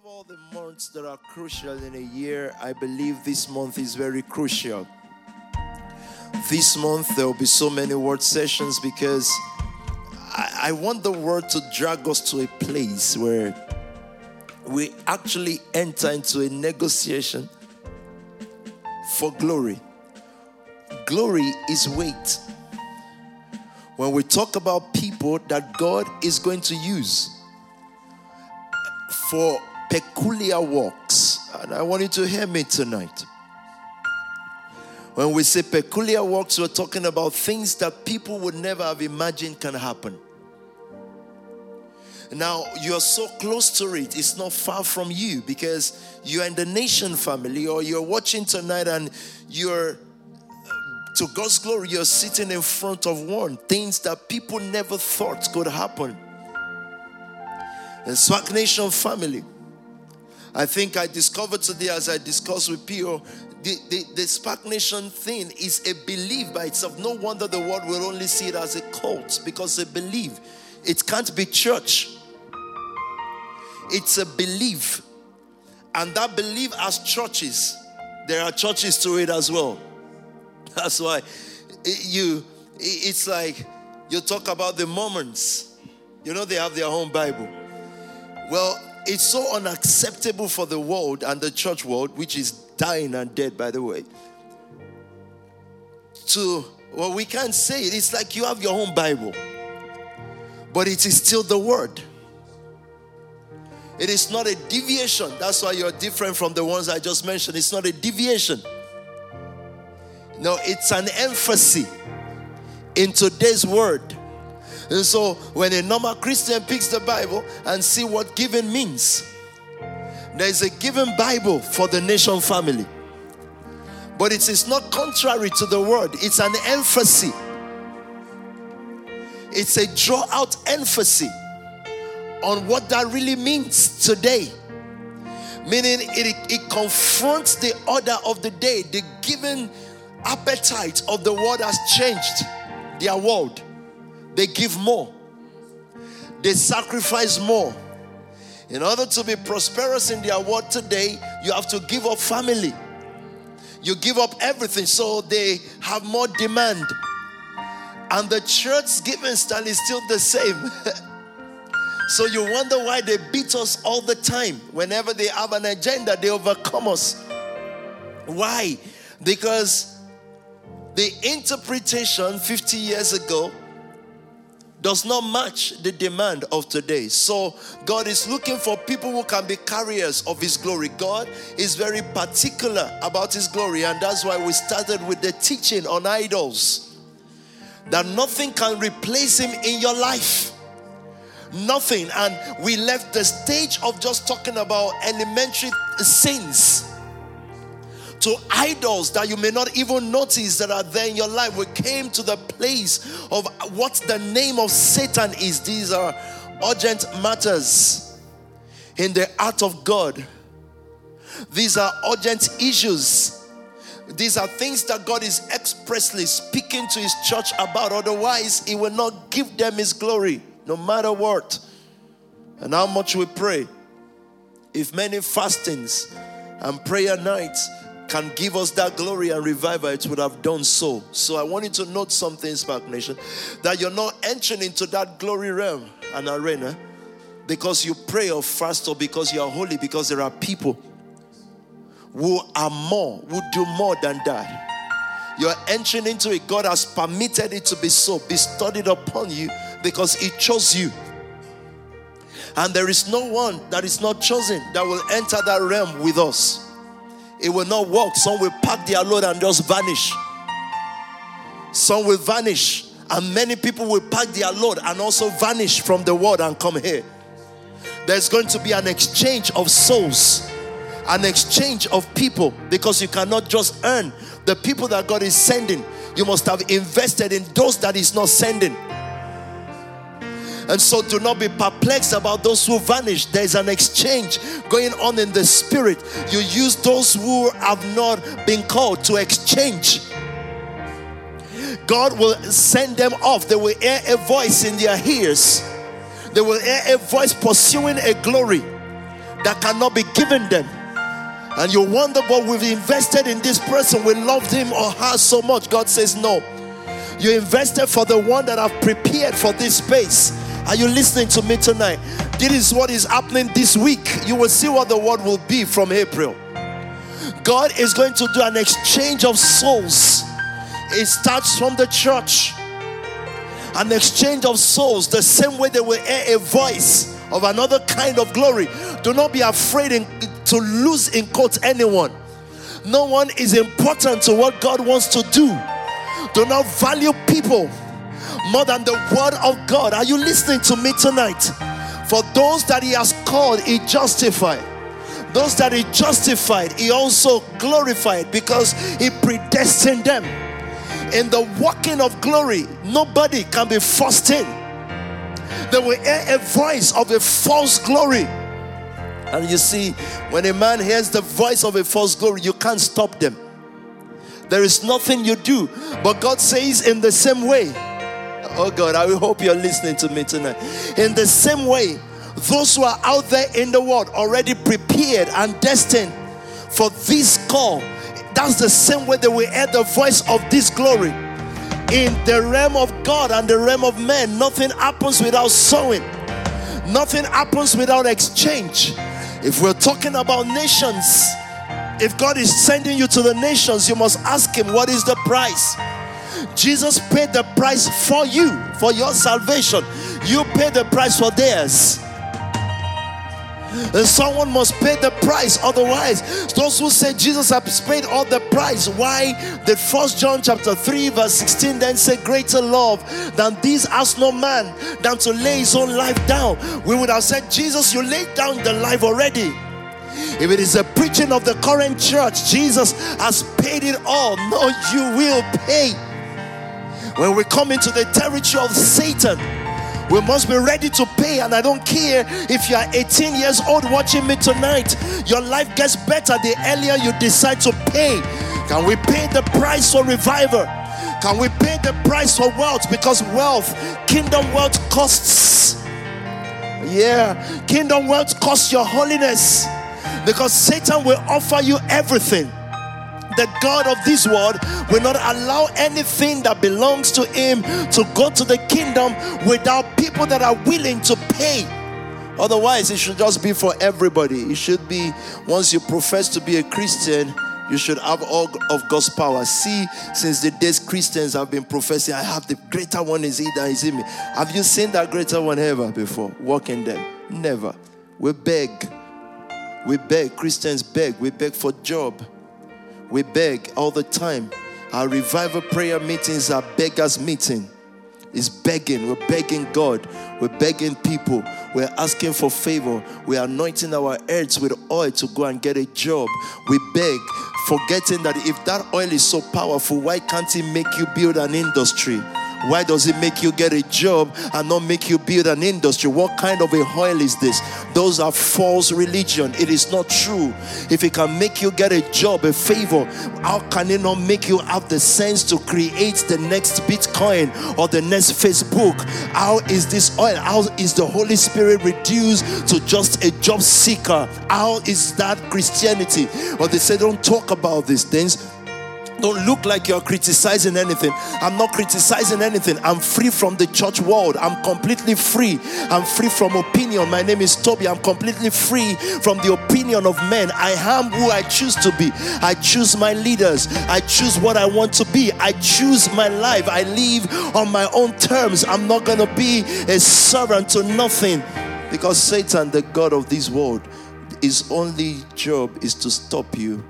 of all the months that are crucial in a year, I believe this month is very crucial. This month, there will be so many word sessions because I, I want the word to drag us to a place where we actually enter into a negotiation for glory. Glory is weight. When we talk about people that God is going to use for peculiar works, and I want you to hear me tonight. When we say peculiar works, we're talking about things that people would never have imagined can happen. Now, you're so close to it, it's not far from you because you're in the nation family or you're watching tonight and you're, to God's glory, you're sitting in front of one. Things that people never thought could happen. The SPAC Nation family. I think I discovered today as I discussed with Pio, the, the, the SPAC Nation thing is a belief by itself. No wonder the world will only see it as a cult because they believe. It can't be church. It's a belief. And that belief as churches, there are churches to it as well. That's why eh, you, eh, it's like you talk about the Mormons. You know, they have their own Bible. Well, it's so unacceptable for the world and the church world, which is dying and dead, by the way, to, well, we can't say it. It's like you have your own Bible, but it is still the Word. It is not a deviation. That's why you're different from the ones I just mentioned. It's not a deviation. No, it's an emphasis in today's word. And so when a normal Christian picks the Bible and see what giving means, there is a given Bible for the nation family. But it is not contrary to the word, it's an emphasis. It's a draw out emphasis on what that really means today. Meaning it, it confronts the order of the day. The given appetite of the world has changed their world. They give more, they sacrifice more. In order to be prosperous in their world today, you have to give up family. You give up everything, so they have more demand. And the church giving style is still the same. So you wonder why they beat us all the time. Whenever they have an agenda, they overcome us. Why? Because the interpretation 50 years ago does not match the demand of today. So God is looking for people who can be carriers of his glory. God is very particular about his glory and that's why we started with the teaching on idols. That nothing can replace him in your life nothing. And we left the stage of just talking about elementary sins to idols that you may not even notice that are there in your life. We came to the place of what the name of Satan is. These are urgent matters in the art of God. These are urgent issues. These are things that God is expressly speaking to His church about. Otherwise, He will not give them His glory no matter what, and how much we pray. If many fastings and prayer nights can give us that glory and revival, it would have done so. So I want you to note something, SPAC Nation, that you're not entering into that glory realm and arena because you pray or fast or because you are holy, because there are people who are more, who do more than that. You're entering into it. God has permitted it to be so, be studied upon you because He chose you. And there is no one that is not chosen that will enter that realm with us. It will not work. Some will pack their load and just vanish. Some will vanish, and many people will pack their load and also vanish from the world and come here. There's going to be an exchange of souls, an exchange of people, because you cannot just earn the people that God is sending. You must have invested in those that He's not sending. And so do not be perplexed about those who vanish. There is an exchange going on in the spirit. You use those who have not been called to exchange. God will send them off. They will hear a voice in their ears. They will hear a voice pursuing a glory. that cannot be given them. And you wonder, but we've invested in this person, we loved him or her so much. God says, No. You invested for the one that I've prepared for this space. Are you listening to me tonight? This is what is happening this week. You will see what the word will be from April. God is going to do an exchange of souls. It starts from the church. An exchange of souls, the same way they will hear a voice of another kind of glory. Do not be afraid in, to lose in quote anyone. No one is important to what God wants to do. Do not value people more than the word of God. Are you listening to me tonight? For those that He has called, He justified. Those that He justified, He also glorified because He predestined them. In the walking of glory, nobody can be forced in. They will hear a voice of a false glory. And you see, when a man hears the voice of a false glory, you can't stop them. There is nothing you do. But God says, in the same way, oh God, I hope you're listening to me tonight. In the same way, those who are out there in the world already prepared and destined for this call, that's the same way that we hear the voice of this glory. In the realm of God and the realm of men, nothing happens without sowing, nothing happens without exchange. If we're talking about nations, if God is sending you to the nations, you must ask Him, What is the price? Jesus paid the price for you, for your salvation. You pay the price for theirs. And someone must pay the price, otherwise, those who say Jesus has paid all the price. Why did First John chapter 3, verse 16 then say, Greater love than this has no man than to lay his own life down? We would have said, Jesus, you laid down the life already. If it is a preaching of the current church, Jesus has paid it all. No, you will pay. When we come into the territory of Satan, we must be ready to pay. And I don't care if you are 18 years old watching me tonight, your life gets better the earlier you decide to pay. Can we pay the price for revival? Can we pay the price for wealth? Because wealth, kingdom wealth costs. Yeah, kingdom wealth costs your holiness because Satan will offer you everything. The God of this world will not allow anything that belongs to him to go to the kingdom without people that are willing to pay. Otherwise, it should just be for everybody. It should be once you profess to be a Christian, you should have all of God's power. See, since the days Christians have been professing, I have the greater one is he that is in me. Have you seen that greater one ever before? Walking them? Never. We beg. We beg. Christians beg. We beg for job. We beg all the time. Our revival prayer meetings are beggars' meeting. It's begging. We're begging God. We're begging people. We're asking for favor. We're anointing our heads with oil to go and get a job. We beg, forgetting that if that oil is so powerful, why can't He make you build an industry? Why does it make you get a job and not make you build an industry? What kind of a oil is this? Those are false religion. It is not true. If it can make you get a job, a favor, how can it not make you have the sense to create the next Bitcoin or the next Facebook? How is this oil? How is the Holy Spirit reduced to just a job seeker? How is that Christianity? But they say, don't talk about these things don't look like you're criticizing anything. I'm not criticizing anything. I'm free from the church world. I'm completely free. I'm free from opinion. My name is Tobi. I'm completely free from the opinion of men. I am who I choose to be. I choose my leaders. I choose what I want to be. I choose my life. I live on my own terms. I'm not going to be a servant to nothing because Satan, the God of this world, his only job is to stop you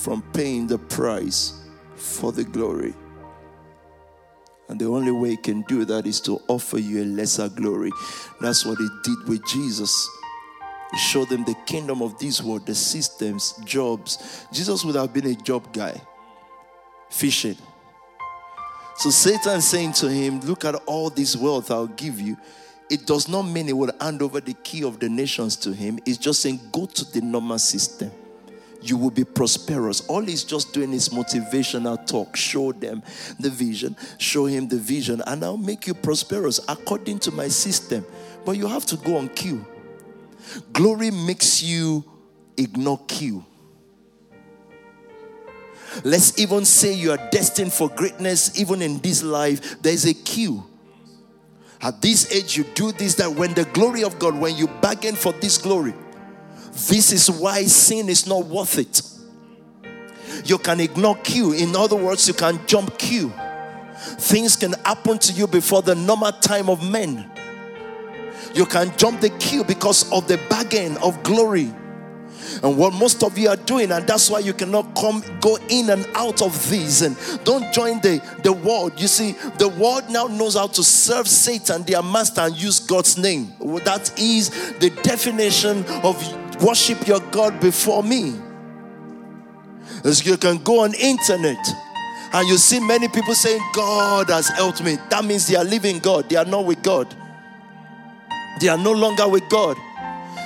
from paying the price for the glory. And the only way he can do that is to offer you a lesser glory. That's what he did with Jesus. He showed them the kingdom of this world, the systems, jobs. Jesus would have been a job guy, fishing. So Satan saying to him, Look at all this wealth I'll give you. It does not mean he will hand over the key of the nations to him. It's just saying, Go to the normal system you will be prosperous. All he's just doing is motivational talk. Show them the vision, show him the vision, and I'll make you prosperous according to my system. But you have to go on cue. Glory makes you ignore Q. Let's even say you are destined for greatness, even in this life, there's a queue. At this age, you do this, that when the glory of God, when you bargain for this glory, this is why sin is not worth it. You can ignore queue. In other words, you can jump queue. Things can happen to you before the normal time of men. You can jump the queue because of the bargain of glory and what most of you are doing and that's why you cannot come go in and out of these and don't join the the world you see the world now knows how to serve satan their master and use god's name that is the definition of worship your god before me as you can go on internet and you see many people saying god has helped me that means they are living god they are not with god they are no longer with god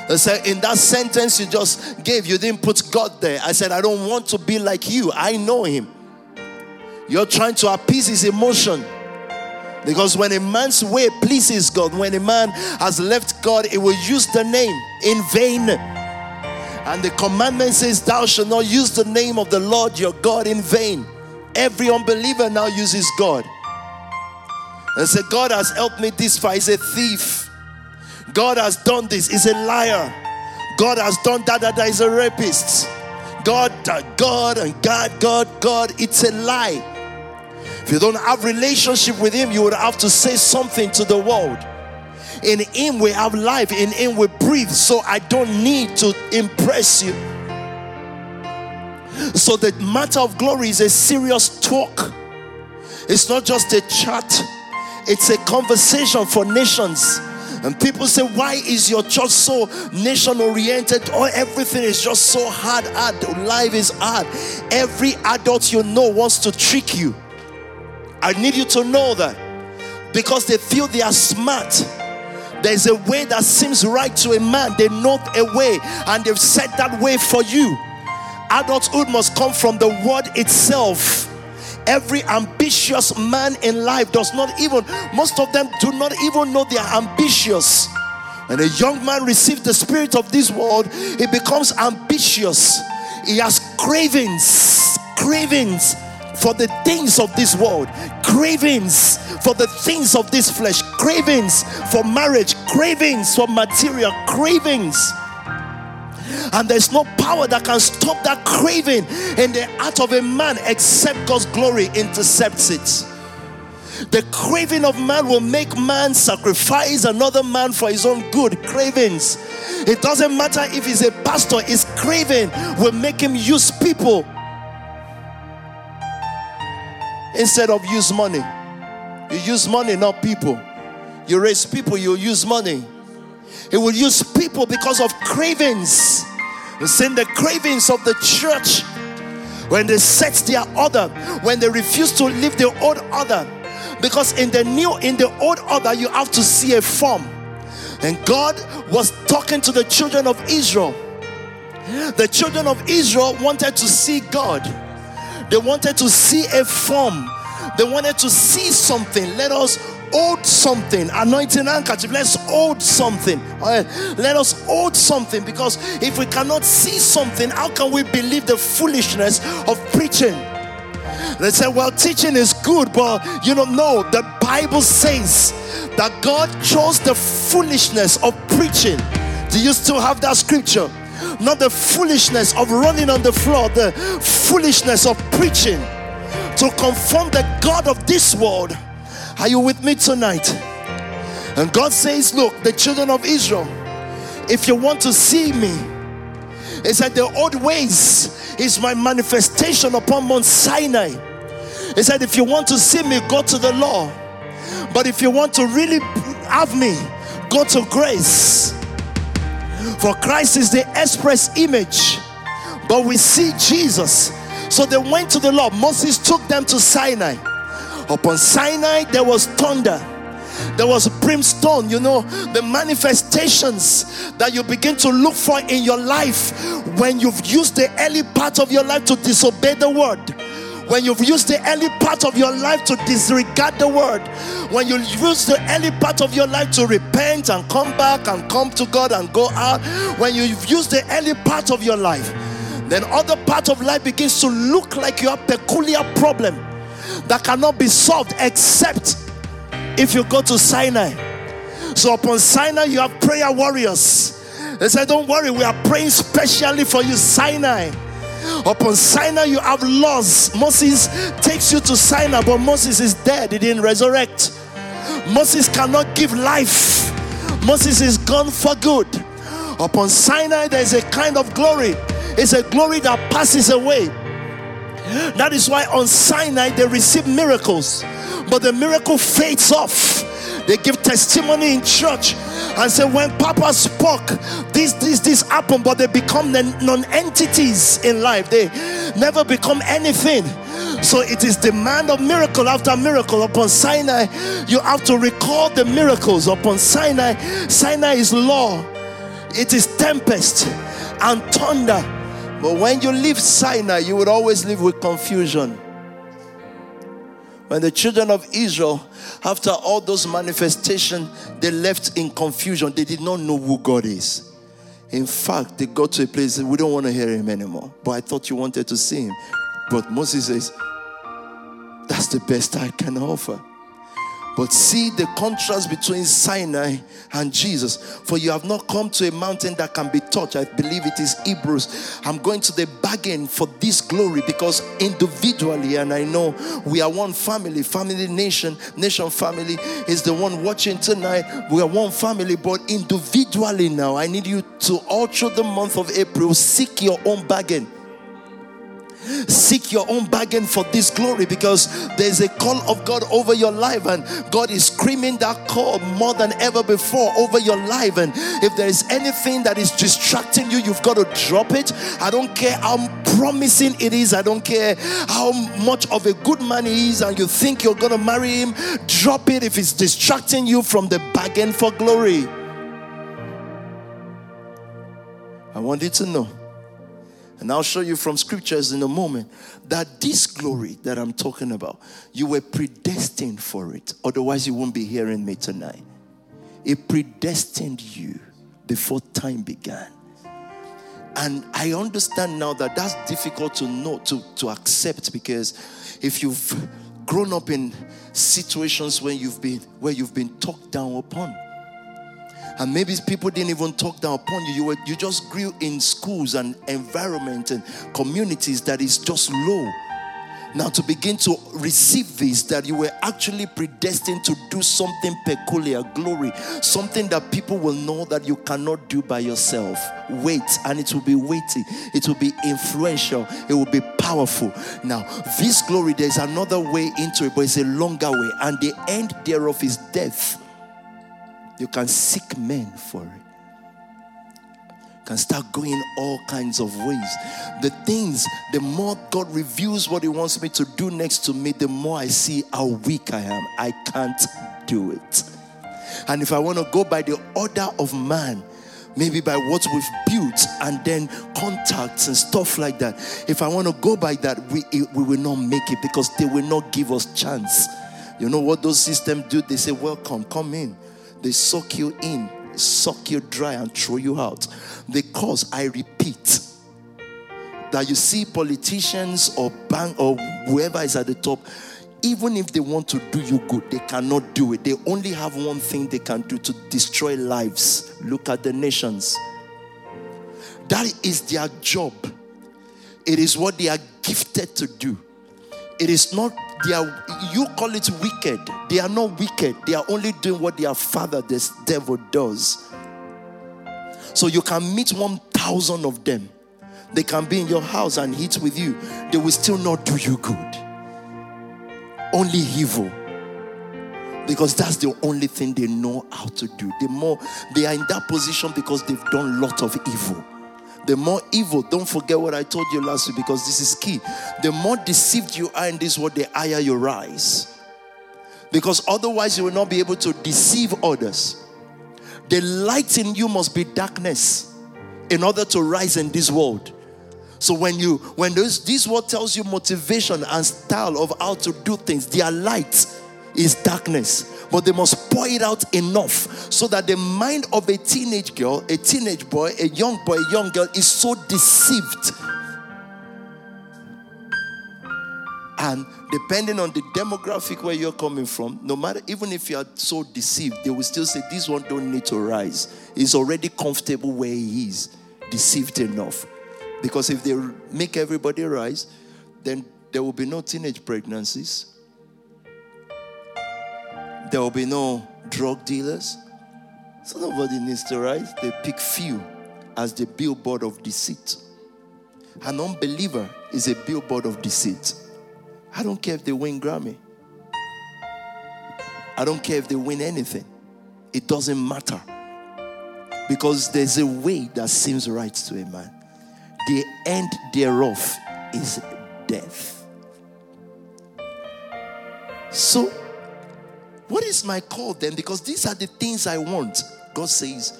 I said, in that sentence you just gave, you didn't put God there. I said, I don't want to be like you. I know him. You're trying to appease his emotion. Because when a man's way pleases God, when a man has left God, he will use the name in vain. And the commandment says, Thou shalt not use the name of the Lord your God in vain. Every unbeliever now uses God. And say, God has helped me this far. He's a thief. God has done this, He's a liar. God has done that, that, is a rapist. God, uh, God, and God, God, God, it's a lie. If you don't have relationship with Him, you would have to say something to the world. In Him we have life, in Him we breathe. So I don't need to impress you. So the matter of glory is a serious talk. It's not just a chat, it's a conversation for nations. And people say, Why is your church so nation oriented? Or oh, everything is just so hard, hard. Life is hard. Every adult you know wants to trick you. I need you to know that because they feel they are smart. There's a way that seems right to a man, they know a way, and they've set that way for you. Adulthood must come from the word itself Every ambitious man in life does not even, most of them do not even know they are ambitious. When a young man receives the spirit of this world, he becomes ambitious. He has cravings, cravings for the things of this world, cravings for the things of this flesh, cravings for marriage, cravings for material, cravings and there's no power that can stop that craving in the heart of a man except God's glory intercepts it. The craving of man will make man sacrifice another man for his own good. Cravings. It doesn't matter if he's a pastor, his craving will make him use people instead of use money. You use money, not people. You raise people, you use money. He will use people because of cravings. It's in the cravings of the church when they set their order, when they refuse to leave the old order. Because in the new, in the old order, you have to see a form. And God was talking to the children of Israel. The children of Israel wanted to see God, they wanted to see a form, they wanted to see something. Let us hold something. Anointing handkerchief. Let's hold something. Let us hold something because if we cannot see something, how can we believe the foolishness of preaching? They say, well, teaching is good, but you don't know. The Bible says that God chose the foolishness of preaching. Do you still have that scripture? Not the foolishness of running on the floor, the foolishness of preaching to confirm the God of this world are you with me tonight? And God says, Look, the children of Israel, if you want to see me, He said, The old ways is my manifestation upon Mount Sinai. He said, If you want to see me, go to the law. But if you want to really have me, go to grace. For Christ is the express image, but we see Jesus. So they went to the law. Moses took them to Sinai. Upon Sinai, there was thunder. There was brimstone, you know, the manifestations that you begin to look for in your life when you've used the early part of your life to disobey the word. When you've used the early part of your life to disregard the word, when you use the early part of your life to repent and come back and come to God and go out, when you've used the early part of your life, then other part of life begins to look like your peculiar problem that cannot be solved except if you go to Sinai. So upon Sinai, you have prayer warriors. They said, Don't worry, we are praying specially for you, Sinai. Upon Sinai, you have laws. Moses takes you to Sinai, but Moses is dead, he didn't resurrect. Moses cannot give life, Moses is gone for good. Upon Sinai, there is a kind of glory, it's a glory that passes away. That is why on Sinai they receive miracles, but the miracle fades off. They give testimony in church and say, when Papa spoke, this, this, this happened, but they become non entities in life. They never become anything. So it is demand of miracle after miracle. Upon Sinai, you have to recall the miracles. Upon Sinai, Sinai is law, it is tempest and thunder. But when you leave Sinai, you would always live with confusion. When the children of Israel, after all those manifestations, they left in confusion. They did not know who God is. In fact, they got to a place we don't want to hear him anymore. But I thought you wanted to see him. But Moses says, That's the best I can offer. But see the contrast between Sinai and Jesus. For you have not come to a mountain that can be touched. I believe it is Hebrews. I'm going to the bargain for this glory because individually, and I know we are one family, family nation, nation family is the one watching tonight. We are one family, but individually now, I need you to all through the month of April seek your own bargain. Seek your own bargain for this glory because there's a call of God over your life, and God is screaming that call more than ever before over your life. And if there is anything that is distracting you, you've got to drop it. I don't care how promising it is, I don't care how much of a good man he is, and you think you're going to marry him, drop it if it's distracting you from the bargain for glory. I want you to know and I'll show you from scriptures in a moment that this glory that I'm talking about, you were predestined for it. Otherwise, you won't be hearing me tonight. It predestined you before time began. And I understand now that that's difficult to know, to, to accept, because if you've grown up in situations where you've been where you've been talked down upon and maybe people didn't even talk down upon you. You were you just grew in schools and environment and communities that is just low. Now to begin to receive this that you were actually predestined to do something peculiar glory something that people will know that you cannot do by yourself. Wait and it will be weighty. It will be influential. It will be powerful. Now this glory there's another way into it but it's a longer way. And the end thereof is death you can seek men for it. You can start going all kinds of ways. The things, the more God reveals what He wants me to do next to me, the more I see how weak I am. I can't do it. And if I want to go by the order of man, maybe by what we've built and then contacts and stuff like that. If I want to go by that, we, we will not make it because they will not give us chance. You know what those systems do? They say, Welcome, come in. They suck you in, suck you dry, and throw you out. Because I repeat, that you see politicians or bank or whoever is at the top, even if they want to do you good, they cannot do it. They only have one thing they can do to destroy lives. Look at the nations. That is their job. It is what they are gifted to do. It is not they are you call it wicked. They are not wicked. They are only doing what their father, this devil, does. So you can meet 1,000 of them. They can be in your house and eat with you. They will still not do you good. Only evil. Because that's the only thing they know how to do. The more they are in that position because they've done a lot of evil the more evil. Don't forget what I told you last week because this is key. The more deceived you are in this world, the higher you rise. Because otherwise, you will not be able to deceive others. The light in you must be darkness in order to rise in this world. So when you when those this what tells you motivation and style of how to do things, their light is darkness. But they must pour it out enough so that the mind of a teenage girl, a teenage boy, a young boy, a young girl is so deceived. And depending on the demographic where you're coming from, no matter even if you are so deceived, they will still say this one don't need to rise. He's already comfortable where he is, deceived enough. Because if they make everybody rise, then there will be no teenage pregnancies. There will be no drug dealers. So nobody needs to rise. They pick few as the billboard of deceit. An unbeliever is a billboard of deceit. I don't care if they win Grammy. I don't care if they win anything. It doesn't matter. Because there's a way that seems right to a man the end thereof is death. So, what is my call then? Because these are the things I want. God says,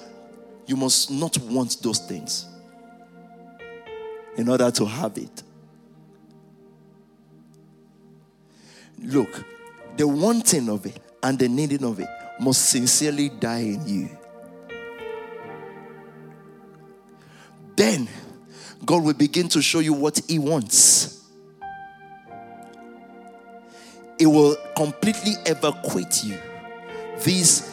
you must not want those things in order to have it. Look, the wanting of it and the needing of it must sincerely die in you. Then God will begin to show you what He wants. It will completely evacuate you. This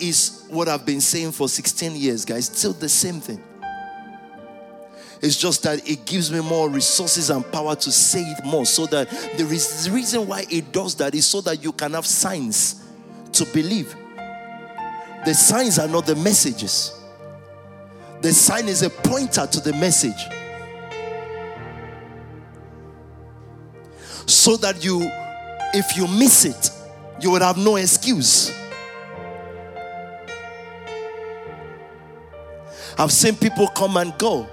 is what I've been saying for 16 years, guys. Still the same thing. It's just that it gives me more resources and power to say it more. So that the reason why it does that is so that you can have signs to believe. The signs are not the messages, the sign is a pointer to the message. so that you, if you miss it, you would have no excuse. I've seen people come and go,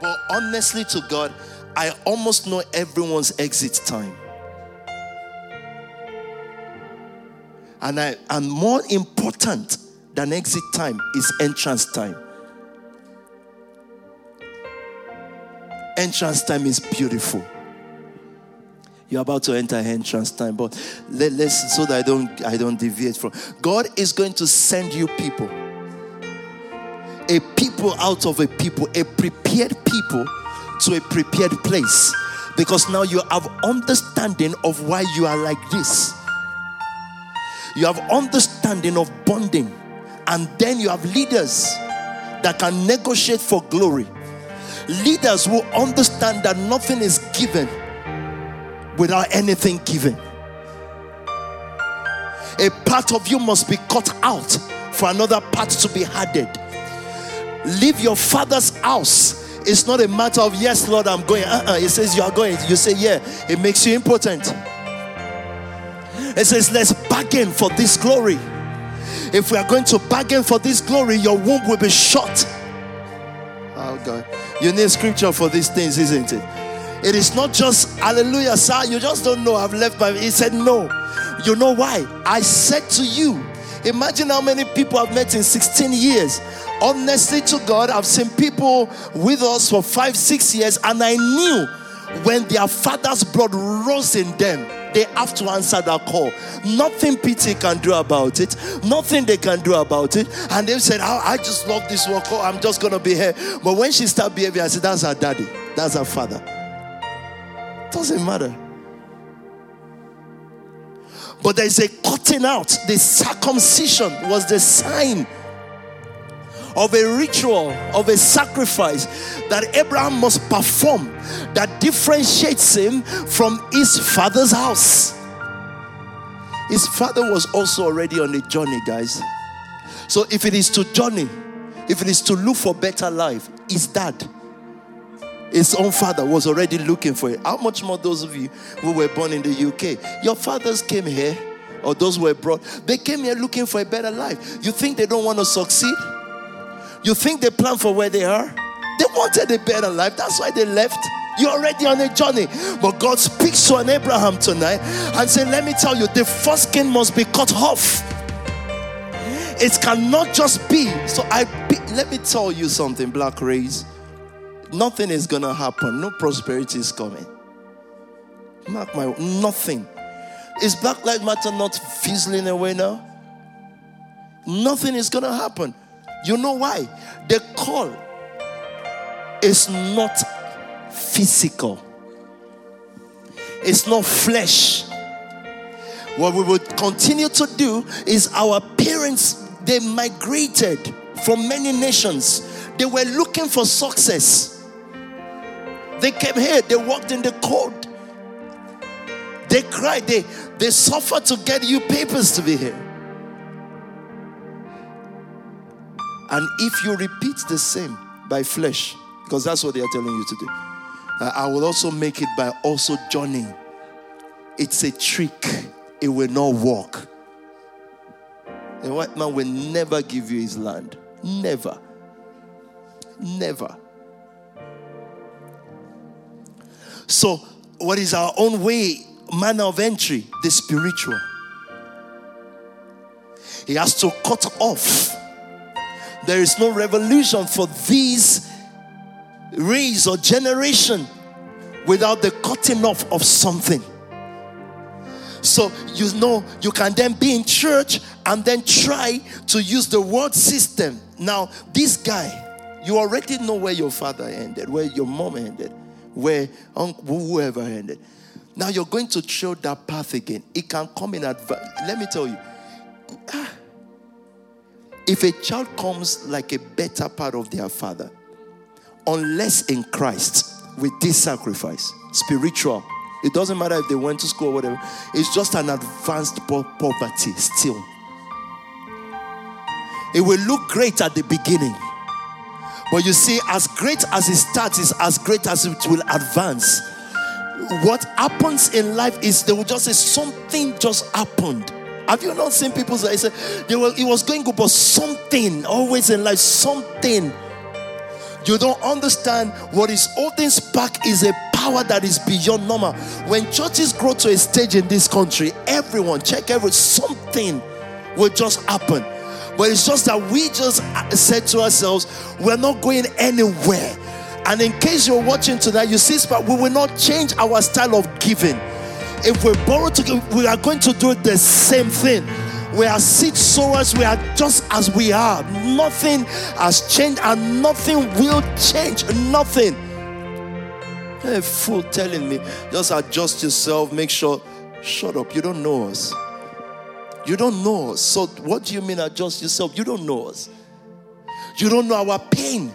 but honestly, to God, I almost know everyone's exit time. And I and more important than exit time is entrance time. Entrance time is beautiful. You're about to enter entrance time, but let, us so that I don't I don't deviate from. God is going to send you people, a people out of a people, a prepared people to a prepared place, because now you have understanding of why you are like this. You have understanding of bonding, and then you have leaders that can negotiate for glory. Leaders will understand that nothing is given without anything given. A part of you must be cut out for another part to be added. Leave your father's house. It's not a matter of, yes, Lord, I'm going. Uh-uh. It says you are going. You say, yeah. It makes you important. It says, let's bargain for this glory. If we are going to bargain for this glory, your womb will be shut. Oh, God. You need scripture for these things, isn't it? It is not just hallelujah, sir. You just don't know. I've left my. He said, No. You know why? I said to you, imagine how many people I've met in 16 years. Honestly, to God, I've seen people with us for five, six years, and I knew when their father's blood rose in them, they have to answer that call. Nothing PT can do about it. Nothing they can do about it. And they said, oh, I just love this work. Oh, I'm just gonna be here. But when she started behaving, I said, That's her daddy. That's her father. Doesn't matter. But there's a cutting out. The circumcision was the sign of a ritual, of a sacrifice that Abraham must perform that differentiates him from his father's house. His father was also already on a journey, guys. So if it is to journey, if it is to look for better life, his dad his own father was already looking for it. How much more those of you who were born in the UK? Your fathers came here, or those who were brought, they came here looking for a better life. You think they don't want to succeed? You think they plan for where they are? They wanted a better life. That's why they left. You're already on a journey. But God speaks to an Abraham tonight and said, Let me tell you, the first skin must be cut off. It cannot just be. So I be, let me tell you something, Black Rays nothing is gonna happen. No prosperity is coming. Mark my nothing. Is Black Lives Matter not fizzling away now? Nothing is gonna happen. You know why? The call is not physical, it's not flesh. What we would continue to do is our parents, they migrated from many nations. They were looking for success. They came here, they walked in the cold. They cried, they, they suffered to get you papers to be here. And if you repeat the same by flesh, because that's what they are telling you to do, uh, I will also make it by also joining. It's a trick, it will not work. A white man will never give you his land. Never. Never. So, what is our own way, manner of entry? The spiritual. He has to cut off. There is no revolution for these race or generation without the cutting off of something. So you know you can then be in church and then try to use the word system. Now, this guy, you already know where your father ended, where your mom ended, where whoever ended. Now you're going to show that path again. It can come in advance. Let me tell you. Ah, if a child comes like a better part of their father, unless in Christ with this sacrifice, spiritual, it doesn't matter if they went to school or whatever, it's just an advanced poverty still. It will look great at the beginning. But you see, as great as it starts, is as great as it will advance. What happens in life is they will just say something just happened. Have you not seen people say, they were, it was going good, but something always in life, something. You don't understand what is holding back is a power that is beyond normal. When churches grow to a stage in this country, everyone check every something will just happen. But it's just that we just uh, said to ourselves, we're not going anywhere. And in case you're watching tonight, you see, but we will not change our style of giving. If we borrow to give, we are going to do the same thing. We are seed sowers, we are just as we are. Nothing has changed and nothing will change. Nothing. A fool telling me, just adjust yourself, make sure. Shut up, you don't know us. You don't know us. So, what do you mean adjust yourself? You don't know us. You don't know our pain.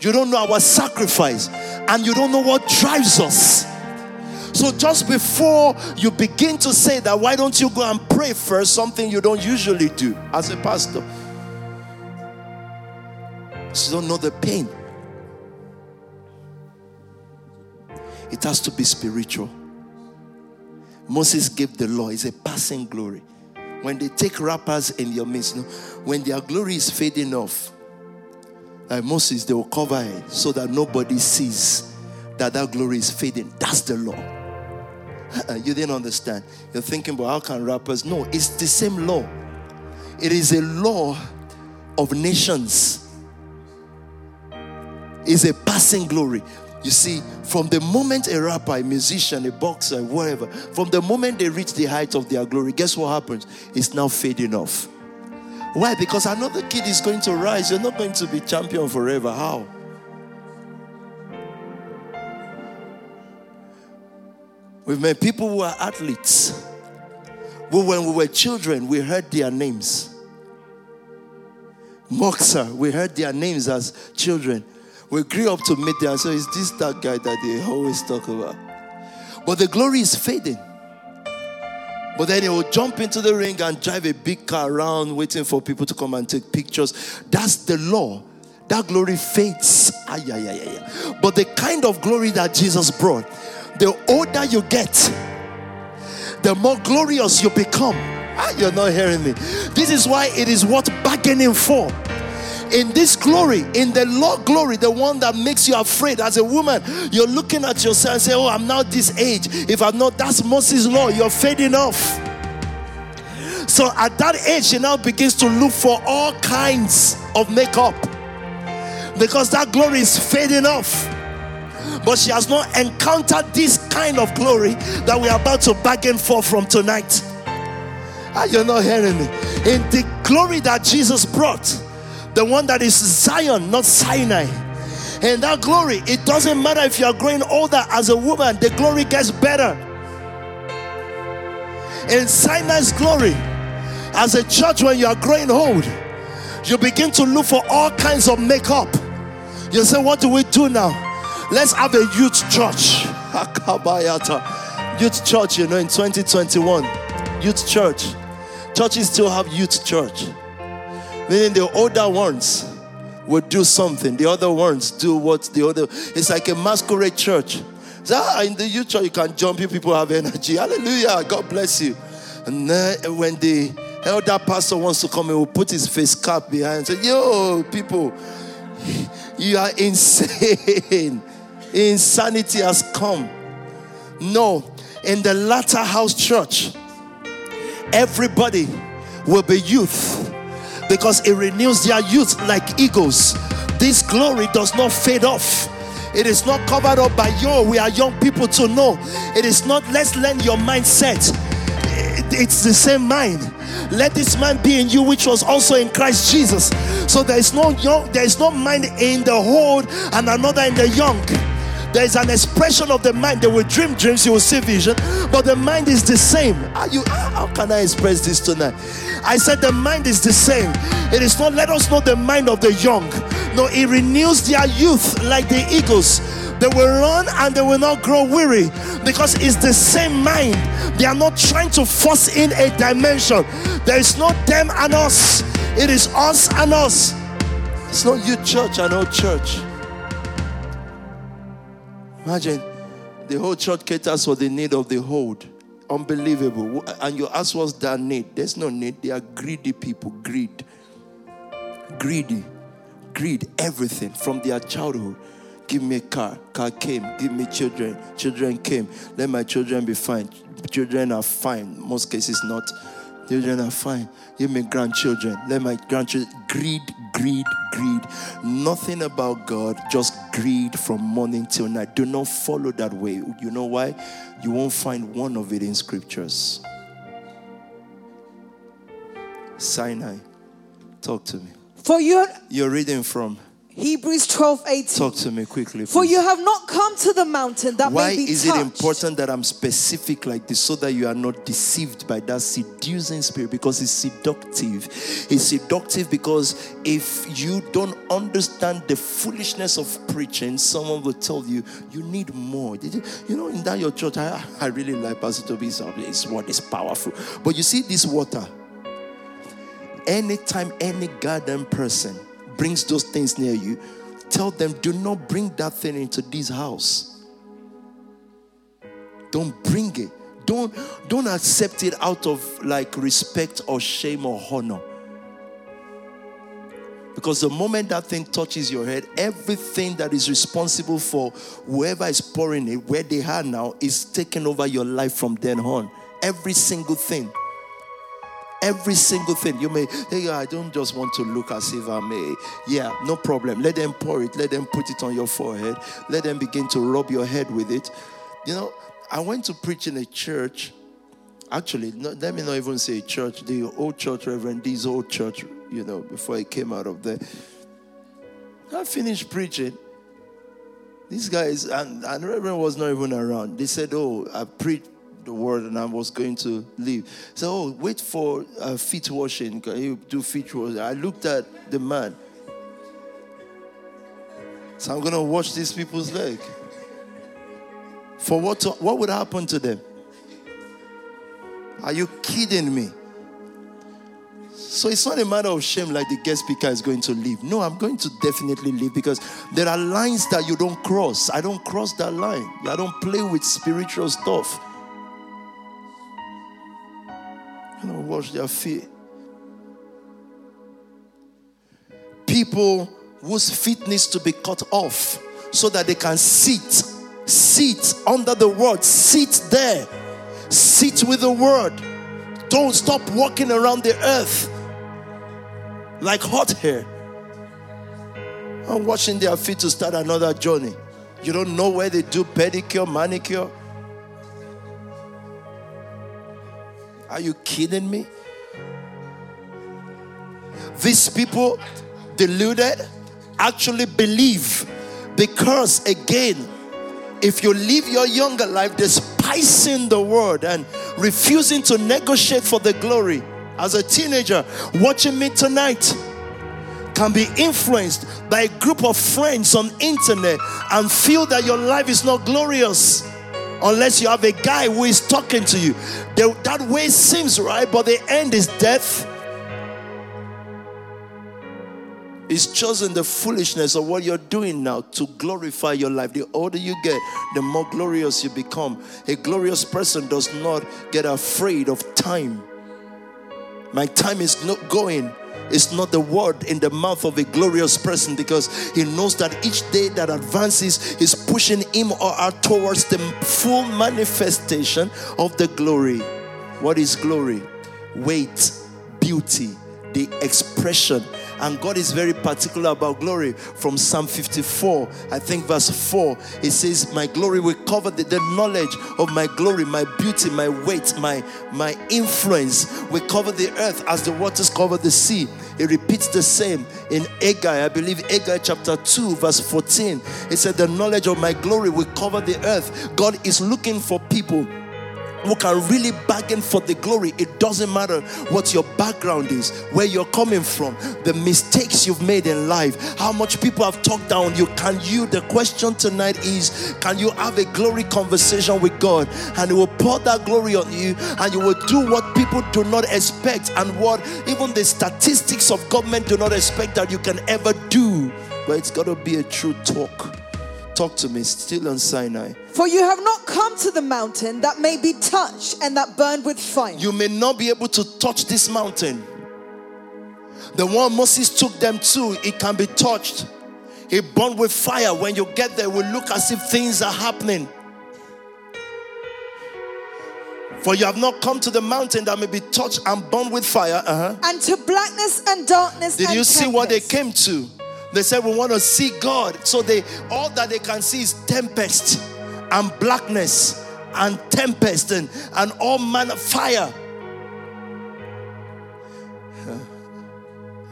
You don't know our sacrifice. And you don't know what drives us. So just before you begin to say that, why don't you go and pray first? Something you don't usually do as a pastor. You don't know the pain. It has to be spiritual. Moses gave the law, it's a passing glory. When they take rappers in your midst, when their glory is fading off, like Moses, they will cover it so that nobody sees that that glory is fading. That's the law. you didn't understand. You're thinking, but how can rappers? No, it's the same law. It is a law of nations. It's a passing glory. You see, from the moment a rapper, a musician, a boxer, whatever, from the moment they reach the height of their glory, guess what happens? It's now fading off. Why? Because another kid is going to rise. You're not going to be champion forever. How? We've met people who are athletes. Who, when we were children, we heard their names. Boxer, we heard their names as children. We grew up to meet them. So is this that guy that they always talk about? But the glory is fading. But then he will jump into the ring and drive a big car around, waiting for people to come and take pictures. That's the law. That glory fades. Ay, ay, ay, ay. But the kind of glory that Jesus brought, the older you get, the more glorious you become. Ah, you're not hearing me. This is why it is worth bargaining for. In this glory, in the law glory, the one that makes you afraid as a woman, you're looking at yourself and say, Oh, I'm now this age. If I'm not, that's Moses' law. You're fading off. So at that age, she now begins to look for all kinds of makeup because that glory is fading off. But she has not encountered this kind of glory that we are about to bargain for from tonight. Ah, are you not hearing me? In the glory that Jesus brought, the one that is Zion, not Sinai. And that glory, it doesn't matter if you are growing older as a woman, the glory gets better. In Sinai's glory, as a church, when you are growing old, you begin to look for all kinds of makeup. You say, What do we do now? Let's have a youth church. youth church, you know, in 2021. Youth church. Churches still have youth church. Meaning the older ones will do something, the other ones do what the other. It's like a masquerade church. So, in the youth church, you can jump, you people have energy. Hallelujah. God bless you. And then when the elder pastor wants to come, he will put his face cap behind and say, Yo, people, you are insane. Insanity has come. No, in the latter house church, everybody will be youth because it renews their youth like eagles. This glory does not fade off. It is not covered up by yo. We are young people to know. It is not let's learn your mindset. It's the same mind. Let this mind be in you, which was also in Christ Jesus. So there is no young, there is no mind in the old and another in the young. There is an expression of the mind. They will dream dreams, you will see vision, but the mind is the same. Are you how can I express this tonight? I said the mind is the same. It is not let us know the mind of the young. No, it renews their youth like the eagles. They will run and they will not grow weary because it's the same mind. They are not trying to force in a dimension. There is not them and us, it is us and us. It's not you, church, and old church. Imagine the whole church caters for the need of the whole. Unbelievable. And you ask what's that need? There's no need. They are greedy people. Greed. Greedy. Greed. Everything from their childhood. Give me a car. Car came. Give me children. Children came. Let my children be fine. Children are fine. Most cases not. Children are fine. Give me grandchildren. Let my grandchildren. Greed, greed, greed. Nothing about God, just greed from morning till night. Do not follow that way. You know why? You won't find one of it in scriptures. Sinai, talk to me. For you, you're reading from Hebrews 12 18. Talk to me quickly. Please. For you have not come to the mountain that Why may be is touched. it important that I'm specific like this so that you are not deceived by that seducing spirit? Because it's seductive. It's seductive because if you don't understand the foolishness of preaching, someone will tell you you need more. Did you, you know, in that your church, I, I really like Pastor Tobi's uh, His word is powerful. But you see this water. Anytime any garden person brings those things near you, tell them, do not bring that thing into this house. Don't bring it. Don't don't accept it out of like respect or shame or honor. Because the moment that thing touches your head, everything that is responsible for whoever is pouring it, where they are now, is taking over your life from then on. Every single thing. Every single thing. You may, hey, I don't just want to look as if I'm a, yeah, no problem. Let them pour it. Let them put it on your forehead. Let them begin to rub your head with it. You know, I went to preach in a church. Actually, let me not even say church. The old church, Reverend D's old church, you know, before I came out of there. I finished preaching. These guys, and, and Reverend was not even around. They said, Oh, I preached the word and I was going to leave. So, oh, wait for uh, feet washing. Can you do feet washing? I looked at the man. So I'm going to wash these people's leg. For what? To, what would happen to them? Are you kidding me? So it's not a matter of shame like the guest speaker is going to leave. No, I'm going to definitely leave because there are lines that you don't cross. I don't cross that line. I don't play with spiritual stuff. Their feet. People whose feet needs to be cut off so that they can sit, sit under the word, sit there, sit with the word. Don't stop walking around the earth like hot hair. I'm washing their feet to start another journey. You don't know where they do pedicure, manicure. Are you kidding me? These people, deluded, actually believe because, again, if you live your younger life despising the word and refusing to negotiate for the glory, as a teenager watching me tonight can be influenced by a group of friends on internet and feel that your life is not glorious unless you have a guy who is talking to you. The, that way seems right, but the end is death. He's chosen the foolishness of what you're doing now to glorify your life. The older you get, the more glorious you become. A glorious person does not get afraid of time. My time is not going is not the word in the mouth of a glorious person because he knows that each day that advances is pushing him or her towards the full manifestation of the glory. What is glory? Weight, beauty, the expression and God is very particular about glory. From Psalm 54, I think verse 4, it says, My glory will cover the, the knowledge of my glory, my beauty, my weight, my, my influence will cover the earth as the waters cover the sea. It repeats the same in Haggai, I believe Haggai chapter 2, verse 14. It said, The knowledge of my glory will cover the earth. God is looking for people who can really bargain for the glory. It doesn't matter what your background is, where you're coming from, the mistakes you've made in life, how much people have talked down you. Can you, the question tonight is, can you have a glory conversation with God and He will pour that glory on you and you will do what people do not expect and what even the statistics of government do not expect that you can ever do. But it's got to be a true talk. To me, still on Sinai. For you have not come to the mountain that may be touched and that burned with fire. You may not be able to touch this mountain. The one Moses took them to, it can be touched. It burned with fire. When you get there, it will look as if things are happening. For you have not come to the mountain that may be touched and burned with fire. Uh-huh. And to blackness and darkness. Did and you see what they came to? They said we want to see God. So they all that they can see is tempest and blackness and tempest and, and all manner of fire.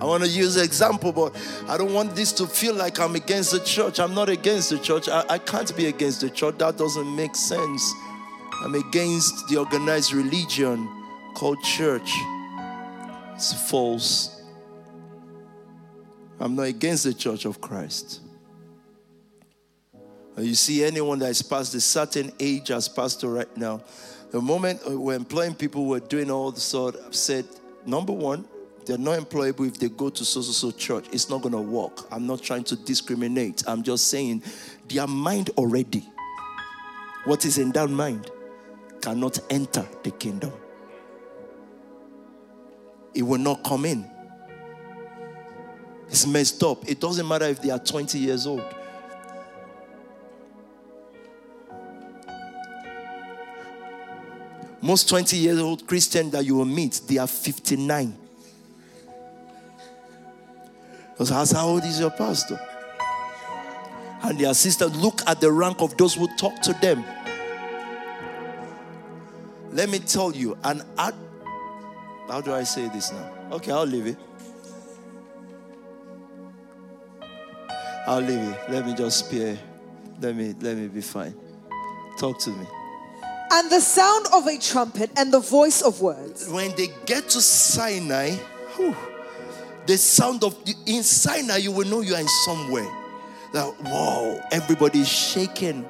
I want to use an example, but I don't want this to feel like I'm against the church. I'm not against the church. I, I can't be against the church. That doesn't make sense. I'm against the organized religion called church. It's false. I'm not against the church of Christ. You see, anyone that is past a certain age as pastor right now, the moment uh, we're employing people who are doing all the sort, I've said, number one, they're not employable if they go to so so so church. It's not going to work. I'm not trying to discriminate. I'm just saying their mind already, what is in that mind, cannot enter the kingdom. It will not come in. It's messed up. It doesn't matter if they are 20 years old. Most 20 year old Christians that you will meet, they are 59. Because ask how old is your pastor? And their sister look at the rank of those who talk to them. Let me tell you, and how do I say this now? Okay, I'll leave it. I'll leave it. Let me just spare. Let me let me be fine. Talk to me. And the sound of a trumpet and the voice of words. When they get to Sinai, whew, the sound of in Sinai, you will know you are in somewhere. That wow, everybody is shaking.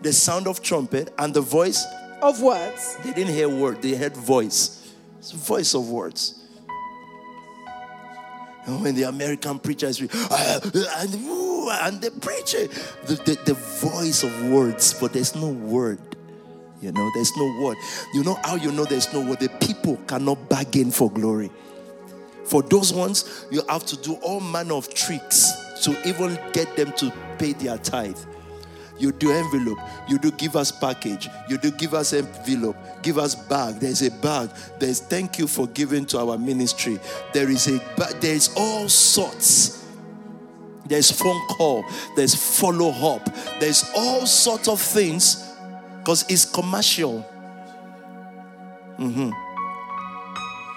The sound of trumpet and the voice. Of words. They didn't hear word, they heard voice. It's voice of words. And when the American preachers "Ah, and, ooh, and the preacher, the, the, the voice of words, but there's no word. You know, there's no word. You know how you know there's no word? The people cannot bargain for glory. For those ones, you have to do all manner of tricks to even get them to pay their tithe. You do envelope, you do give us package, you do give us envelope, give us bag. There's a bag. There's thank you for giving to our ministry. There is a ba- there is all sorts. There's phone call, there's follow up, there's all sorts of things because it's commercial. Mm-hmm.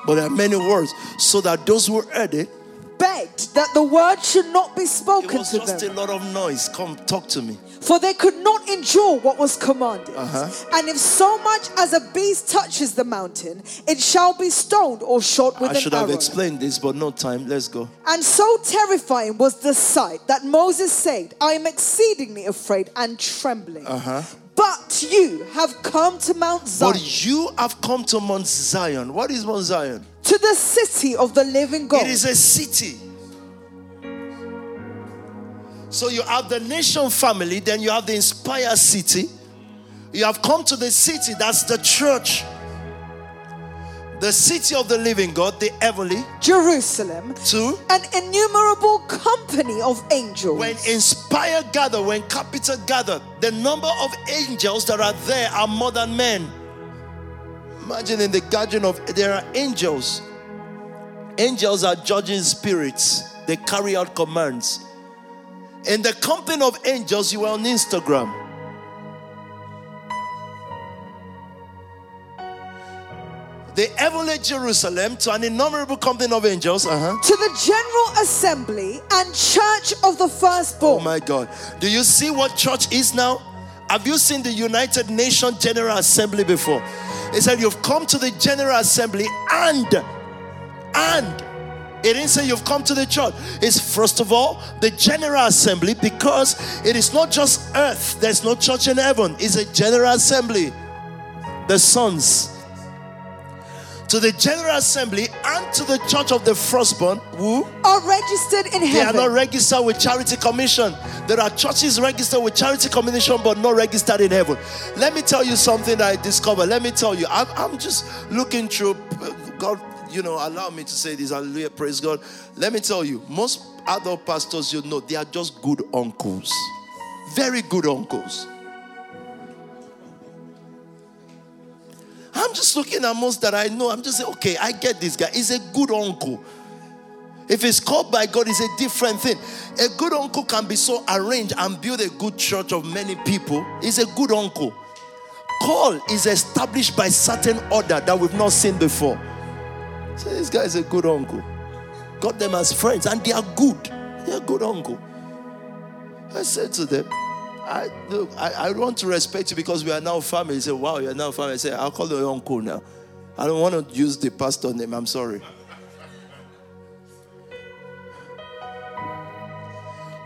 But there are many words so that those who heard it begged that the word should not be spoken to them. it was to just a lot of noise. Come talk to me. For they could not endure what was commanded. Uh-huh. And if so much as a beast touches the mountain, it shall be stoned or shot with I an arrow. I should have explained this, but no time. Let's go. And so terrifying was the sight that Moses said, I am exceedingly afraid and trembling. Uh-huh. But you have come to Mount Zion, But you have come to Mount Zion. What is Mount Zion? to the city of the living God. It is a city. So you have the nation family, then you have the inspired city. You have come to the city, that's the church. The city of the living God, the heavenly. Jerusalem, to an innumerable company of angels. when inspired gather, when capital gather, the number of angels that are there are more than men. Imagine in the gathering of there are angels. Angels are judging spirits, they carry out commands. In the company of angels, you are on Instagram. The heavenly Jerusalem to an innumerable company of angels. Uh-huh. to the general assembly and church of the firstborn. Oh my God. Do you see what church is now? Have you seen the United Nations General Assembly before? It said you've come to the General Assembly and, and, it didn't say you've come to the church. It's first of all the General Assembly because it is not just earth, there's no church in heaven, it's a General Assembly. The sons. To the General Assembly and to the church of the firstborn, who? are registered in heaven. They are not registered with Charity Commission. There are churches registered with Charity Commission but not registered in heaven. Let me tell you something that I discovered. Let me tell you, I'm, I'm just looking through. God, you know, allow me to say this. Hallelujah, praise God. Let me tell you, most adult pastors you know, they are just good uncles, very good uncles. I'm just looking at most that I know. I'm just saying, okay, I get this guy. He's a good uncle. If it's called by God, it's a different thing. A good uncle can be so arranged and build a good church of many people. He's a good uncle. Call is established by certain order that we've not seen before. So this guy is a good uncle. Got them as friends, and they are good. They're a good uncle. I said to them, I look, I, I want to respect you because we are now family. He said, Wow, you're now family. I said, I'll call you uncle now. I don't want to use the pastor name. I'm sorry.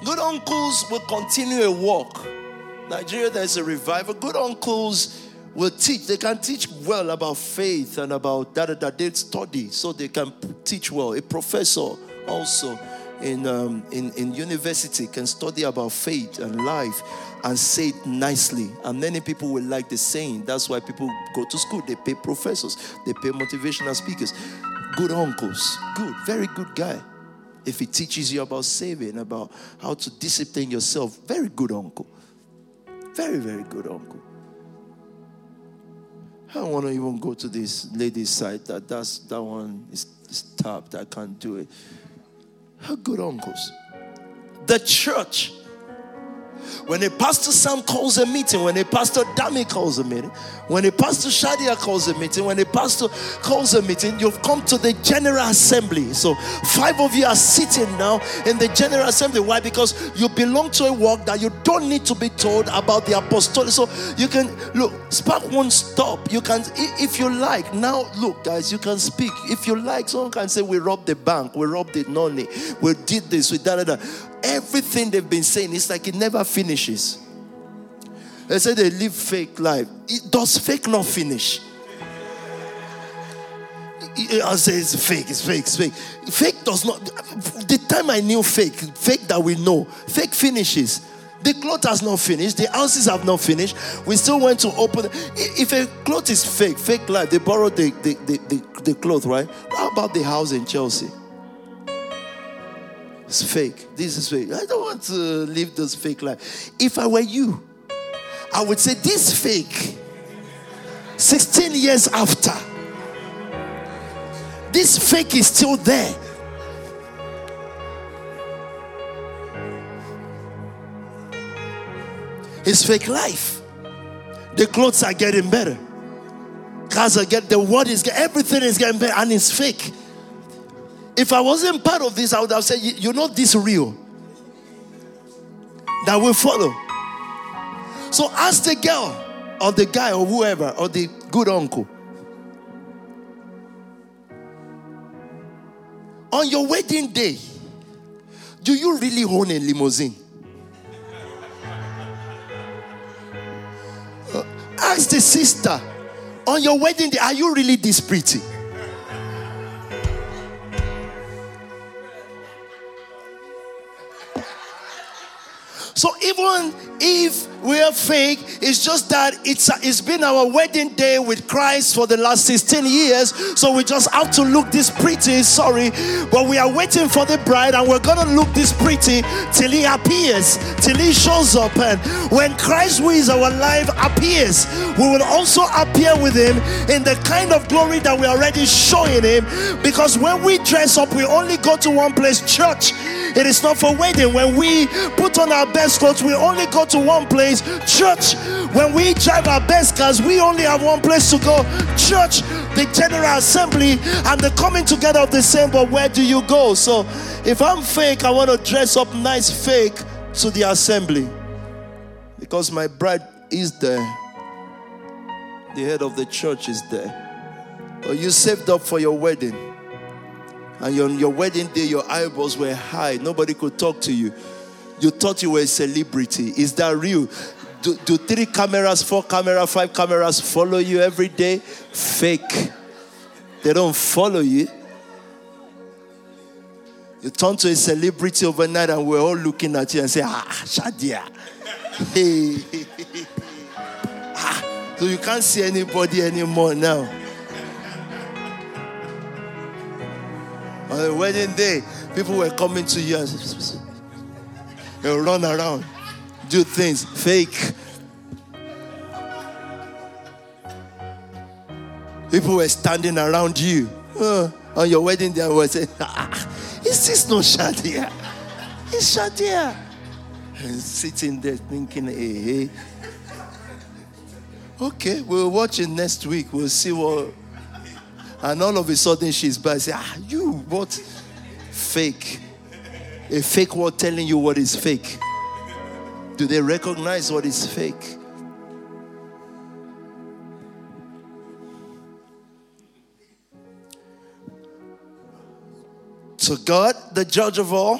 Good uncles will continue a walk. Nigeria, there's a revival. Good uncles will teach. They can teach well about faith and about that that they study, so they can teach well. A professor also in, um, in in university can study about faith and life and say it nicely. And many people will like the saying. That's why people go to school. They pay professors. They pay motivational speakers. Good uncles. Good, very good guy if he teaches you about saving, about how to discipline yourself, very good uncle. Very, very good uncle. I don't want to even go to this lady's side. That that's that one is, is tapped. I can't do it. How good uncles. The church. When a pastor Sam calls a meeting, when a pastor Dami calls a meeting, when a pastor Shadia calls a meeting, when a pastor calls a meeting, you've come to the general assembly. So five of you are sitting now in the general assembly. Why? Because you belong to a work that you don't need to be told about the apostolic. So you can look, spark won't stop. You can, if you like, now look, guys, you can speak. If you like, someone can say, We robbed the bank, we robbed the nonny, we did this, we did that. Everything they've been saying, it's like it never finishes. They say they live fake life. It, does fake not finish? I- say it's fake, it's fake, it's fake. Fake does not. The time I knew fake, fake that we know, fake finishes. The cloth has not finished. The houses have not finished. We still went to open. If a cloth is fake, fake life, they borrowed the, the, the, the, the cloth, right? How about the house in Chelsea? It's fake. This is fake. I don't want to live this fake life. If I were you, I would say, This fake, 16 years after, this fake is still there. It's fake life. The clothes are getting better. Cars are getting, the world is everything is getting better, and it's fake. If I wasn't part of this, I would have said, you know, this real. That will follow. So ask the girl or the guy or whoever or the good uncle. On your wedding day, do you really own a limousine? Uh, ask the sister, on your wedding day, are you really this pretty? So even if we are fake, it's just that it's it's been our wedding day with Christ for the last 16 years. So we just have to look this pretty. Sorry, but we are waiting for the bride, and we're gonna look this pretty till he appears, till he shows up. And when Christ, who is our life, appears, we will also appear with him in the kind of glory that we're already showing him. Because when we dress up, we only go to one place, church. It is not for wedding. When we put on our best clothes, we only go to one place, church. When we drive our best cars, we only have one place to go, church. The general assembly and the coming together of the same, but where do you go? So if I'm fake, I want to dress up nice fake to the assembly because my bride is there. The head of the church is there. But you saved up for your wedding and on your wedding day, your eyeballs were high. Nobody could talk to you. You thought you were a celebrity. Is that real? Do, do three cameras, four cameras, five cameras follow you every day? Fake. They don't follow you. You turn to a celebrity overnight and we're all looking at you and say, Ah, Shadia. Hey. ah, so you can't see anybody anymore now. On the wedding day, people were coming to you and they run around, do things fake. People were standing around you uh, on your wedding day and were saying, ah, Is this not Shadia? It's Shadia. And sitting there thinking, hey, hey. Okay, we'll watch it next week. We'll see what and all of a sudden she's back. Say, ah, you what? Fake. A fake world telling you what is fake. Do they recognize what is fake? To God, the judge of all.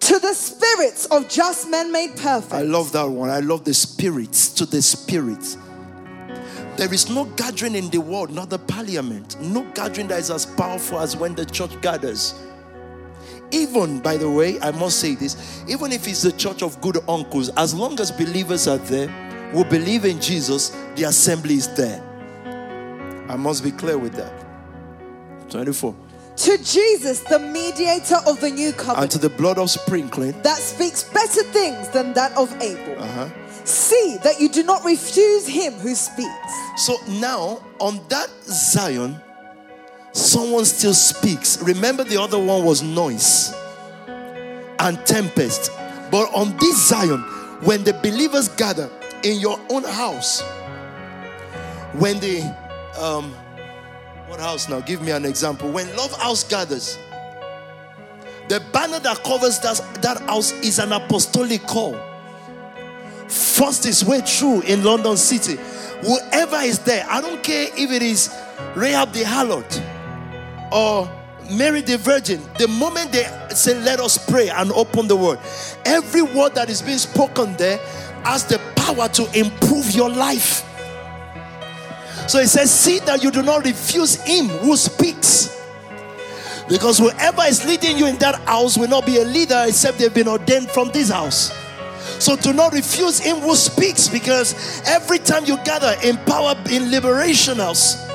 To the spirits of just men made perfect. I love that one. I love the spirits. To the spirits there is no gathering in the world, not the parliament, no gathering that is as powerful as when the church gathers. Even, by the way, I must say this even if it's the church of good uncles, as long as believers are there who believe in Jesus, the assembly is there. I must be clear with that. 24 to Jesus, the mediator of the new covenant, and to the blood of sprinkling that speaks better things than that of Abel. Uh-huh. See that you do not refuse him who speaks. So now, on that Zion, someone still speaks. Remember, the other one was noise and tempest. But on this Zion, when the believers gather in your own house, when the um, what house now? Give me an example. When Love House gathers, the banner that covers that, that house is an apostolic call forced his way through in London City. Whoever is there, I don't care if it is Rahab the harlot or Mary the Virgin, the moment they say, Let us pray and open the word, every word that is being spoken there has the power to improve your life. So it says, See that you do not refuse him who speaks. Because whoever is leading you in that house will not be a leader except they've been ordained from this house. So do not refuse him who speaks because every time you gather in power in liberation house,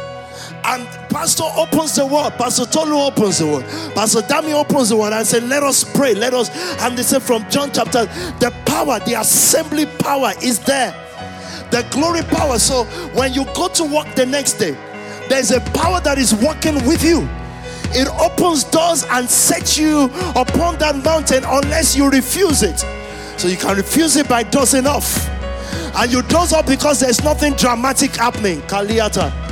and pastor opens the word pastor tolu opens the word pastor dami opens the word and say let us pray let us and they say from john chapter the power the assembly power is there the glory power so when you go to work the next day there's a power that is working with you it opens doors and sets you upon that mountain unless you refuse it so you can refuse it by dozing off. And you doze off because there's nothing dramatic happening. Kaliata.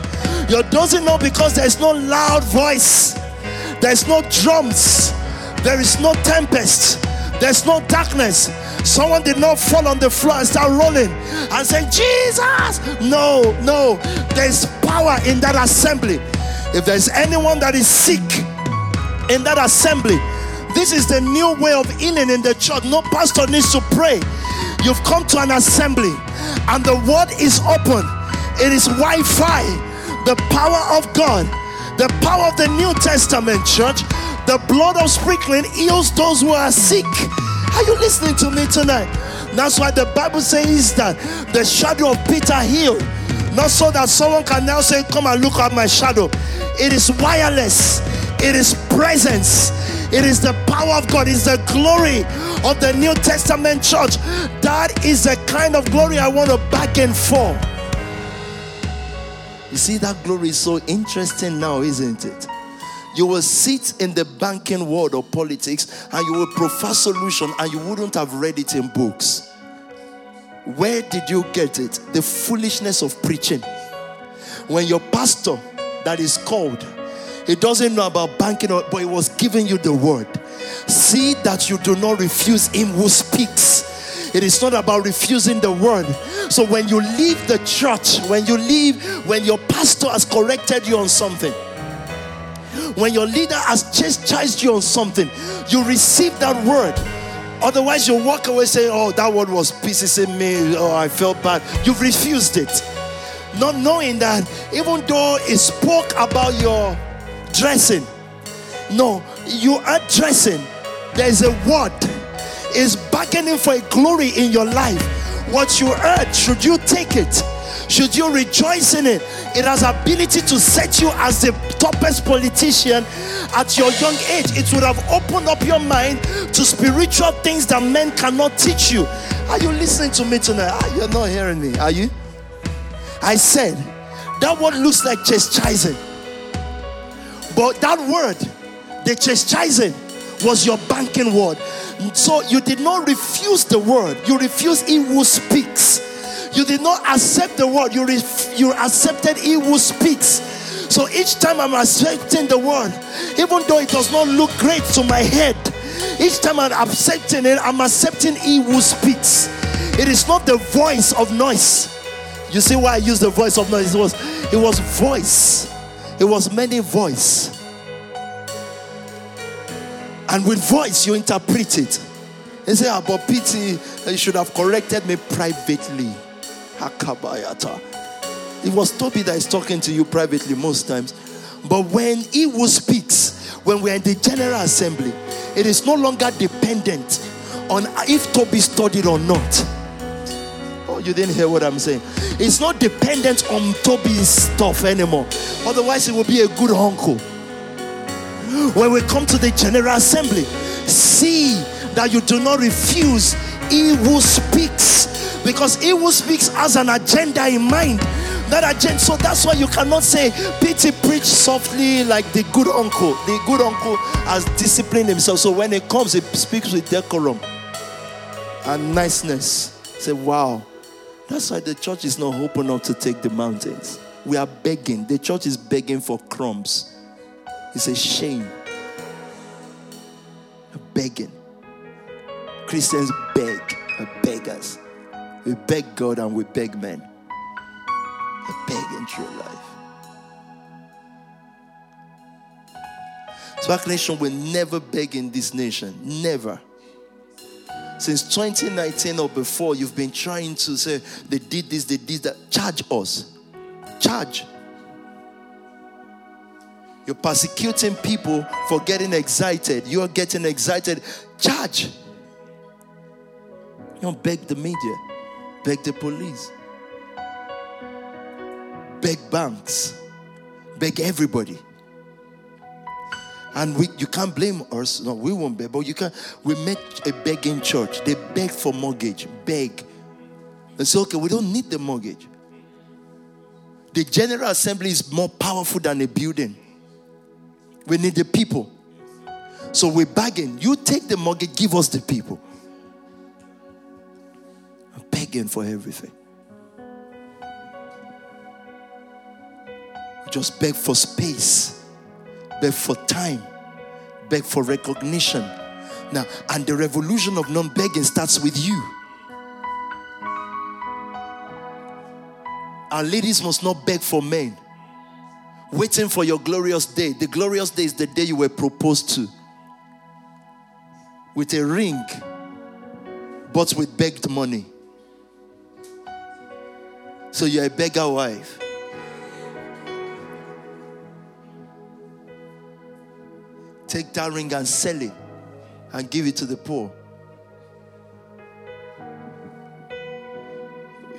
You're dozing off because there's no loud voice, there's no drums, there is no tempest, there's no darkness. Someone did not fall on the floor and start rolling and say, Jesus! No, no, there's power in that assembly. If there's anyone that is sick in that assembly, this is the new way of healing in the church. No pastor needs to pray. You've come to an assembly and the word is open. It is Wi Fi. The power of God, the power of the New Testament church, the blood of sprinkling heals those who are sick. Are you listening to me tonight? That's why the Bible says that the shadow of Peter healed. Not so that someone can now say, Come and look at my shadow. It is wireless, it is presence, it is the power of God, it's the glory of the New Testament church. That is the kind of glory I want to back and for. You see, that glory is so interesting now, isn't it? You will sit in the banking world of politics and you will profess solution and you wouldn't have read it in books. Where did you get it? The foolishness of preaching. When your pastor that is called he doesn't know about banking, but he was giving you the word. See that you do not refuse him who speaks. It is not about refusing the word. So when you leave the church, when you leave, when your pastor has corrected you on something, when your leader has chastised you on something, you receive that word. Otherwise, you walk away saying, Oh, that word was pieces in me. Oh, I felt bad. You've refused it. Not knowing that even though it spoke about your dressing. No, you are dressing. There's a word. Is bargaining for a glory in your life. What you heard, should you take it? Should you rejoice in it? It has ability to set you as the toppest politician at your young age. It would have opened up your mind to spiritual things that men cannot teach you. Are you listening to me tonight? Ah, you're not hearing me, are you? I said that word looks like chastising. But that word, the chastising, was your banking word. So you did not refuse the word, you refused he who speaks. You did not accept the word, you, ref- you accepted he who speaks. So each time I'm accepting the word, even though it does not look great to my head, each time I'm accepting it, I'm accepting he who speaks. It is not the voice of noise. You see why I use the voice of noise? It was it was voice it was many voice. And with voice, you interpret it. They say, about ah, pity, you should have corrected me privately. Hakabayata. It was Tobi that is talking to you privately most times. But when he who speaks, when we're in the general assembly, it is no longer dependent on if Tobi studied or not. Oh, you didn't hear what I'm saying. It's not dependent on Tobi's stuff anymore. Otherwise, it will be a good uncle. When we come to the General Assembly, see that you do not refuse he who speaks because he who speaks has an agenda in mind that agenda so that's why you cannot say Pity preach softly like the good uncle the good uncle has disciplined himself so when he comes he speaks with decorum and niceness say wow that's why the church is not open up to take the mountains. We are begging. The church is begging for crumbs. It's a shame. Begging. Christians beg, beggars. We beg God and we beg men. We beg in true life. SPAC Nation will never beg in this nation. Never since 2019 or before, you've been trying to say, they did this, they did that. Charge us. Charge. You're persecuting people for getting excited. You're getting excited. Charge. You don't beg the media, beg the police, beg banks, beg everybody. And we, you can't blame us. No, we won't beg, but you can. We met a begging church. They beg for mortgage, beg. And say, okay, we don't need the mortgage. The General Assembly is more powerful than a building. We need the people. So we begging. You take the mortgage, give us the people. I'm begging for everything. We just beg for space, beg for time, beg for recognition. Now, and the revolution of non begging starts with you. Our ladies must not beg for men. Waiting for your glorious day. The glorious day is the day you were proposed to. With a ring, but with begged money. So you're a beggar wife. Take that ring and sell it and give it to the poor.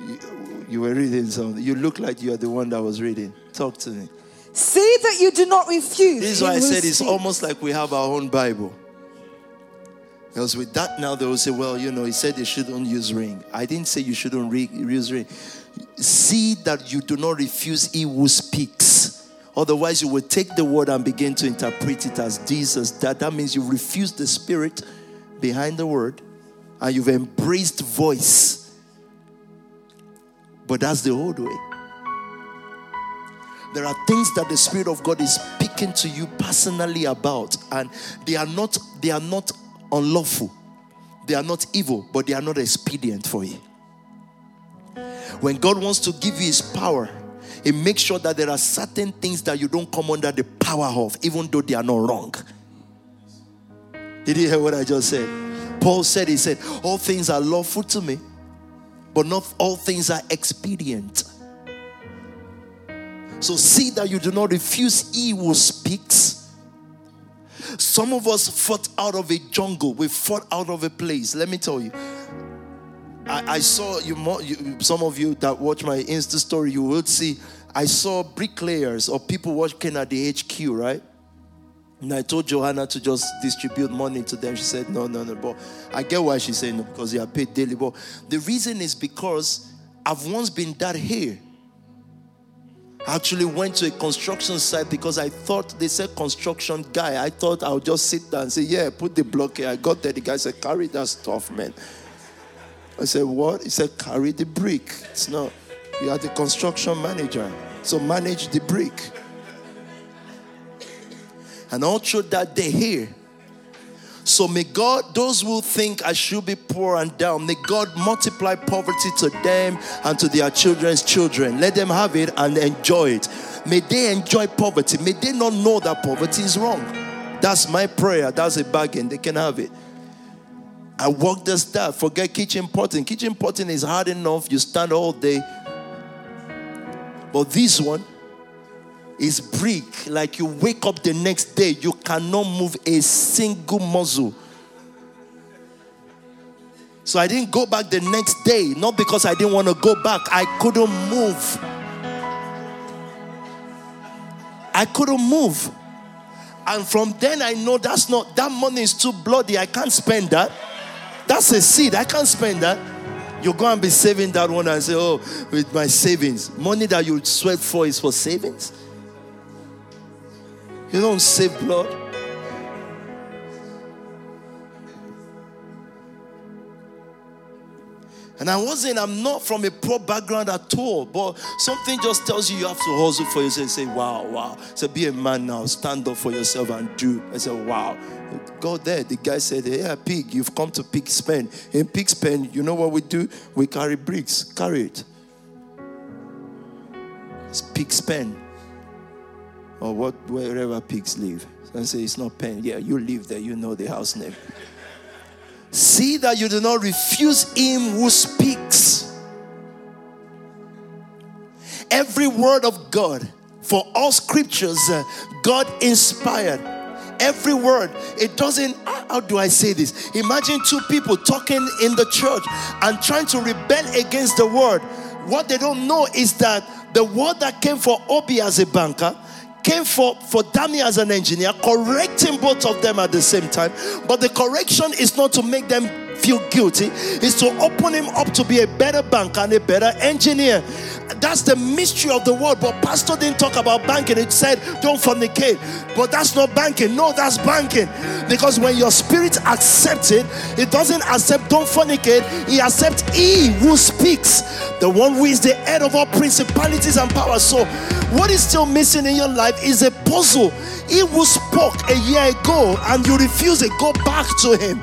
You, you were reading something. You look like you are the one that was reading. Talk to me. See that you do not refuse. This is why I said it's almost like we have our own Bible. Because with that now they will say, well, you know, he said they shouldn't use ring. I didn't say you shouldn't re- use ring. See that you do not refuse he who speaks. Otherwise, you will take the word and begin to interpret it as Jesus. That, that means you refuse the spirit behind the word and you've embraced voice. But that's the old way. There are things that the Spirit of God is speaking to you personally about, and they are not they are not unlawful, they are not evil, but they are not expedient for you. When God wants to give you his power, he makes sure that there are certain things that you don't come under the power of, even though they are not wrong. Did you hear what I just said? Paul said, He said, All things are lawful to me, but not all things are expedient. So see that you do not refuse he who speaks. Some of us fought out of a jungle, we fought out of a place. Let me tell you, I, I saw you, you, some of you that watch my Insta story, you will see I saw bricklayers or people working at the HQ, right? And I told Johanna to just distribute money to them. She said, no, no, no. But I get why she's saying no, because they are paid daily. But the reason is because I've once been that here. I actually went to a construction site because I thought they said construction guy. I thought I would just sit there and say, Yeah, put the block here. I got there. The guy said, Carry that stuff, man. I said, What? He said, Carry the brick. It's not, you are the construction manager. So manage the brick. And all through that day here. So may God, those who think I should be poor and down, may God multiply poverty to them and to their children's children. Let them have it and enjoy it. May they enjoy poverty. May they not know that poverty is wrong. That's my prayer. That's a bargain. They can have it. I work the staff. Forget kitchen potting. Kitchen potting is hard enough. You stand all day. But this one is brick. Like you wake up the next day, you cannot move a single muscle. So I didn't go back the next day, not because I didn't want to go back. I couldn't move. I couldn't move. And from then I know that's not that money is too bloody. I can't spend that. That's a seed. I can't spend that. You go and be saving that one and say, Oh, with my savings. Money that you sweat for is for savings. You don't save blood. And I wasn't, I'm not from a poor background at all, but something just tells you you have to hustle for yourself. Say, wow, wow. So be a man now, stand up for yourself and do. I said, wow. Go there. The guy said, yeah, pig, you've come to pig's pen. In pig's pen, you know what we do? We carry bricks. Carry it. It's pig's pen. Or what, wherever pigs live. And say, it's not pen. Yeah, you live there. You know the house name. See that you do not refuse him who speaks. Every word of God, for all scriptures, uh, God inspired. Every word, it doesn't, how do I say this? Imagine two people talking in the church and trying to rebel against the word. What they don't know is that the word that came for Obi as a banker came for, for Danny as an engineer, correcting both of them at the same time. But the correction is not to make them feel guilty, is to open him up to be a better banker and a better engineer. That's the mystery of the word. But Pastor didn't talk about banking. It said, don't fornicate. But that's not banking. No, that's banking. Because when your spirit accepts it, it doesn't accept don't fornicate. He accepts he who speaks. the one who is the head of all principalities and powers. So, what is still missing in your life is a puzzle. He who spoke a year ago and you refuse it, go back to him.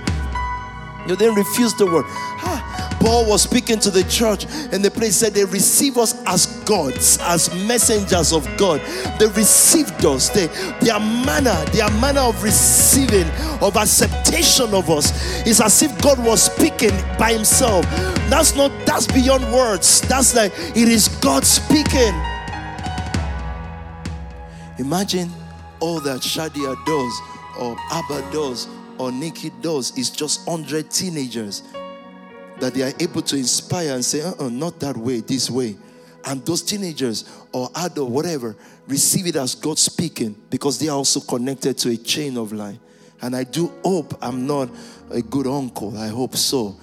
You then refuse the word. Ah, Paul was speaking to the church, and the place said they receive us as gods, as messengers of God. They received us. They, their manner, their manner of receiving, of acceptation of us, is as if God was speaking by Himself. That's not. That's beyond words. That's like it is God speaking. Imagine all that Shadia does, or Abba does, or Nikki does is just 100 teenagers that they are able to inspire and say, uh-uh, not that way, this way. And those teenagers or adult, whatever, receive it as God speaking because they are also connected to a chain of life. And I do hope I'm not a good uncle. I hope so.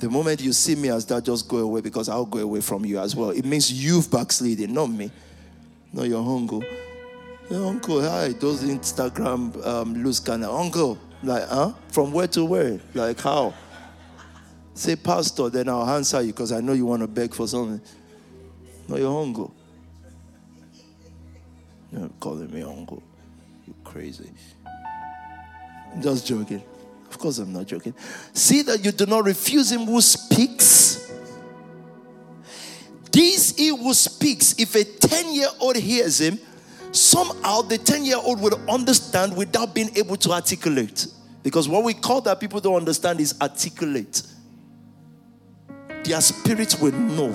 The moment you see me as that, just go away because I'll go away from you as well. It means you've backsliding, not me. Not your uncle. Your uncle, hi, those Instagram um, loose kind of uncle. Like, huh? From where to where? Like, how? Say, Pastor, then I'll answer you because I know you want to beg for something. No, you're uncle. You're calling me uncle. You're crazy. I'm just joking. Of course, I'm not joking. See that you do not refuse him who speaks. This he who speaks, if a 10 year old hears him, somehow the 10 year old will understand without being able to articulate. Because what we call that people don't understand is articulate. Their spirit will know.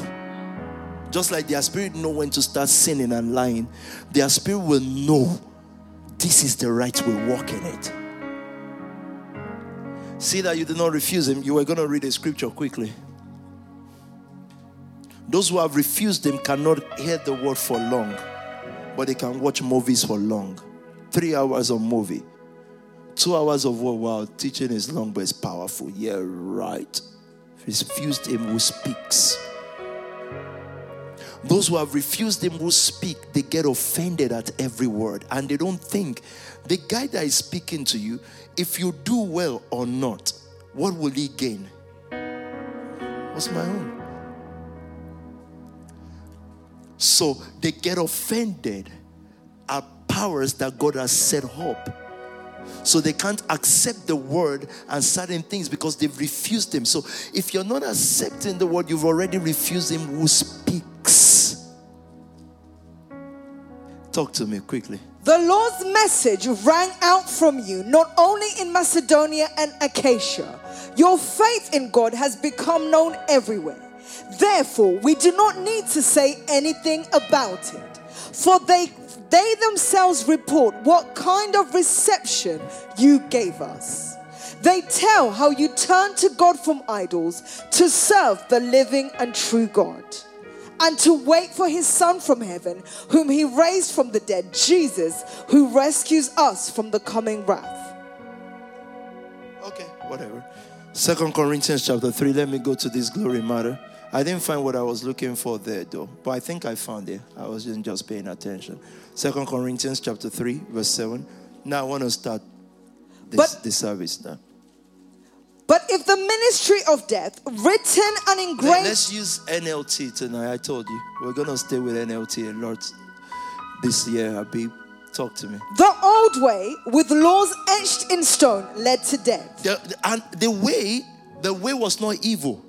Just like their spirit know when to start sinning and lying, their spirit will know this is the right way, walk in it. See that you did not refuse him. You were going to read a scripture quickly. Those who have refused him cannot hear the word for long, but they can watch movies for long. Three hours of movie, two hours of word. Wow, teaching is long, but it's powerful. Yeah, right. Refused him who speaks. Those who have refused him who speak, they get offended at every word and they don't think the guy that is speaking to you, if you do well or not, what will he gain? What's my own? So they get offended at powers that God has set up. So they can't accept the word and certain things because they've refused him. So if you're not accepting the word, you've already refused him who speaks. Talk to me quickly. The Lord's message rang out from you not only in Macedonia and Achaia. Your faith in God has become known everywhere. Therefore, we do not need to say anything about it. For they they themselves report what kind of reception you gave us. They tell how you turned to God from idols to serve the living and true God and to wait for his Son from heaven, whom he raised from the dead, Jesus, who rescues us from the coming wrath. Okay, whatever. Second Corinthians chapter 3. Let me go to this glory matter. I didn't find what I was looking for there though, but I think I found it. I wasn't just paying attention. Second Corinthians chapter 3, verse 7. Now I want to start this, But- this service now. But if the ministry of death, written and engraved. Let's use NLT tonight. I told you. We're going to stay with NLT a lot this year, Abi. Talk to me. the old way, with laws etched in stone, led to death. The, the- and the way, the way was not evil.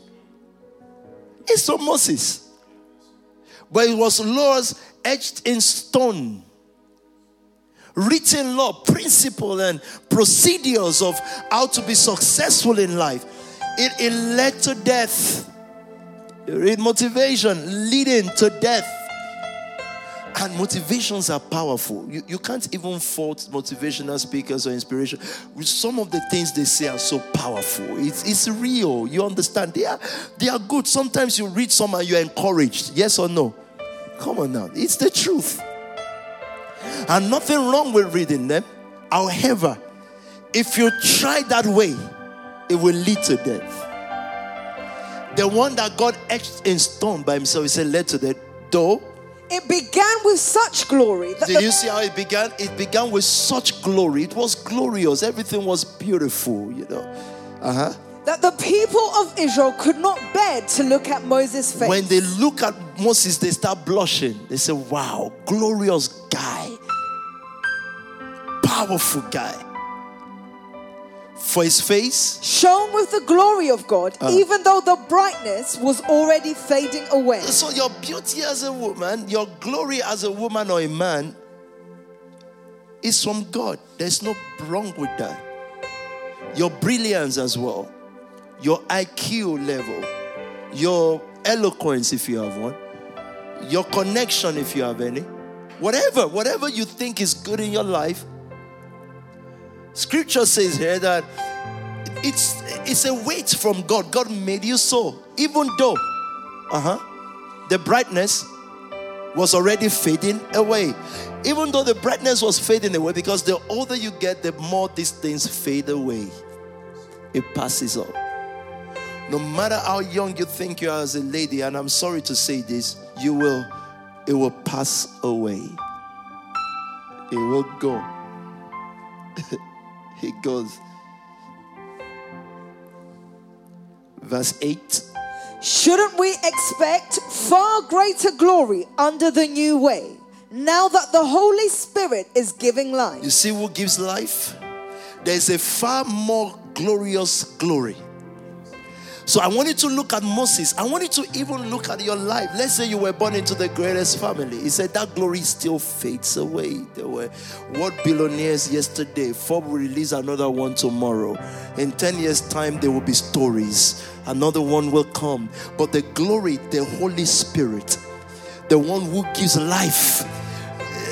It's from Moses. But it was laws etched in stone. Written law, principle, and procedures of how to be successful in life. It, it led to death. Read motivation leading to death. And motivations are powerful. You, you can't even fault motivational speakers or inspiration. Some of the things they say are so powerful. It's, it's real. You understand? They are, they are good. Sometimes you read some and you're encouraged. Yes or no? Come on now. It's the truth. And nothing wrong with reading them. However, if you try that way, it will lead to death. The one that God etched in stone by himself, he said, led to death. Though It began with such glory that did you see how it began? It began with such glory. It was glorious. Everything was beautiful, you know. Uh huh. that the people of Israel could not bear to look at Moses' face. When they look at Moses, they start blushing. They say, Wow, glorious guy, powerful guy. For his face, shone with the glory of God, ah. even though the brightness was already fading away. so your beauty as a woman, your glory as a woman or a man is from God. There's no wrong with that. Your brilliance as well, your IQ level, your eloquence if you have one, your connection if you have any, whatever, whatever you think is good in your life. Scripture says here that it's it's a weight from God. God made you so, even though, uh huh, the brightness was already fading away. Even though the brightness was fading away, because the older you get, the more these things fade away. It passes off. No matter how young you think you are as a lady, and I'm sorry to say this, you will, it will pass away. It will go. it goes. Verse 8. Shouldn't we expect far greater glory under the new way now that the Holy Spirit is giving life? You see who gives life? There's a far more glorious glory. So I want you to look at Moses. I want you to even look at your life. Let's say you were born into the greatest family. He said that glory still fades away. There were what billionaires yesterday. Forbes will release another one tomorrow. In 10 years' time, there will be stories. Another one will come. But the glory, the Holy Spirit, the one who gives life,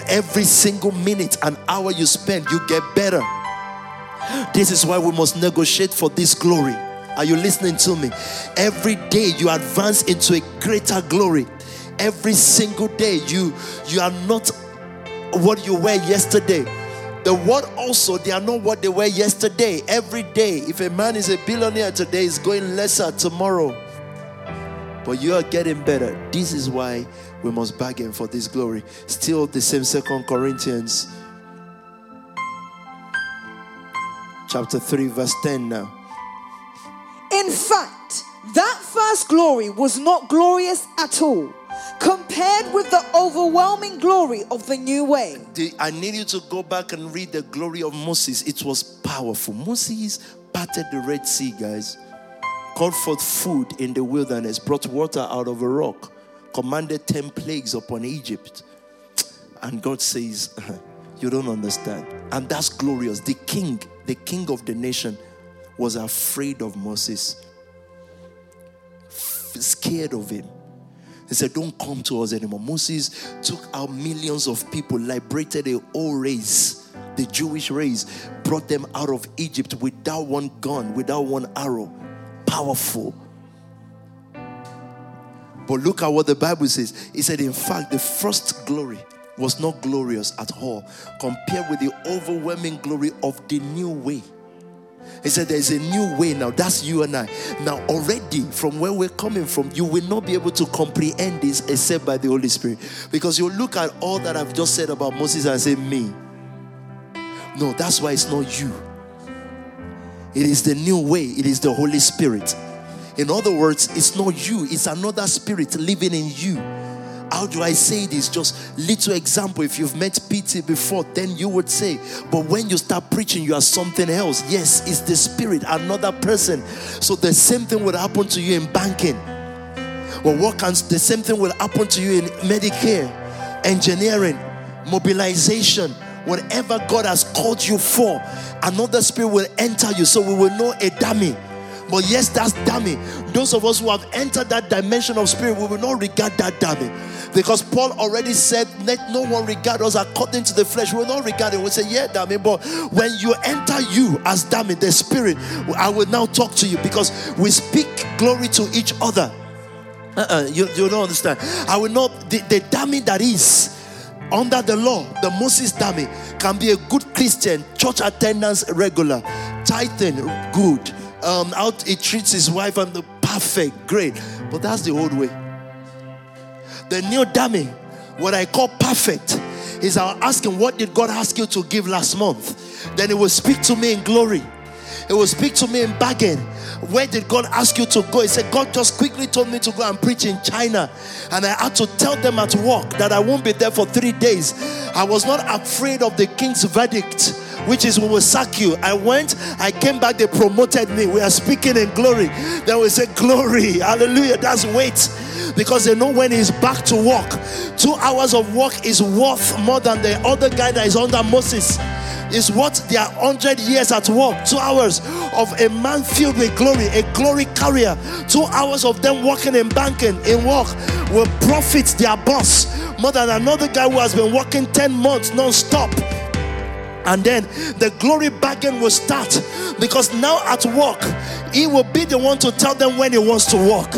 every single minute and hour you spend, you get better. This is why we must negotiate for this glory. Are you listening to me? Every day you advance into a greater glory. Every single day you you are not what you were yesterday. The word also, they are not what they were yesterday. Every day, if a man is a billionaire today, is going lesser tomorrow. But you are getting better. This is why we must bargain for this glory. Still the same Second Corinthians chapter 3, verse 10 now. In fact, that first glory was not glorious at all compared with the overwhelming glory of the new way. I need you to go back and read the glory of Moses. It was powerful. Moses parted the Red Sea, guys, called forth food in the wilderness, brought water out of a rock, commanded 10 plagues upon Egypt. And God says, You don't understand. And that's glorious. The king, the king of the nation, was afraid of Moses, scared of him. He said, Don't come to us anymore. Moses took out millions of people, liberated a whole race, the Jewish race, brought them out of Egypt without one gun, without one arrow. Powerful. But look at what the Bible says. It said, In fact, the first glory was not glorious at all compared with the overwhelming glory of the new way. He said, There's a new way now. That's you and I. Now, already from where we're coming from, you will not be able to comprehend this except by the Holy Spirit. Because you look at all that I've just said about Moses and say, Me. No, that's why it's not you. It is the new way, it is the Holy Spirit. In other words, it's not you, it's another spirit living in you. How do I say this? Just little example. If you've met PT before, then you would say, but when you start preaching, you are something else. Yes, it's the spirit, another person. So the same thing would happen to you in banking. Well, what can the same thing will happen to you in Medicare, engineering, mobilization, whatever God has called you for, another spirit will enter you. So we will know a dummy. But yes, that's dummy. Those of us who have entered that dimension of spirit, we will not regard that dummy. Because Paul already said, Let no one regard us according to the flesh. We will not regard it. We'll say, Yeah, dummy. But when you enter you as dummy, the spirit, I will now talk to you because we speak glory to each other. Uh-uh, you, you don't understand. I will not, the, the dummy that is under the law, the Moses dummy, can be a good Christian, church attendance regular, tithing good, um, out he treats his wife and the perfect, great. But that's the old way. The new dummy, what I call perfect, is I'll ask him, What did God ask you to give last month? Then he will speak to me in glory. He will speak to me in bargain. Where did God ask you to go? He said, God just quickly told me to go and preach in China. And I had to tell them at work that I won't be there for three days. I was not afraid of the king's verdict, which is we will sack you. I went, I came back, they promoted me. We are speaking in glory. Then we say, Glory, hallelujah. That's weight because they know when he's back to work. Two hours of work is worth more than the other guy that is under Moses. Is what their hundred years at work. Two hours of a man filled with glory, a glory carrier. Two hours of them working in banking, in work, will profit their boss more than another guy who has been working 10 months non-stop and then the glory bargain will start because now at work he will be the one to tell them when he wants to walk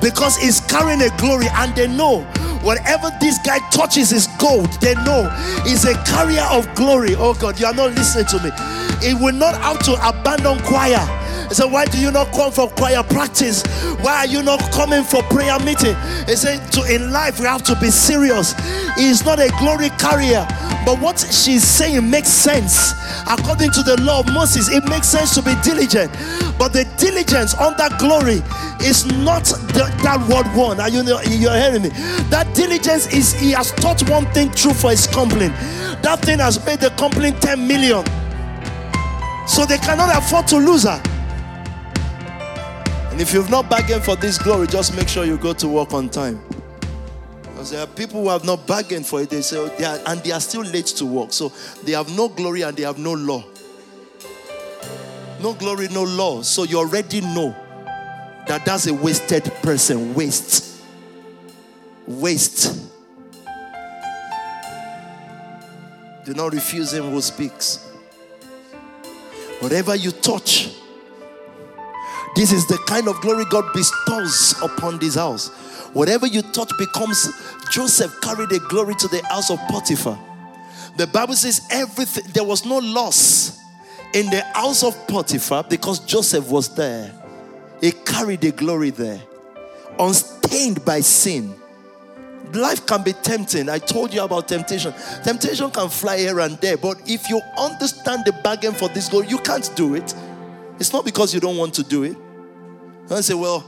because he's carrying a glory and they know whatever this guy touches is gold they know he's a carrier of glory. Oh god you are not listening to me. He will not have to abandon choir he said, Why do you not come for choir practice? Why are you not coming for prayer meeting? He said, to, In life, we have to be serious. He is not a glory carrier. But what she's saying makes sense. According to the law of Moses, it makes sense to be diligent. But the diligence under glory is not the, that word one. Are you you're hearing me? That diligence is he has taught one thing true for his company. That thing has made the company 10 million. So they cannot afford to lose her. And if you've not bargained for this glory, just make sure you go to work on time. Because there are people who have not bargained for it, they say, oh, they are, and they are still late to work. So they have no glory and they have no law. No glory, no law. So you already know that that's a wasted person. Waste. Waste. Do not refuse him who speaks. Whatever you touch, this is the kind of glory God bestows upon this house. Whatever you touch becomes Joseph carried the glory to the house of Potiphar. The Bible says everything there was no loss in the house of Potiphar because Joseph was there. He carried the glory there, unstained by sin. Life can be tempting. I told you about temptation. Temptation can fly here and there, but if you understand the bargain for this glory, you can't do it. It's not because you don't want to do it. I say, well,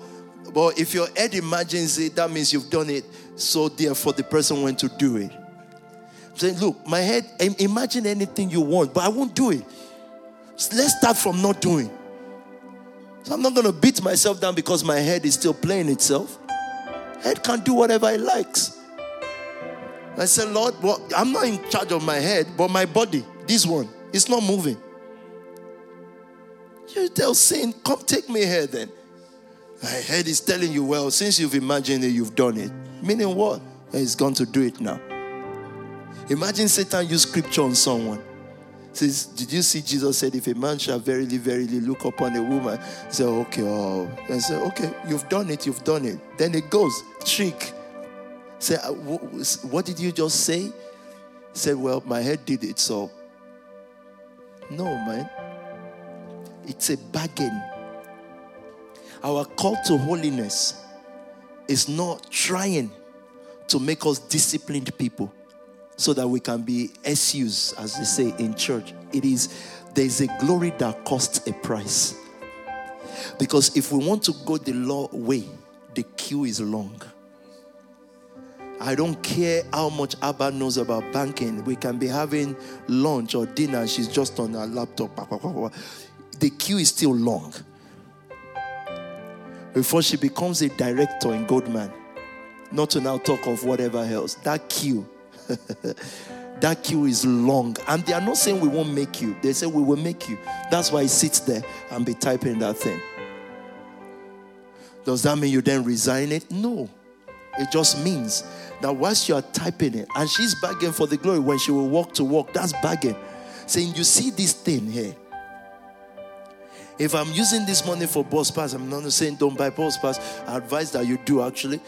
well, if your head imagines it, that means you've done it. So therefore, the person went to do it. I'm saying, look, my head, imagine anything you want, but I won't do it. So let's start from not doing. So I'm not going to beat myself down because my head is still playing itself. Head can do whatever it likes. I said, Lord, well, I'm not in charge of my head, but my body, this one, it's not moving. You tell sin, come take me here then. My head is telling you, well, since you've imagined it, you've done it. Meaning what? He's going to do it now. Imagine Satan use scripture on someone. Says, did you see Jesus said, if a man shall verily, verily look upon a woman, say, okay, oh, and say, okay, you've done it, you've done it. Then it goes, trick. Say, uh, what did you just say? Say, well, my head did it, so. No, man. It's a bargain our call to holiness is not trying to make us disciplined people so that we can be SUs, as they say in church. It is there's a glory that costs a price. Because if we want to go the law way, the queue is long. I don't care how much Abba knows about banking. We can be having lunch or dinner, she's just on her laptop. The queue is still long before she becomes a director in Goldman. Not to now talk of whatever else. That queue, that queue is long. And they are not saying we won't make you, they say we will make you. That's why he sits there and be typing that thing. Does that mean you then resign it? No. It just means that whilst you are typing it, and she's begging for the glory when she will walk to walk, that's begging. Saying, You see this thing here if I'm using this money for bus pass, I'm not saying don't buy bus pass. I advise that you do actually.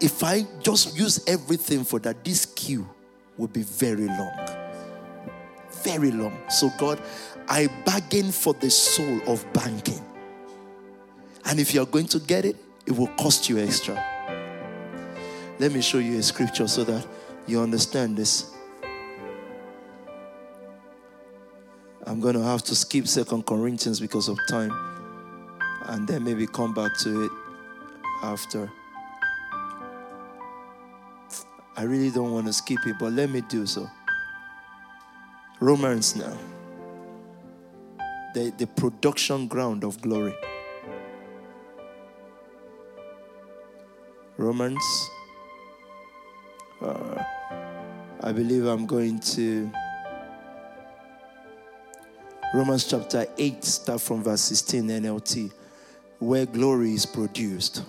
If I just use everything for that, this queue will be very long. Very long. So, God, I bargain for the soul of banking. And if you're going to get it, it will cost you extra. Let me show you a scripture so that you understand this. I'm going to have to skip Second Corinthians because of time and then maybe come back to it after. I really don't want to skip it, but let me do so. Romans now. The, the production ground of glory. Romans. Uh, I believe I'm going to Romans chapter 8, start from verse 16 NLT, where glory is produced.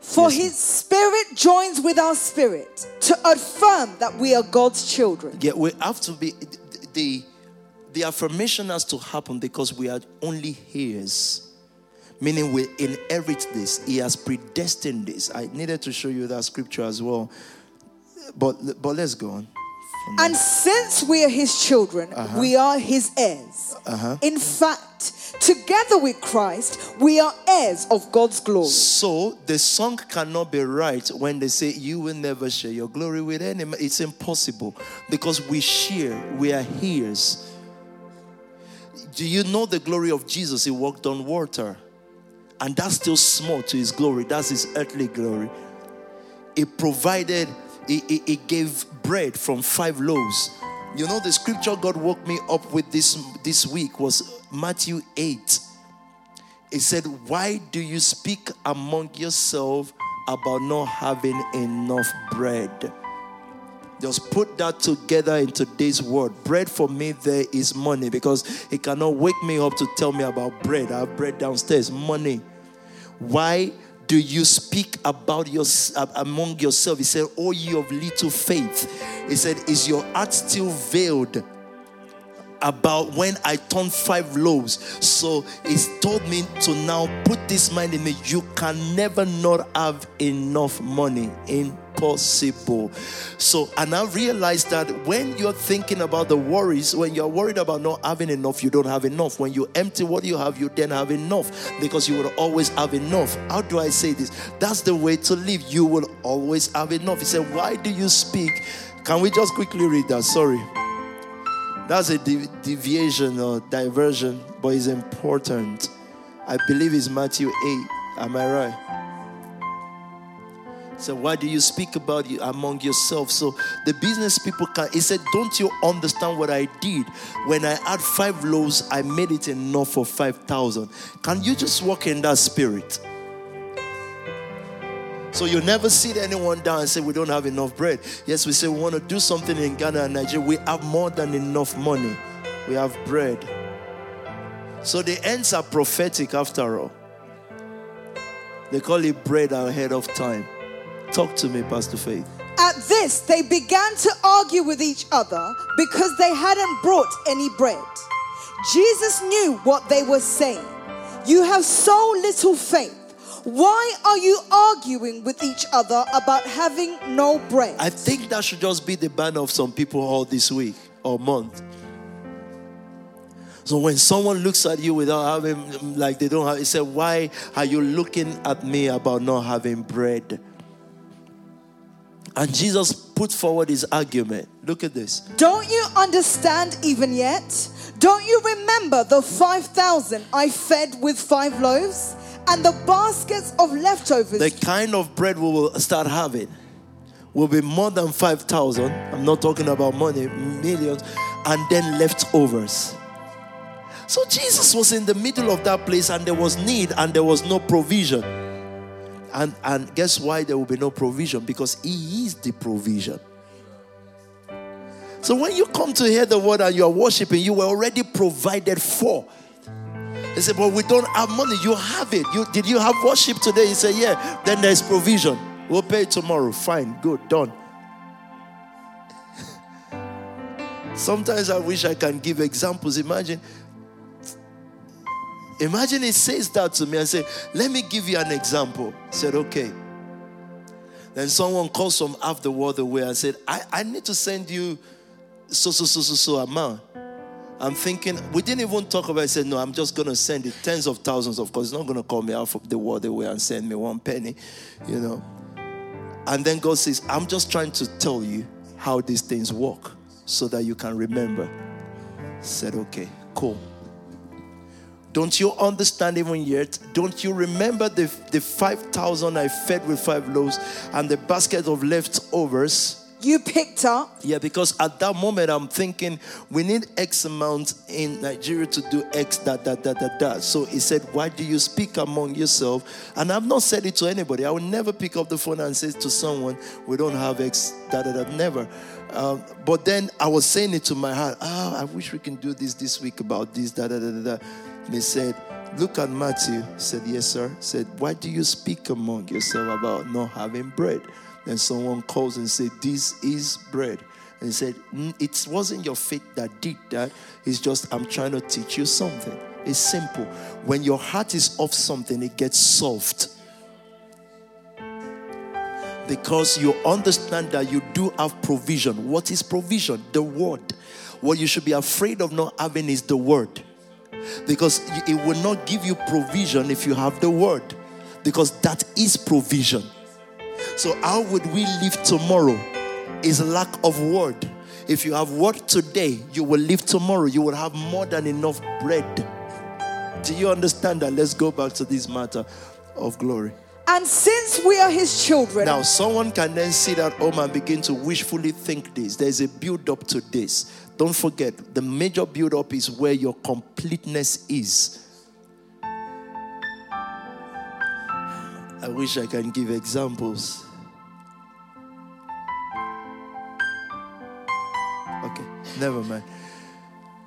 For yes. his spirit joins with our spirit to affirm that we are God's children. Yeah, we have to be the the affirmation has to happen because we are only his. Meaning we inherit this. He has predestined this. I needed to show you that scripture as well. But but let's go on. And since we are his children, uh-huh. we are his heirs. Uh-huh. In fact, together with Christ, we are heirs of God's glory. So the song cannot be right when they say, You will never share your glory with anyone. It's impossible because we share, we are his. Do you know the glory of Jesus? He walked on water. And that's still small to his glory. That's his earthly glory. He provided he, he, he gave bread from five loaves. You know, the scripture God woke me up with this, this week was Matthew 8. It said, Why do you speak among yourself about not having enough bread? Just put that together in today's word. Bread for me there is money because he cannot wake me up to tell me about bread. I have bread downstairs. Money. Why do you speak about your uh, among yourself? He said, "Oh, you of little faith." He said, "Is your heart still veiled?" about when I turned five loaves. So he's told me to now put this mind in me. You can never not have enough money. In impossible. So, and I realized that when you're thinking about the worries, when you're worried about not having enough, you don't have enough. When you empty what you have, you then have enough because you will always have enough. How do I say this? That's the way to live. You will always have enough. He said, Why do you speak? Can we just quickly read that? Sorry. That's a deviation or diversion, but it's important. I believe it's Matthew 8. Am I right? So why do you speak about you among yourself? So the business people can. He said, "Don't you understand what I did when I had five loaves? I made it enough for five thousand. Can you just walk in that spirit?" So you never sit anyone down and say we don't have enough bread. Yes, we say we want to do something in Ghana and Nigeria. We have more than enough money. We have bread. So the ends are prophetic after all. They call it bread ahead of time. Talk to me, Pastor Faith. At this, they began to argue with each other because they hadn't brought any bread. Jesus knew what they were saying. You have so little faith. Why are you arguing with each other about having no bread? I think that should just be the banner of some people all this week or month. So when someone looks at you without having, like they don't have, he said, Why are you looking at me about not having bread? And Jesus put forward his argument. Look at this. Don't you understand even yet? Don't you remember the 5,000 I fed with five loaves and the baskets of leftovers? The kind of bread we will start having will be more than 5,000. I'm not talking about money, millions, and then leftovers. So Jesus was in the middle of that place and there was need and there was no provision. And, and guess why there will be no provision? Because He is the provision. So when you come to hear the word and you are worshiping, you were already provided for. They say, but we don't have money. You have it. You did you have worship today? You say, yeah. Then there's provision. We'll pay tomorrow. Fine, good, done. Sometimes I wish I can give examples. Imagine Imagine he says that to me and say, Let me give you an example. I said, Okay. Then someone calls from half the world away and said, I, I need to send you so, so, so, so, so amount. I'm thinking, we didn't even talk about it. I said, no, I'm just going to send it tens of thousands, of course. Not going to call me out of the world away and send me one penny, you know. And then God says, I'm just trying to tell you how these things work so that you can remember. Said, okay, cool. Don't you understand even yet? Don't you remember the, the 5,000 I fed with five loaves and the basket of leftovers? You picked up. Yeah, because at that moment I'm thinking we need X amount in Nigeria to do X, da da da da da. So he said, Why do you speak among yourself? And I've not said it to anybody. I will never pick up the phone and say to someone, We don't have X, da da da. Never. Um, but then I was saying it to my heart, Ah, I wish we can do this this week about this, da da da da he said, Look at Matthew. He said, Yes, sir. Said, Why do you speak among yourself about not having bread? Then someone calls and said, This is bread. And he said, mm, It wasn't your faith that did that. It's just, I'm trying to teach you something. It's simple. When your heart is off something, it gets soft. Because you understand that you do have provision. What is provision? The word. What you should be afraid of not having is the word. Because it will not give you provision if you have the word. Because that is provision. So, how would we live tomorrow? Is lack of word. If you have word today, you will live tomorrow. You will have more than enough bread. Do you understand that? Let's go back to this matter of glory. And since we are his children. Now, someone can then sit at home oh and begin to wishfully think this. There's a build up to this. Don't forget, the major build up is where your completeness is. I wish I can give examples. Okay, never mind.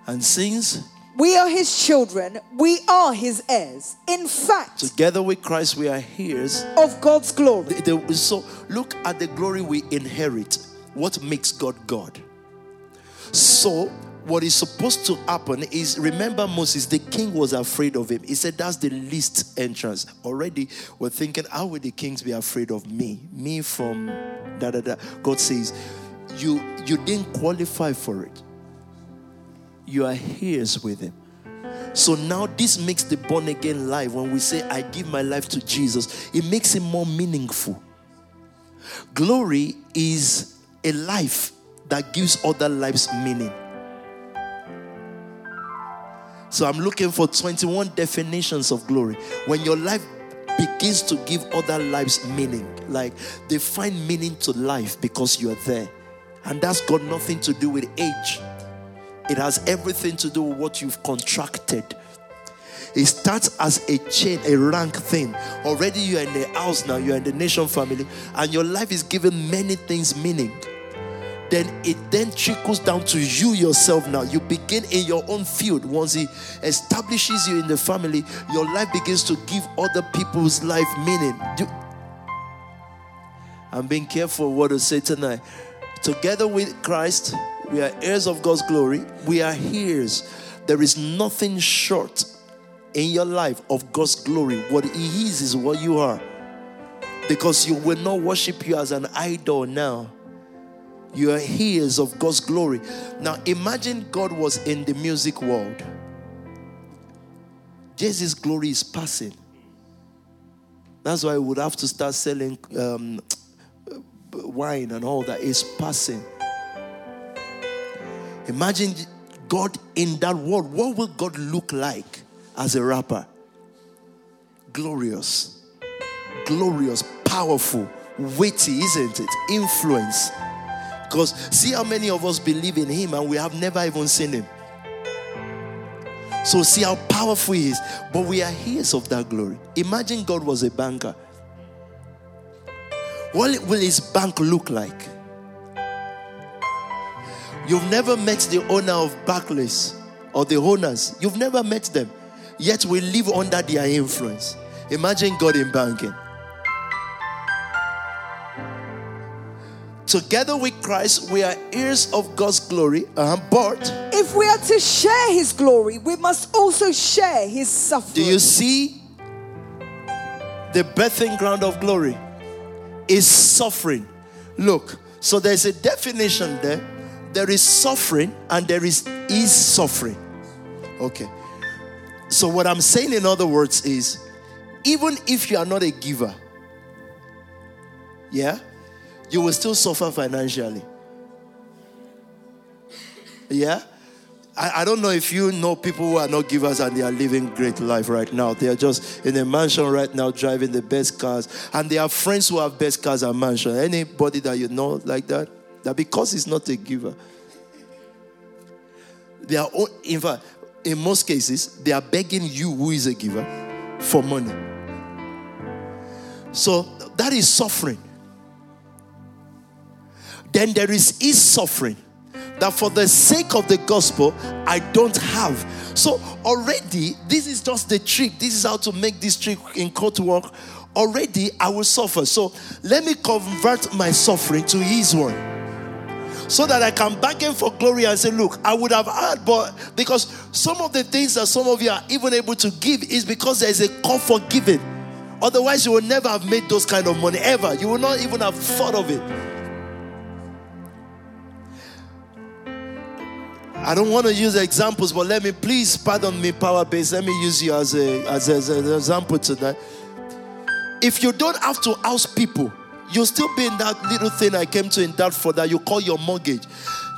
And since we are his children, we are his heirs. In fact, together with Christ, we are heirs of God's glory. The, the, so, look at the glory we inherit. What makes God God? So, what is supposed to happen is remember Moses, the king was afraid of him. He said, That's the least entrance. Already we're thinking, How will the kings be afraid of me? Me from da da da. God says, You you didn't qualify for it. You are heirs with him. So now this makes the born again life. When we say, I give my life to Jesus, it makes it more meaningful. Glory is a life that gives other lives meaning. So I'm looking for 21 definitions of glory. When your life begins to give other lives meaning, like they find meaning to life because you're there. And that's got nothing to do with age, it has everything to do with what you've contracted. It starts as a chain, a rank thing. Already you're in the house now, you're in the nation family, and your life is given many things meaning then it then trickles down to you yourself now. You begin in your own field. Once he establishes you in the family, your life begins to give other people's life meaning. I'm being careful what to say tonight. Together with Christ, we are heirs of God's glory. We are heirs. There is nothing short in your life of God's glory. What He is is what you are. Because you will not worship you as an idol now you are heirs of God's glory. Now imagine God was in the music world. Jesus' glory is passing. That's why we would have to start selling um, wine and all that is passing. Imagine God in that world. What will God look like as a rapper? Glorious, glorious, powerful, weighty, isn't it? Influence. Because see how many of us believe in Him and we have never even seen Him. So see how powerful He is. But we are heirs of that glory. Imagine God was a banker. What will His bank look like? You've never met the owner of Barclays or the owners. You've never met them. Yet we live under their influence. Imagine God in banking. Together with Christ, we are heirs of God's glory. Uh-huh. But if we are to share His glory, we must also share His suffering. Do you see the birthing ground of glory? Is suffering. Look, so there's a definition there. There is suffering and there is is suffering. Okay. So what I'm saying in other words is even if you are not a giver, yeah, you will still suffer financially. Yeah? I, I, don't know if you know people who are not givers and they are living great life right now. They are just in a mansion right now, driving the best cars, and they have friends who have best cars and mansion. Anybody that you know like that, that because he's not a giver, they are all, in fact, in most cases, they are begging you, who is a giver, for money. So that is suffering. Then there his is suffering that for the sake of the gospel, I don't have. So already, this is just the trick. This is how to make this trick in court work. Already, I will suffer. So let me convert my suffering to His one. So that I can bargain for glory and say, Look, I would have had, but because some of the things that some of you are even able to give is because there is a call for giving. Otherwise, you will never have made those kind of money ever. You will not even have thought of it. I don't want to use examples, but let me please pardon me, power base. Let me use you as, a, as, a, as an example tonight. If you don't have to house people, you'll still be in that little thing I came to in that for that you call your mortgage.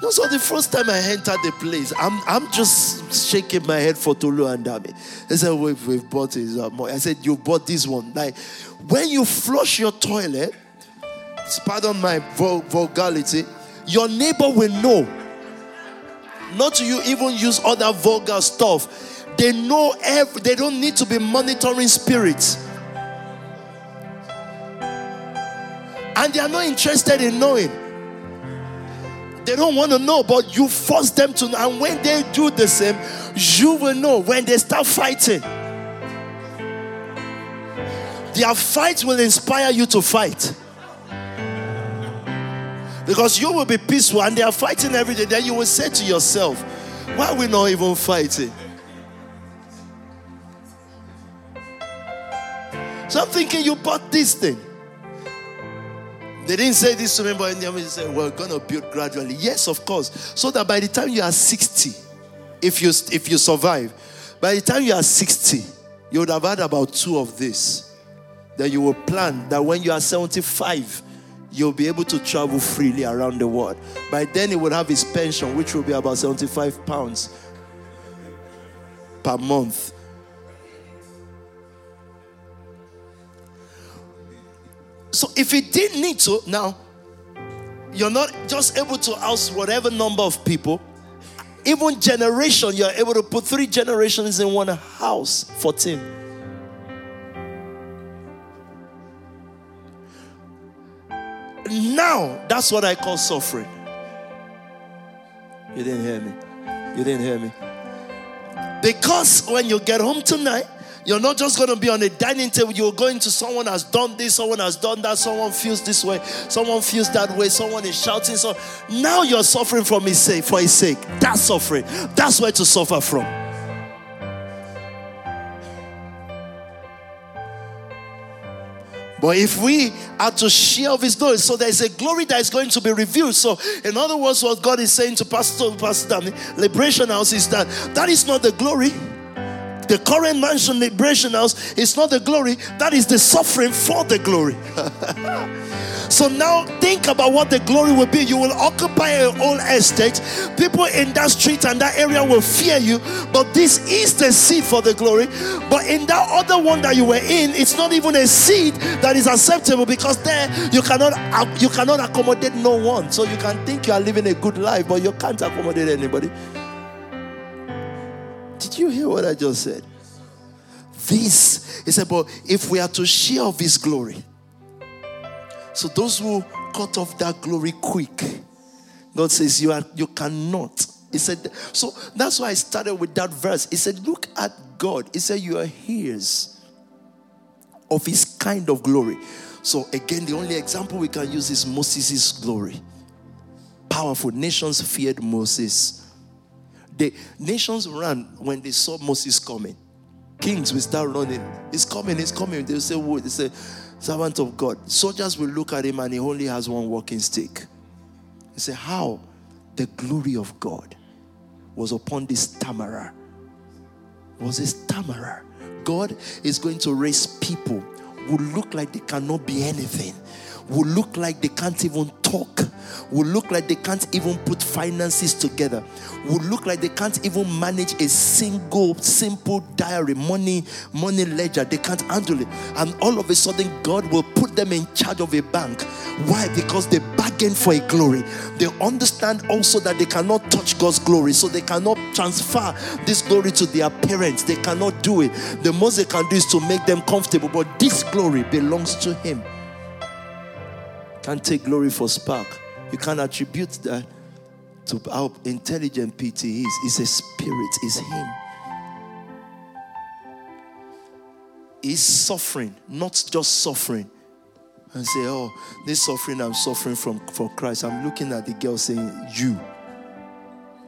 No, so the first time I entered the place, I'm, I'm just shaking my head for Tolu and Dami. They said, we've, we've bought this. Uh, I said, you bought this one. Like, when you flush your toilet, pardon my vulgarity, your neighbor will know not to you even use other vulgar stuff. They know every, they don't need to be monitoring spirits. And they are not interested in knowing. They don't want to know, but you force them to know. And when they do the same, you will know when they start fighting. Their fight will inspire you to fight. Because you will be peaceful and they are fighting every day. Then you will say to yourself, why are we not even fighting? So I'm thinking you bought this thing. They didn't say this to me, but in the they said, We're gonna build gradually. Yes, of course. So that by the time you are 60, if you if you survive, by the time you are 60, you would have had about two of this. Then you will plan that when you are 75, you'll be able to travel freely around the world. By then, he will have his pension, which will be about 75 pounds per month. So, if he didn't need to, now you're not just able to house whatever number of people, even generation, you're able to put three generations in one house 14. Now, that's what I call suffering. You didn't hear me. You didn't hear me. Because when you get home tonight, you're not just going to be on a dining table. You're going to someone has done this, someone has done that, someone feels this way, someone feels that way, someone is shouting. So now you're suffering from his sake, for his sake. That's suffering. That's where to suffer from. But if we are to share of his glory, so there's a glory that is going to be revealed. So, in other words, what God is saying to Pastor Pastor Danny, Liberation House is that that is not the glory. The current mansion liberation house is not the glory, that is the suffering for the glory. So now think about what the glory will be. You will occupy your own estate. People in that street and that area will fear you, but this is the seed for the glory. But in that other one that you were in, it's not even a seed that is acceptable because there you cannot you cannot accommodate no one. So you can think you are living a good life, but you can't accommodate anybody. Did you hear what I just said? This is about if we are to share of his glory so those who cut off that glory quick, God says you are you cannot. He said, so that's why I started with that verse. He said, Look at God. He said, You are his of his kind of glory. So again, the only example we can use is Moses' glory. Powerful. Nations feared Moses. The nations ran when they saw Moses coming. Kings will start running. He's coming, he's coming. They'll say, What? They say, servant of God. Soldiers will look at him and he only has one walking stick. He said, How the glory of God was upon this stammerer. Was a stammerer. God is going to raise people who look like they cannot be anything, who look like they can't even talk, will look like they can't even put finances together, will look like they can't even manage a single simple diary, money, money ledger. They can't handle it. And all of a sudden, God will put them in charge of a bank. Why? Because they bargain for a glory. They understand also that they cannot touch God's glory, so they cannot transfer this glory to their parents. They cannot do it. The most they can do is to make them comfortable, but this glory belongs to Him. Can't take glory for SPAC. You can't attribute that to how intelligent PT is. It's a spirit, it's Him. He's suffering, not just suffering. And say, Oh, this suffering I'm suffering from for Christ. I'm looking at the girl saying, You.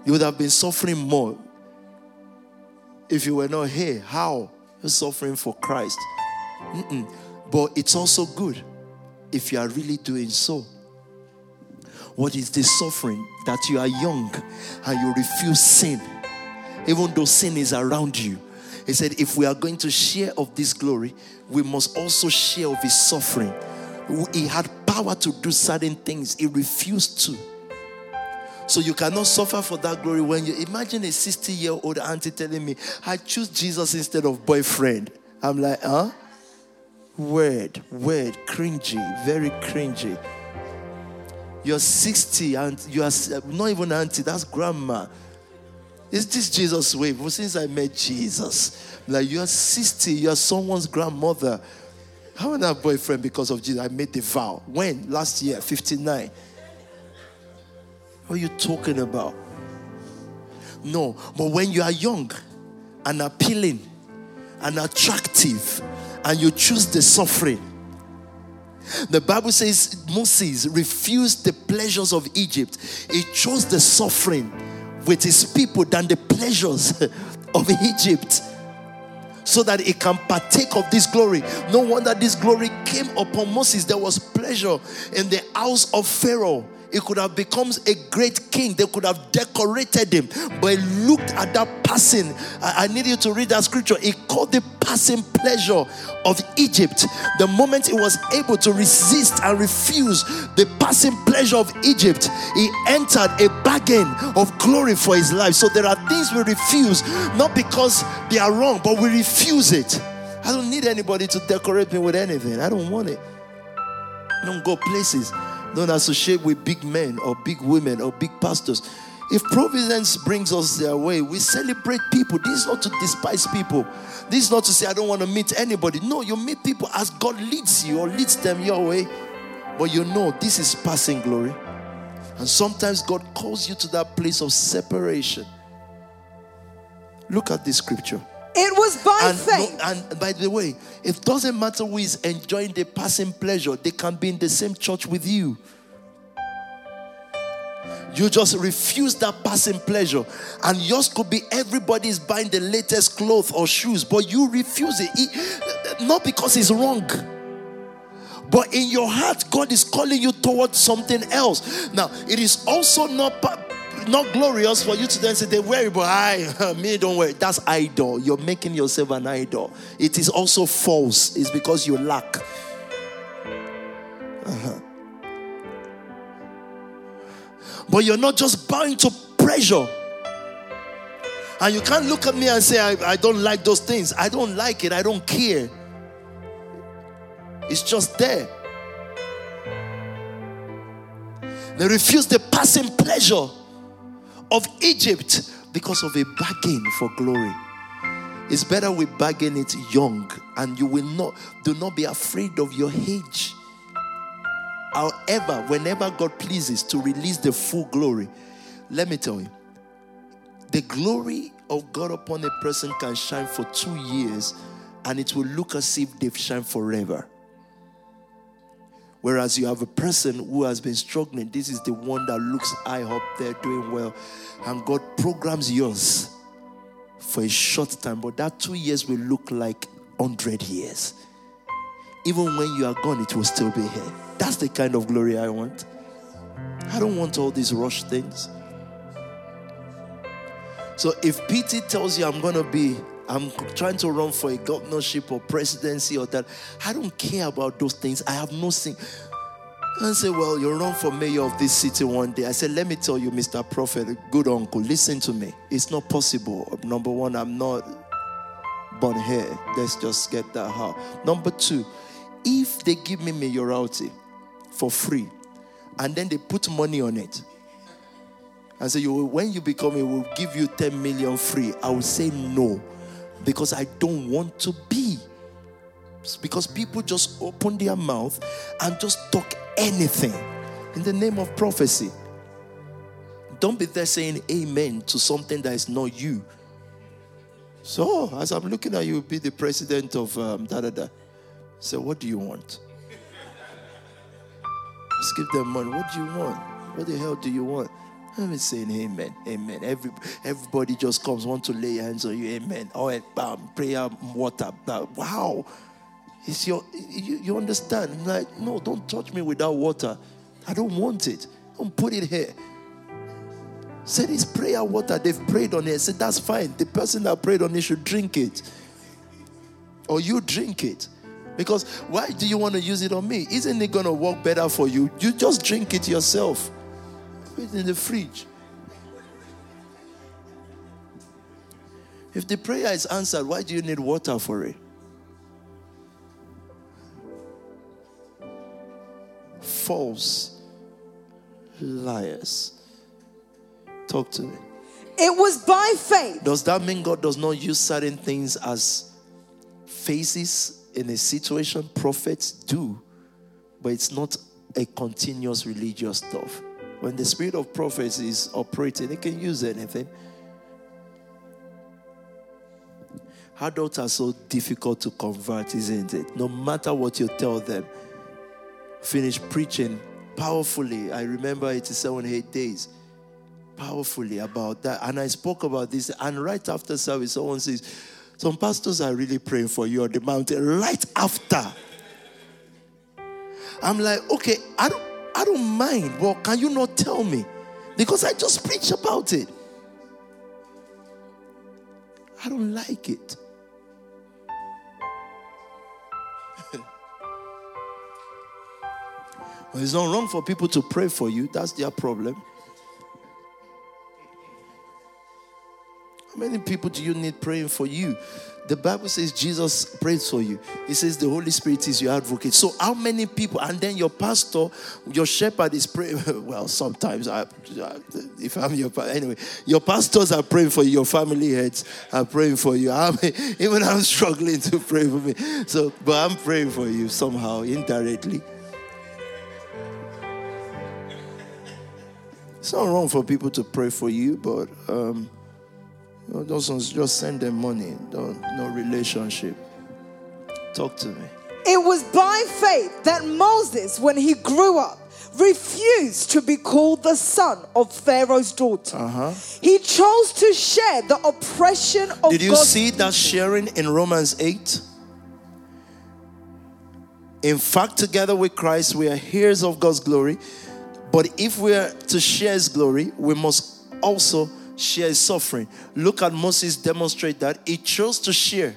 You would have been suffering more if you were not here. How? You're suffering for Christ. Mm-mm. But it's also good if you are really doing so. What is the suffering? That you are young and you refuse sin, even though sin is around you. He said, if we are going to share of this glory, we must also share of his suffering. He had power to do certain things, he refused to. So you cannot suffer for that glory when you imagine a 60 year old auntie telling me, I choose Jesus instead of boyfriend. I'm like, huh? Word, word, cringy, very cringy. You're 60 and you are not even auntie, that's grandma. Is this Jesus' way? Since I met Jesus, like you're 60, you're someone's grandmother. How am I boyfriend because of Jesus? I made the vow. When? Last year, 59. What are you talking about? No, but when you are young and appealing and attractive and you choose the suffering, the Bible says Moses refused the pleasures of Egypt. He chose the suffering with his people than the pleasures of Egypt so that he can partake of this glory. No wonder this glory came upon Moses. There was pleasure in the house of Pharaoh he could have become a great king. They could have decorated him. But he looked at that passing. I, I need you to read that scripture. He called the passing pleasure of Egypt. The moment he was able to resist and refuse the passing pleasure of Egypt, he entered a bargain of glory for his life. So there are things we refuse, not because they are wrong, but we refuse it. I don't need anybody to decorate me with anything. I don't want it. I don't go places. Don't associate with big men or big women or big pastors. If providence brings us their way, we celebrate people. This is not to despise people. This is not to say, I don't want to meet anybody. No, you meet people as God leads you or leads them your way. But you know, this is passing glory. And sometimes God calls you to that place of separation. Look at this scripture. It was by and, faith. No, and by the way, it doesn't matter who is enjoying the passing pleasure, they can be in the same church with you. You just refuse that passing pleasure, and yours could be everybody's buying the latest clothes or shoes, but you refuse it. it not because it's wrong. But in your heart, God is calling you towards something else. Now, it is also not not glorious for you to then say they worry, but I me don't worry. That's idol. You're making yourself an idol. It is also false. It's because you lack. Uh-huh. But you're not just bound to pressure. And you can't look at me and say, I, I don't like those things. I don't like it. I don't care. It's just there. They refuse the passing pleasure of Egypt because of a bargain for glory. It's better we bargain it young and you will not, do not be afraid of your age. However, whenever God pleases to release the full glory, let me tell you, the glory of God upon a person can shine for two years and it will look as if they've shined forever. Whereas you have a person who has been struggling, this is the one that looks high up there doing well, and God programs yours for a short time, but that two years will look like 100 years. Even when you are gone, it will still be here. That's the kind of glory I want. I don't want all these rush things. So if PT tells you I'm going to be I'm trying to run for a governorship or presidency or that. I don't care about those things. I have no sin. And say, Well, you'll run for mayor of this city one day. I said, Let me tell you, Mr. Prophet, good uncle, listen to me. It's not possible. Number one, I'm not born here. Let's just get that out. Number two, if they give me mayoralty for free and then they put money on it and say, you when you become it, will give you 10 million free, I will say no because I don't want to be. Because people just open their mouth and just talk anything in the name of prophecy. Don't be there saying amen to something that is not you. So, as I'm looking at you, be the president of um, da da da. So, what do you want? Just give them money. What do you want? What the hell do you want? I'm saying amen, amen. Every, everybody just comes, want to lay hands on you, amen. Oh, bam, prayer, water. Wow. It's your, you, you understand? Like, no, don't touch me without water. I don't want it. Don't put it here. Said it's prayer water. They've prayed on it. Said that's fine. The person that prayed on it should drink it. Or you drink it. Because why do you want to use it on me? Isn't it going to work better for you? You just drink it yourself. Put it in the fridge. If the prayer is answered, why do you need water for it? false liars. Talk to me. It was by faith. Does that mean God does not use certain things as phases in a situation? Prophets do, but it's not a continuous religious stuff. When the spirit of prophecy is operating, it can use anything. Adults are so difficult to convert, isn't it? No matter what you tell them, finish preaching powerfully. I remember it's 87, 8 days. Powerfully about that. And I spoke about this. And right after service, someone says, Some pastors are really praying for you on the mountain. Right after. I'm like, okay, I don't I don't mind. Well, can you not tell me? Because I just preach about it. I don't like it. Well, it's not wrong for people to pray for you, that's their problem. How many people do you need praying for you? The Bible says Jesus prays for you. He says the Holy Spirit is your advocate. So, how many people? And then your pastor, your shepherd is praying. Well, sometimes, I, if I'm your anyway, your pastors are praying for you. Your family heads are praying for you. I'm, even I'm struggling to pray for me. So, but I'm praying for you somehow indirectly. It's not wrong for people to pray for you, but um, those ones just send them money. Don't, no relationship. Talk to me. It was by faith that Moses, when he grew up, refused to be called the son of Pharaoh's daughter. Uh-huh. He chose to share the oppression of Did you God's see that sharing in Romans 8? In fact, together with Christ, we are heirs of God's glory. But if we are to share his glory, we must also share his suffering. Look at Moses demonstrate that he chose to share.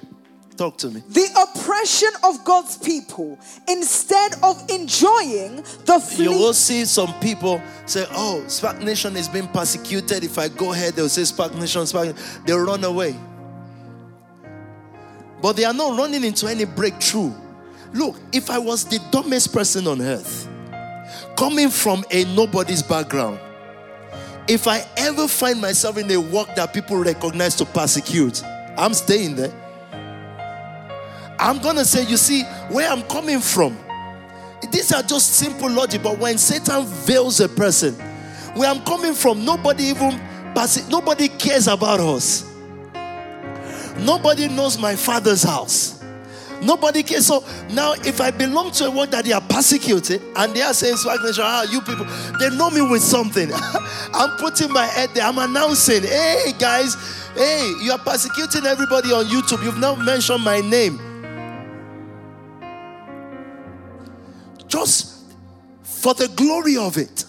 Talk to me. The oppression of God's people instead of enjoying the fle- You will see some people say, Oh, SPAC Nation is being persecuted. If I go ahead, they'll say SPAC Nation, SPAC They'll run away. But they are not running into any breakthrough. Look, if I was the dumbest person on earth, coming from a nobody's background, if I ever find myself in a work that people recognize to persecute, I'm staying there. I'm gonna say, you see, where I'm coming from, these are just simple logic, but when Satan veils a person, where I'm coming from, nobody even nobody cares about us. Nobody knows my father's house. Nobody cares. So now, if I belong to a world that they are persecuted and they are saying, SPAC Nation, ah, you people, they know me with something. I'm putting my head there. I'm announcing, hey, guys, hey, you are persecuting everybody on YouTube. You've not mentioned my name. Just for the glory of it.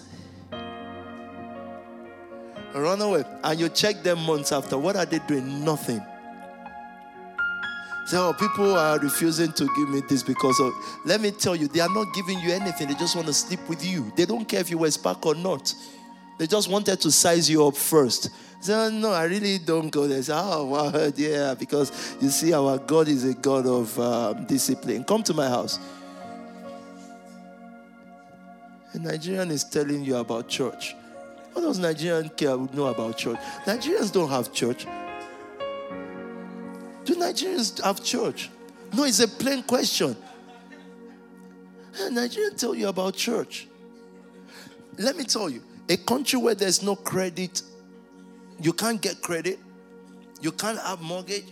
Run away. And you check them months after. What are they doing? Nothing. So people are refusing to give me this because of. Let me tell you, they are not giving you anything. They just want to sleep with you. They don't care if you were SPAC or not. They just wanted to size you up first. So no, I really don't go there. Say, oh wow, yeah, because you see, our God is a God of um, discipline. Come to my house. A Nigerian is telling you about church. What does Nigerian care know about church? Nigerians don't have church. Do Nigerians have church? No, it's a plain question. Nigerians tell you about church. Let me tell you, a country where there's no credit, you can't get credit, you can't have mortgage,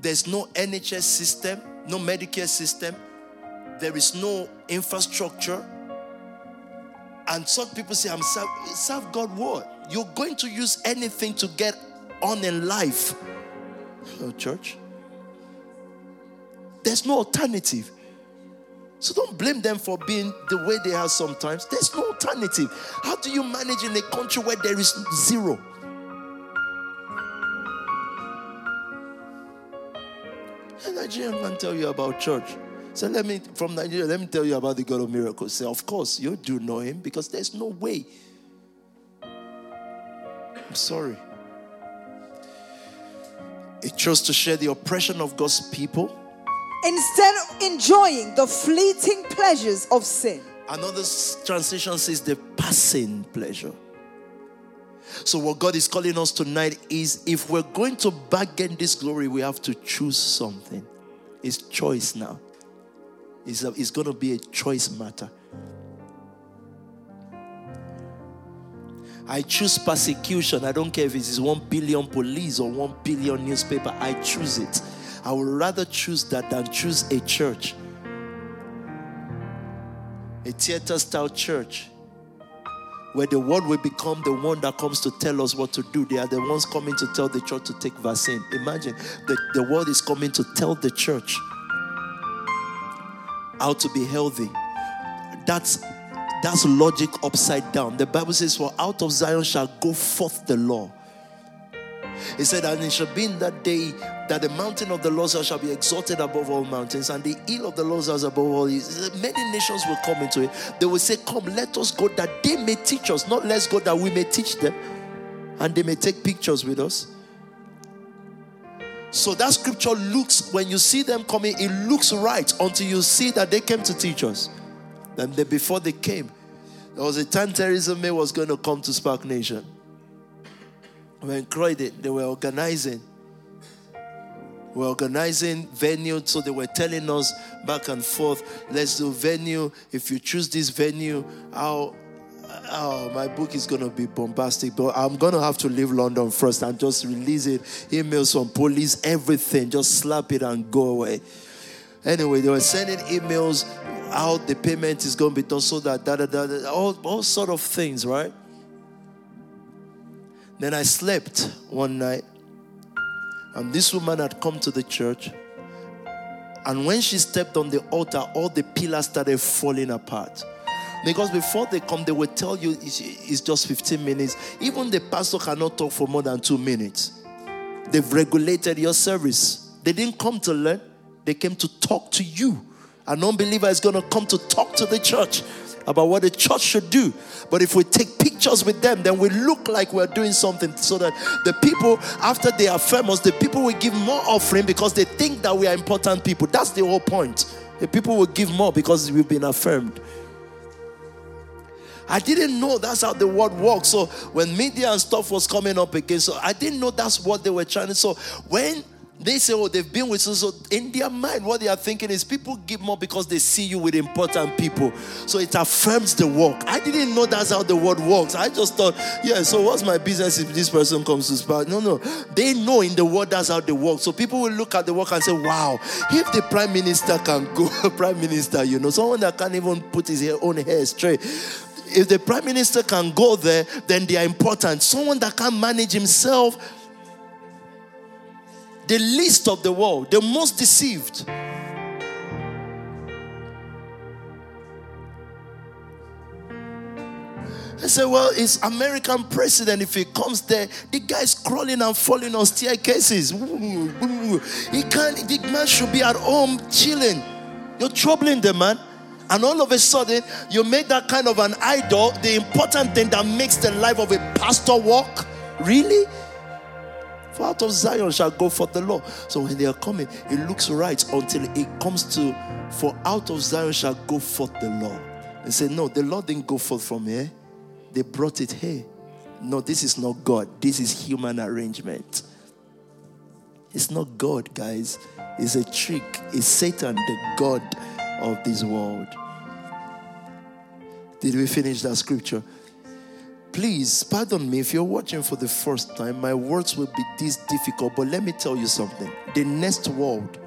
there's no NHS system, no Medicare system, there is no infrastructure. And some people say, I'm serve, serve God what? You're going to use anything to get on in life. Oh, church. There's no alternative. So don't blame them for being the way they are sometimes. There's no alternative. How do you manage in a country where there is zero? A Nigerian can tell you about church. So let me, from Nigeria, let me tell you about the God of miracles. Say, of course, you do know him because there's no way. I'm sorry. He chose to share the oppression of God's people instead of enjoying the fleeting pleasures of sin. Another translation says the passing pleasure. So, what God is calling us tonight is if we're going to bargain this glory, we have to choose something. It's choice now. It's, a, it's going to be a choice matter. I choose persecution. I don't care if it is one billion police or one billion newspaper. I choose it. I would rather choose that than choose a church, a theater style church, where the world will become the one that comes to tell us what to do. They are the ones coming to tell the church to take vaccine. Imagine the, the world is coming to tell the church how to be healthy. That's that's logic upside down. The Bible says, For out of Zion shall go forth the law. He said, And it shall be in that day that the mountain of the Lord shall be exalted above all mountains, and the hill of the Lord is above all. hills. Many nations will come into it. They will say, Come, let us go that they may teach us, not let's go that we may teach them, and they may take pictures with us. So that scripture looks, when you see them coming, it looks right until you see that they came to teach us. Then before they came, there was a time May was going to come to SPAC Nation. When Croydon, they were organizing we're organizing venue, so they were telling us back and forth, let's do venue. If you choose this venue, how oh, my book is going to be bombastic, but I'm going to have to leave London first and just release it. Emails from police, everything, just slap it and go away. Anyway, they were sending emails how the payment is going to be done so that da, da, da, all, all sort of things, right? Then I slept one night and this woman had come to the church. And when she stepped on the altar, all the pillars started falling apart. Because before they come, they will tell you it's, just 15 minutes. Even the pastor cannot talk for more than two minutes. They've regulated your service. They didn't come to learn, they came to talk to you. An unbeliever is going to come to talk to the church about what the church should do. But if we take pictures with them, then we look like we're doing something so that the people, after they affirm us, the people will give more offering because they think that we are important people. That's the whole point. The people will give more because we've been affirmed. I didn't know that's how the world works. So when media and stuff was coming up again, so I didn't know that's what they were trying to. So when they say, oh, they've been with us. So in their mind, what they are thinking is people give more because they see you with important people. So it affirms the work. I didn't know that's how the world works. I just thought, yeah, so what's my business if this person comes to SPAC? No, no. They know in the world that's how they work. So people will look at the work and say, wow, if the prime minister can go, prime minister, you know, someone that can't even put his own hair straight if the prime minister can go there, then they are important. Someone that can manage himself the least of the world, the most deceived. I said, Well, it's American president. If he comes there, the guy's crawling and falling on staircases. He can't, the man should be at home chilling. You're troubling the man. And all of a sudden, you make that kind of an idol, the important thing that makes the life of a pastor work. Really? For out of Zion shall go forth the law. So when they are coming, it looks right until it comes to, for out of Zion shall go forth the law. And say, no, the law didn't go forth from here. They brought it here. No, this is not God. This is human arrangement. It's not God, guys. It's a trick. It's Satan, the God of this world. Did we finish that scripture? Please, pardon me if you're watching for the first time. My words will be this difficult, but let me tell you something. The next world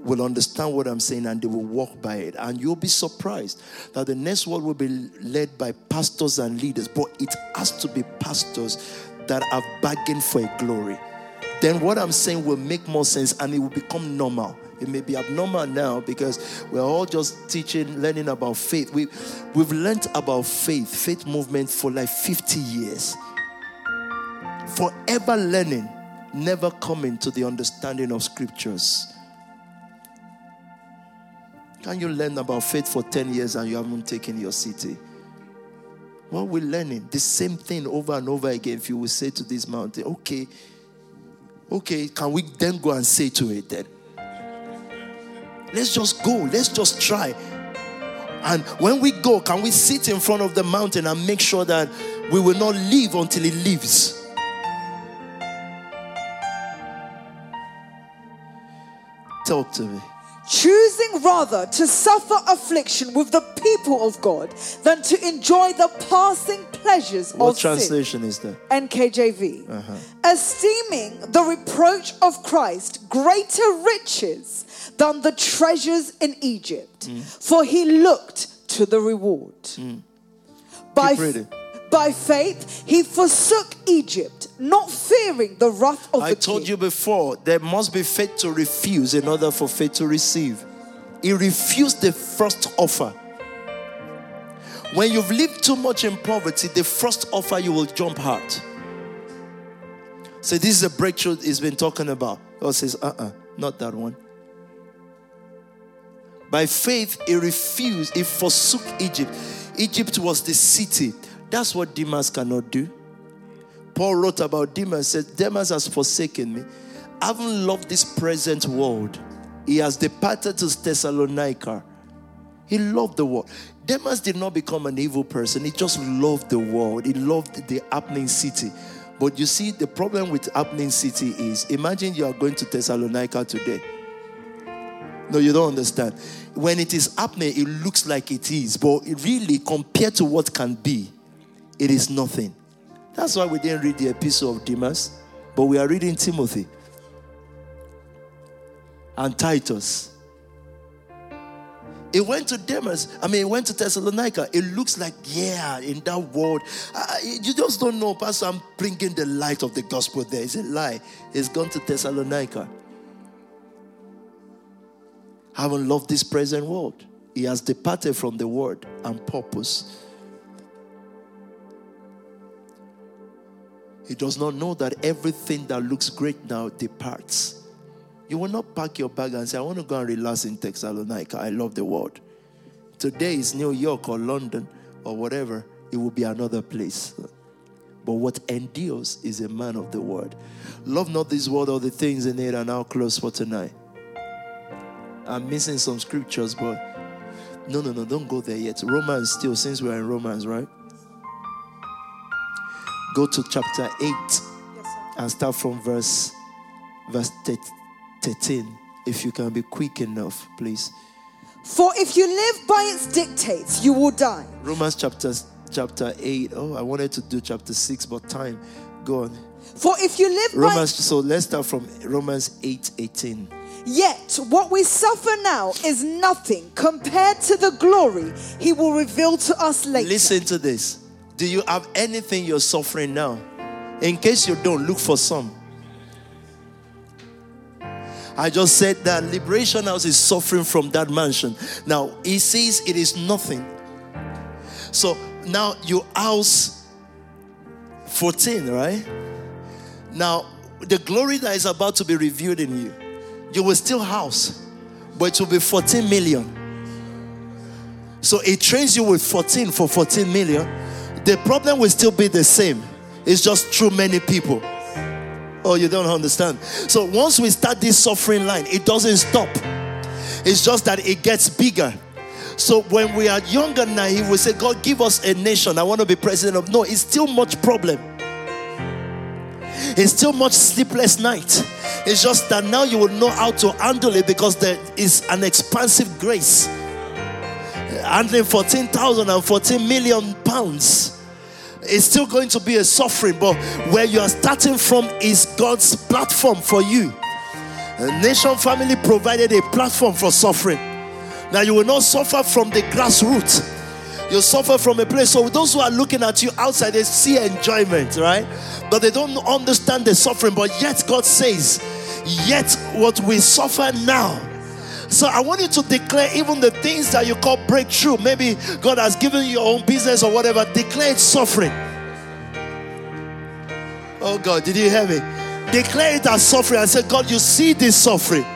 will understand what I'm saying and they will walk by it. And you'll be surprised that the next world will be led by pastors and leaders, but it has to be pastors that are begging for a glory. Then what I'm saying will make more sense and it will become normal. It may be abnormal now because we're all just teaching, learning about faith. We, we've learned about faith, faith movement for like 50 years. Forever learning, never coming to the understanding of scriptures. Can you learn about faith for 10 years and you haven't taken your city? What we're learning, the same thing over and over again. If you will say to this mountain, okay, okay, can we then go and say to it then? Let's just go. Let's just try. And when we go, can we sit in front of the mountain and make sure that we will not leave until it leaves? Talk to me. Choosing rather to suffer affliction with the people of God than to enjoy the passing pleasures What of translation is that? NKJV. Uh-huh. Esteeming the reproach of Christ greater riches than the treasures in Egypt, Mm. for he looked to the reward. By, Keep by faith, he forsook Egypt, not fearing the wrath of I the told king. you before, there must be faith to refuse in order for faith to receive. He refused the first offer. When you've lived too much in poverty, the first offer you will jump hard. So this is a breakthrough he's been talking about. God says, uh-uh, not that one. By faith, he refused, he forsook Egypt. Egypt was the city. That's what Demas cannot do. Paul wrote about Demas, said, Demas has forsaken me. Having loved this present world, he has departed to Thessalonica. He loved the world. Demas did not become an evil person, he just loved the world. He loved the happening city. But you see, the problem with happening city is imagine you are going to Thessalonica today. No, you don't understand. When it is happening, it looks like it is, but really, compared to what can be, it is nothing. That's why we didn't read the epistle of Demas, but we are reading Timothy and Titus. It went to Demas. I mean, it went to Thessalonica. It looks like, yeah, in that world. You just don't know, Pastor. I'm bringing the light of the gospel there. It's a lie. It's gone to Thessalonica. Having loved this present world, he has departed from the word and purpose. He does not know that everything that looks great now departs. You will not pack your bag and say, I want to go and relax in Thessalonica. I love the world. Today is New York or London or whatever. It will be another place. But what endures is a man of the word. Love not this world or the things in it, and now close for tonight. I'm missing some scriptures, but no, no, no, don't go there yet. Romans still, since we're in Romans, right? Go to chapter 8 and start from verse verse 13. If you can be quick enough, please. For if you live by its dictates, you will die. Romans chapter chapter 8. Oh, I wanted to do chapter 6, but time. Go on. For if you live Romans, so let's start from Romans 8 18. Yet what we suffer now is nothing compared to the glory he will reveal to us later. Listen to this. Do you have anything you're suffering now? In case you don't, look for some. I just said that Liberation House is suffering from that mansion. Now, he says it is nothing. So, now you house 14, right? Now, the glory that is about to be revealed in you, you will still house, but it will be 14 million. So it trains you with 14 for 14 million. The problem will still be the same. It's just through many people. Oh, you don't understand. So once we start this suffering line, it doesn't stop. It's just that it gets bigger. So when we are younger now, he will say, God, give us a nation. I want to be president of. No, it's still much problem. It's still much sleepless night. It's just that now you will know how to handle it because there is an expansive grace. Handling 14,000 and 14 million pounds it's still going to be a suffering, but where you are starting from is God's platform for you. The Nation Family provided a platform for suffering. Now you will not suffer from the grassroots. You suffer from a place. So those who are looking at you outside, they see enjoyment, right? But they don't understand the suffering. But yet God says, yet what we suffer now so I want you to declare even the things that you call breakthrough. Maybe God has given you your own business or whatever. Declare it suffering. Oh God, did you hear me? Declare it as suffering and say, God, you see this suffering.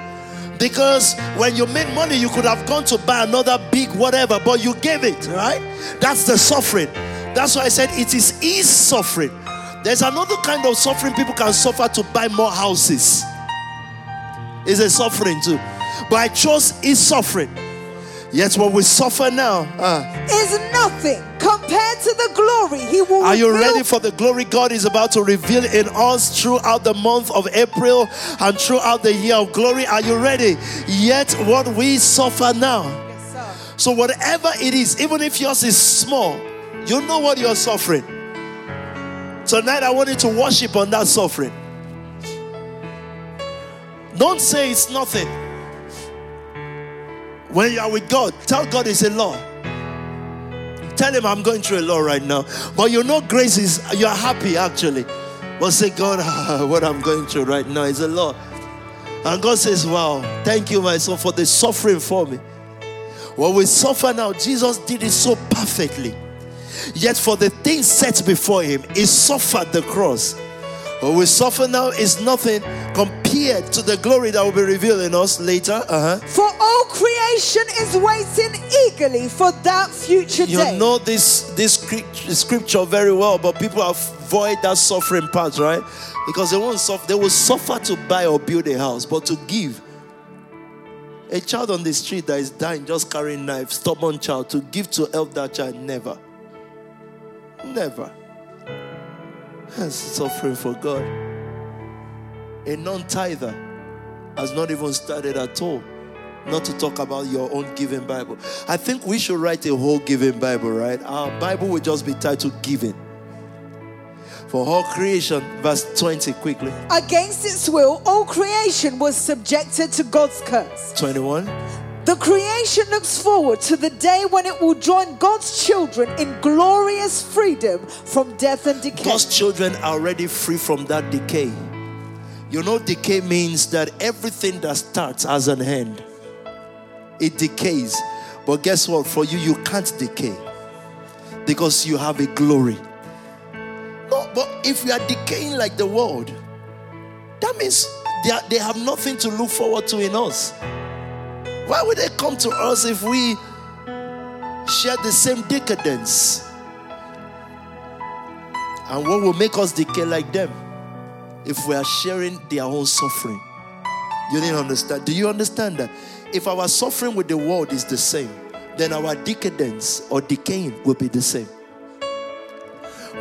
Because when you made money, you could have gone to buy another big whatever, but you gave it, right? That's the suffering. That's why I said it is ease suffering. There's another kind of suffering people can suffer to buy more houses. It's a suffering too. But I chose his suffering. Yet what we suffer now uh, is nothing compared to the glory he will Are you ready for the glory God is about to reveal in us throughout the month of April and throughout the year of glory? Are you ready? Yet what we suffer now. Yes, so whatever it is, even if yours is small, you know what you're suffering. Tonight I want you to worship on that suffering. Don't say it's nothing. When you are with God, tell God it's a law. Tell him I'm going through a law right now. But you know grace is you're happy actually. But say, God, what I'm going through right now is a law. And God says, Wow, thank you, my son, for the suffering for me. What we suffer now, Jesus did it so perfectly. Yet for the things set before him, he suffered the cross. What we suffer now is nothing compared to the glory that will be revealed in us later. Uh-huh. For all creation is waiting eagerly for that future you day. You know this this scripture very well, but people avoid that suffering part, right? Because they won't suffer. They will suffer to buy or build a house, but to give. A child on the street that is dying, just carrying knife, stubborn child, to give to help that child, never. Never. That's suffering for God. A non tither has not even started at all. Not to talk about your own giving Bible. I think we should write a whole giving Bible, right? Our Bible will just be titled Giving. For all creation, verse 20, quickly. Against its will, all creation was subjected to God's curse. 21. The creation looks forward to the day when it will join God's children in glorious freedom from death and decay. God's children are already free from that decay. You know, decay means that everything that starts has an end, it decays. But guess what? For you, you can't decay because you have a glory. No, but if we are decaying like the world, that means they, are, they have nothing to look forward to in us. Why would they come to us if we share the same decadence? And what will make us decay like them? If we are sharing their own suffering. You didn't understand. Do you understand that? If our suffering with the world is the same, then our decadence or decaying will be the same.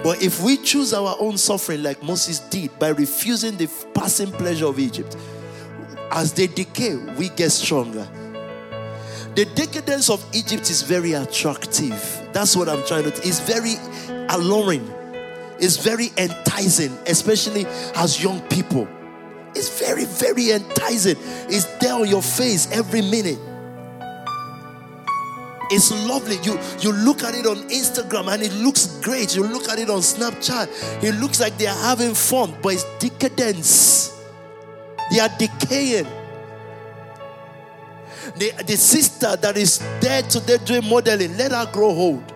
But if we choose our own suffering like Moses did by refusing the passing pleasure of Egypt, as they decay, we get stronger. The decadence of Egypt is very attractive. That's what I'm trying to. It's very alluring. It's very enticing, especially as young people. It's very, very enticing. It's there on your face every minute. It's lovely. You you look at it on Instagram and it looks great. You look at it on Snapchat. It looks like they are having fun, but it's decadence. They are decaying the, the sister that is there today doing modeling, let her grow old.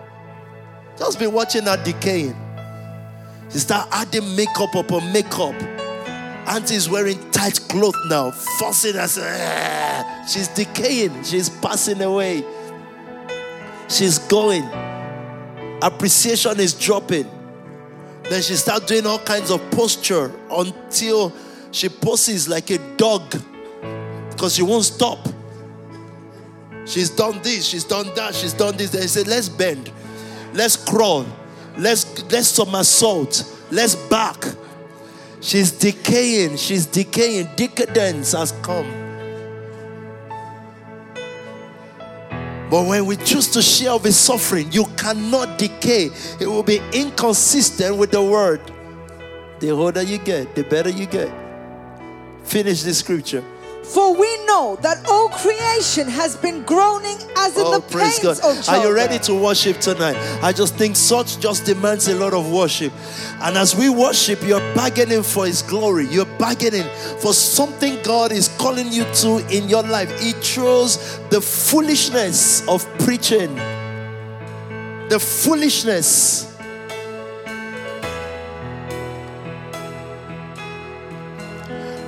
Just be watching her decaying. She start adding makeup upon makeup. Auntie is wearing tight clothes now, fussing us. Ah. She's decaying. She's passing away. She's going. Appreciation is dropping. Then she start doing all kinds of posture until she poses like a dog because she won't stop. She's done this, she's done that, she's done this. They said, let's bend, let's crawl, let's let's somersault, let's back. She's decaying, she's decaying. Decadence has come. But when we choose to share of his suffering, you cannot decay. It will be inconsistent with the word. The older you get, the better you get. Finish this scripture. For we know that all creation has been groaning as in Oh, the praise pains God. of Are you ready to worship tonight? I just think such just demands a lot of worship. And as we worship, you're bargaining for His glory. You're bargaining for something God is calling you to in your life. He throws the foolishness of preaching, the foolishness.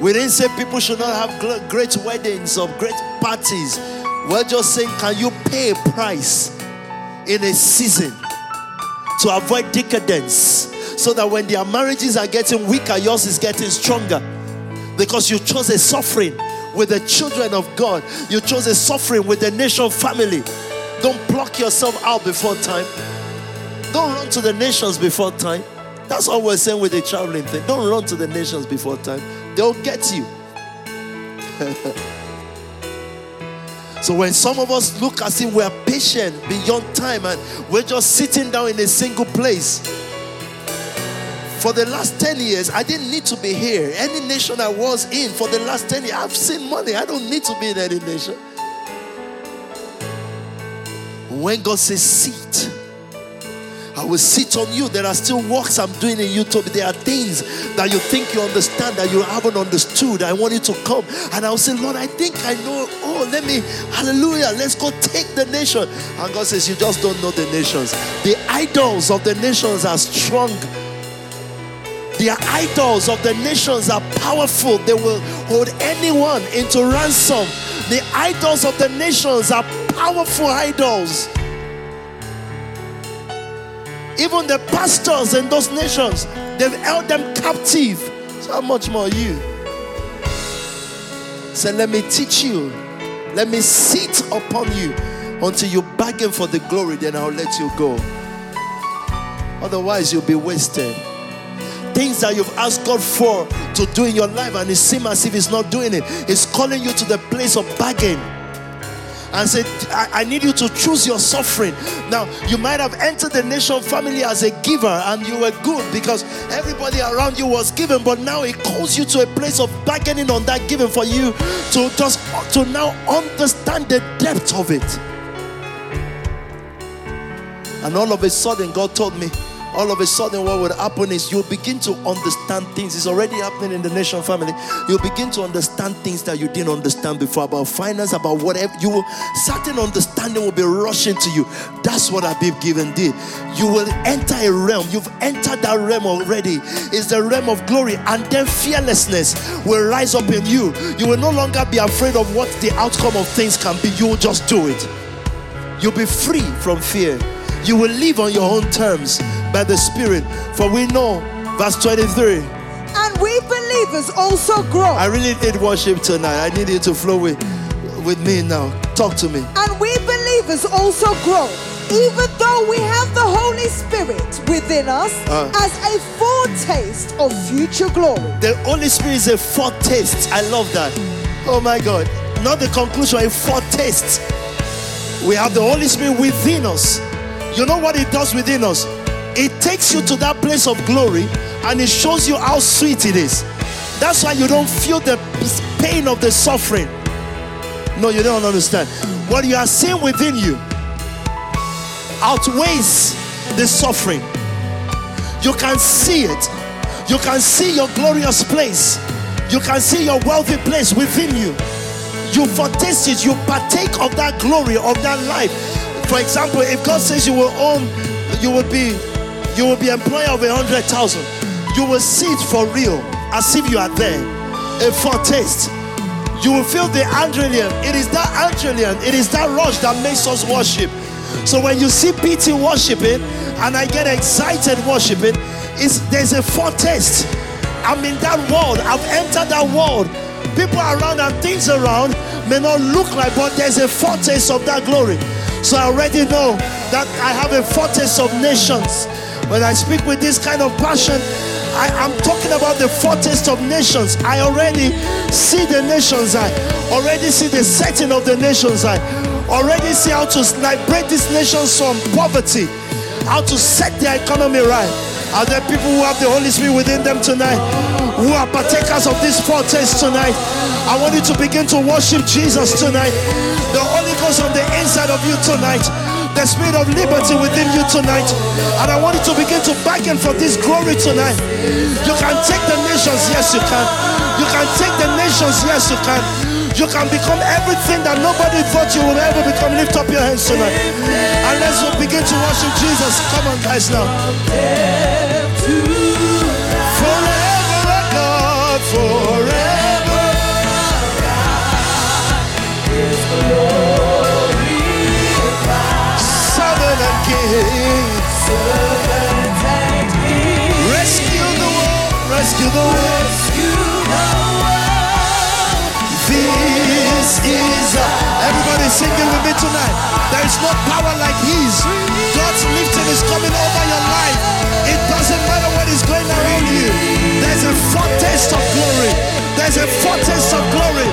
We didn't say people should not have great weddings or great parties. We're just saying, can you pay a price in a season to avoid decadence so that when their marriages are getting weaker, yours is getting stronger? Because you chose a suffering with the children of God, you chose a suffering with the nation family. Don't pluck yourself out before time. Don't run to the nations before time. That's all we're saying with the traveling thing. Don't run to the nations before time. They'll get you. so when some of us look as if we're patient beyond time and we're just sitting down in a single place. For the last 10 years, I didn't need to be here. Any nation I was in for the last 10 years, I've seen money. I don't need to be in any nation. When God says sit, I will sit on you. There are still works I'm doing in YouTube. There are things that you think you understand that you haven't understood. I want you to come. And I'll say, Lord, I think I know. Oh, let me, hallelujah, let's go take the nation. And God says, You just don't know the nations. The idols of the nations are strong. The idols of the nations are powerful. They will hold anyone into ransom. The idols of the nations are powerful idols. Even the pastors in those nations, they've held them captive. So how much more you? Say, let me teach you. Let me sit upon you until you bargain for the glory, then I'll let you go. Otherwise, you'll be wasted. Things that you've asked God for to do in your life, and it seems as if He's not doing it. He's calling you to the place of bargain and said, I, I need you to choose your suffering. Now, you might have entered the nation family as a giver and you were good because everybody around you was given, but now it calls you to a place of bargaining on that giving for you to just to now understand the depth of it. And all of a sudden, God told me, all of a sudden, what would happen is you'll begin to understand things. It's already happening in the nation family. You'll begin to understand things that you didn't understand before about finance, about whatever. You will, certain understanding will be rushing to you. That's what Abib Given did. You will enter a realm. You've entered that realm already. It's the realm of glory, and then fearlessness will rise up in you. You will no longer be afraid of what the outcome of things can be. You will just do it. You'll be free from fear. You will live on your own terms by the Spirit. For we know, verse 23. And we believers also grow. I really did worship tonight. I need you to flow with, with me now. Talk to me. And we believers also grow, even though we have the Holy Spirit within us Uh. as a foretaste of future glory. The Holy Spirit is a foretaste. I love that. Oh my God. Not the conclusion, a foretaste. We have the Holy Spirit within us. You know what it does within us? It takes you to that place of glory and it shows you how sweet it is. That's why you don't feel the pain of the suffering. No, you don't understand. What you are seeing within you outweighs the suffering. You can see it. You can see your glorious place. You can see your wealthy place within you. You foretaste it. You partake of that glory, of that life. For example, if God says you will own you will be you will be employer of a hundred thousand. You will see it for real, as if you are there. A foretaste. You will feel the adrenaline. It is that adrenaline, it is that rush that makes us worship. So when you see PT worshiping and I get excited worshiping, it's, there's a foretaste. I'm in that world. I've entered that world. People around and things around may not look like, but there's a foretaste of that glory. So I already know that I have a fortress of nations. When I speak with this kind of passion, I am talking about the fortress of nations. I already see the nations. I already see the setting of the nations. I already see how to liberate these nations from poverty, how to set their economy right. Are there people who have the Holy Spirit within them tonight? Who are partakers of this foretaste tonight? I want you to begin to worship Jesus tonight. The Holy Ghost on the inside of you tonight. The spirit of liberty within you tonight. And I want you to begin to bargain for this glory tonight. You can take the nations, yes, you can. You can take the nations, yes, you can. You can become everything that nobody thought you would ever become. Lift up your hands tonight. And let's begin to worship Jesus. Come on, guys, now. Rescue. This is uh, everybody singing with me tonight. There is no power like His. God's lifting is coming over your life. It doesn't matter what is going around you. There's a foretaste of glory. There's a foretaste of glory.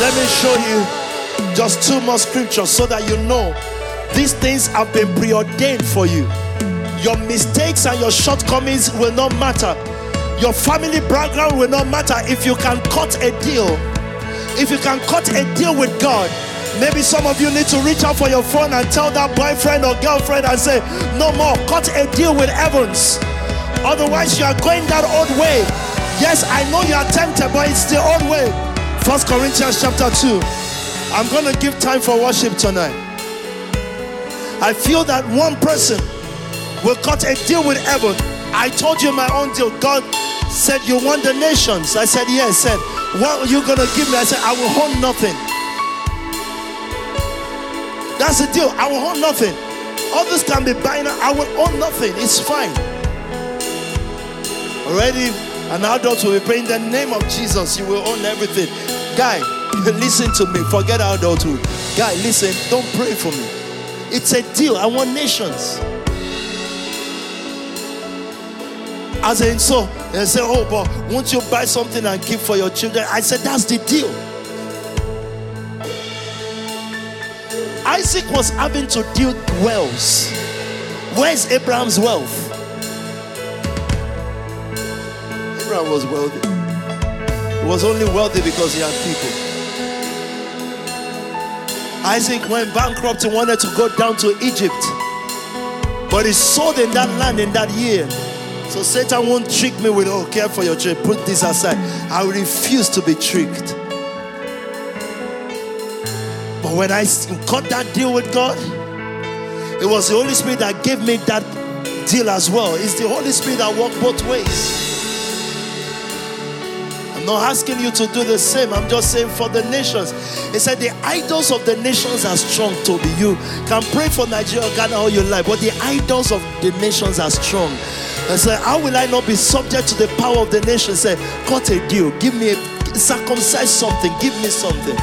Let me show you just two more scriptures so that you know these things have been preordained for you. Your mistakes and your shortcomings will not matter. Your family background will not matter if you can cut a deal. If you can cut a deal with God, maybe some of you need to reach out for your phone and tell that boyfriend or girlfriend and say, No more, cut a deal with Evans. Otherwise, you are going that old way. Yes, I know you are tempted, but it's the old way. First Corinthians chapter 2. I'm gonna give time for worship tonight. I feel that one person will cut a deal with heaven. I told you my own deal. God said, You want the nations? I said, Yes. Said, What are you gonna give me? I said, I will hold nothing. That's the deal. I will hold nothing. Others can be buying. I will own nothing. It's fine. Already, an adult will be praying in the name of Jesus. You will own everything. Guy, listen to me. Forget adulthood. Guy, listen. Don't pray for me. It's a deal. I want nations. As in, so they say, Oh, but won't you buy something and give for your children? I said, That's the deal. Isaac was having to deal with wells. Where's Abraham's wealth? Abraham was wealthy. He was only wealthy because he had people. Isaac went bankrupt and wanted to go down to Egypt. But he sold in that land in that year. So Satan won't trick me with, oh, care for your trade. Put this aside. I refuse to be tricked. But when I cut that deal with God, it was the Holy Spirit that gave me that deal as well. It's the Holy Spirit that worked both ways. I'm not asking you to do the same. I'm just saying for the nations. He said the idols of the nations are strong, Tobi. You can pray for Nigeria, Ghana all your life, but the idols of the nations are strong. I said, How will I not be subject to the power of the nations? Say, cut a deal, give me a circumcise something, give me something.